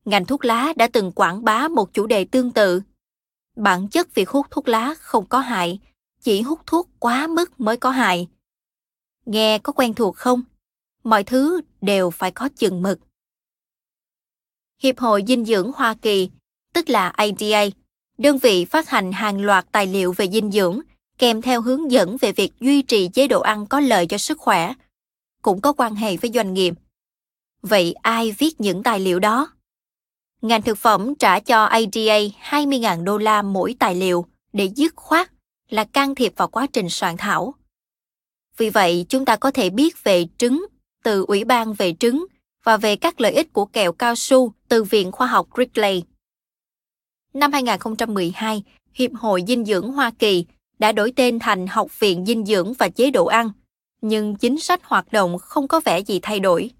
Ngành thuốc lá đã từng quảng bá một chủ đề tương tự. Bản chất việc hút thuốc lá không có hại, chỉ hút thuốc quá mức mới có hại. Nghe có quen thuộc không? Mọi thứ đều phải có chừng mực. Hiệp hội Dinh dưỡng Hoa Kỳ, tức là ADA, đơn vị phát hành hàng loạt tài liệu về dinh dưỡng kèm theo hướng dẫn về việc duy trì chế độ ăn có lợi cho sức khỏe, cũng có quan hệ với doanh nghiệp. Vậy ai viết những tài liệu đó? Ngành thực phẩm trả cho ADA 20.000 đô la mỗi tài liệu để dứt khoát là can thiệp vào quá trình soạn thảo. Vì vậy, chúng ta có thể biết về trứng từ Ủy ban về trứng và về các lợi ích của kẹo cao su từ Viện Khoa học Wrigley. Năm 2012, Hiệp hội Dinh dưỡng Hoa Kỳ đã đổi tên thành Học viện Dinh dưỡng và Chế độ ăn, nhưng chính sách hoạt động không có vẻ gì thay đổi.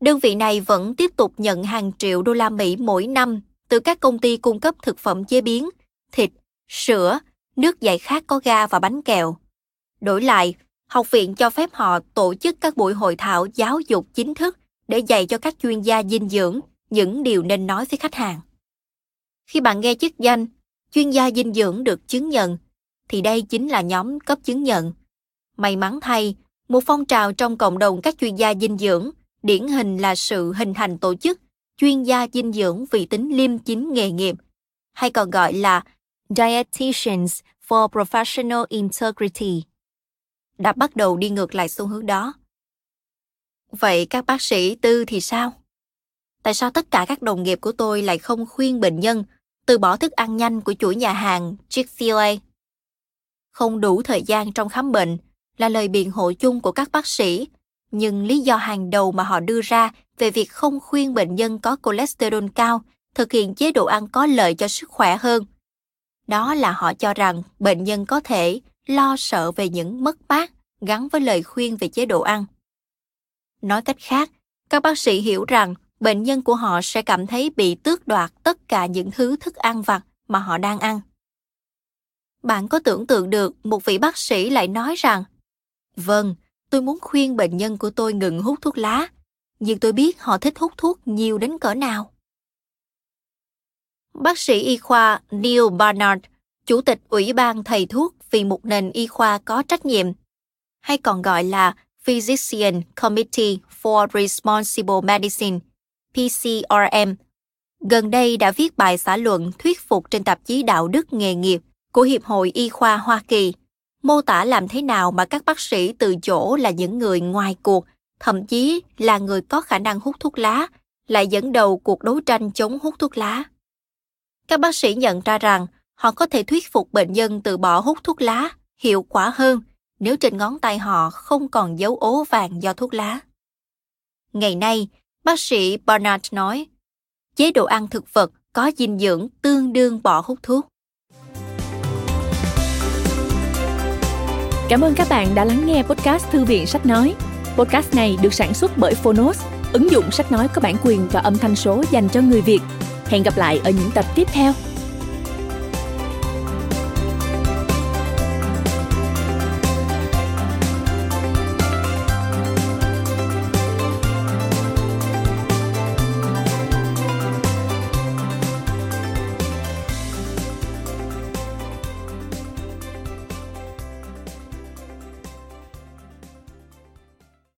Đơn vị này vẫn tiếp tục nhận hàng triệu đô la Mỹ mỗi năm từ các công ty cung cấp thực phẩm chế biến, thịt, sữa, nước giải khát có ga và bánh kẹo. Đổi lại, học viện cho phép họ tổ chức các buổi hội thảo giáo dục chính thức để dạy cho các chuyên gia dinh dưỡng những điều nên nói với khách hàng. Khi bạn nghe chức danh chuyên gia dinh dưỡng được chứng nhận thì đây chính là nhóm cấp chứng nhận. May mắn thay, một phong trào trong cộng đồng các chuyên gia dinh dưỡng điển hình là sự hình thành tổ chức chuyên gia dinh dưỡng vì tính liêm chính nghề nghiệp, hay còn gọi là Dietitians for Professional Integrity, đã bắt đầu đi ngược lại xu hướng đó. Vậy các bác sĩ tư thì sao? Tại sao tất cả các đồng nghiệp của tôi lại không khuyên bệnh nhân từ bỏ thức ăn nhanh của chuỗi nhà hàng Chick-fil-A? Không đủ thời gian trong khám bệnh là lời biện hộ chung của các bác sĩ, nhưng lý do hàng đầu mà họ đưa ra về việc không khuyên bệnh nhân có cholesterol cao thực hiện chế độ ăn có lợi cho sức khỏe hơn. Đó là họ cho rằng bệnh nhân có thể lo sợ về những mất mát gắn với lời khuyên về chế độ ăn. Nói cách khác, các bác sĩ hiểu rằng bệnh nhân của họ sẽ cảm thấy bị tước đoạt tất cả những thứ thức ăn vặt mà họ đang ăn. Bạn có tưởng tượng được một vị bác sĩ lại nói rằng Vâng, tôi muốn khuyên bệnh nhân của tôi ngừng hút thuốc lá, nhưng tôi biết họ thích hút thuốc nhiều đến cỡ nào. Bác sĩ y khoa Neil Barnard, Chủ tịch Ủy ban Thầy thuốc vì một nền y khoa có trách nhiệm, hay còn gọi là Physician Committee for Responsible Medicine, PCRM, gần đây đã viết bài xã luận thuyết phục trên tạp chí Đạo đức nghề nghiệp của Hiệp hội Y khoa Hoa Kỳ, mô tả làm thế nào mà các bác sĩ từ chỗ là những người ngoài cuộc, thậm chí là người có khả năng hút thuốc lá, lại dẫn đầu cuộc đấu tranh chống hút thuốc lá. Các bác sĩ nhận ra rằng họ có thể thuyết phục bệnh nhân từ bỏ hút thuốc lá hiệu quả hơn nếu trên ngón tay họ không còn dấu ố vàng do thuốc lá. Ngày nay, bác sĩ Barnard nói, chế độ ăn thực vật có dinh dưỡng tương đương bỏ hút thuốc. Cảm ơn các bạn đã lắng nghe podcast Thư viện Sách Nói. Podcast này được sản xuất bởi Phonos, ứng dụng sách nói có bản quyền và âm thanh số dành cho người Việt. Hẹn gặp lại ở những tập tiếp theo.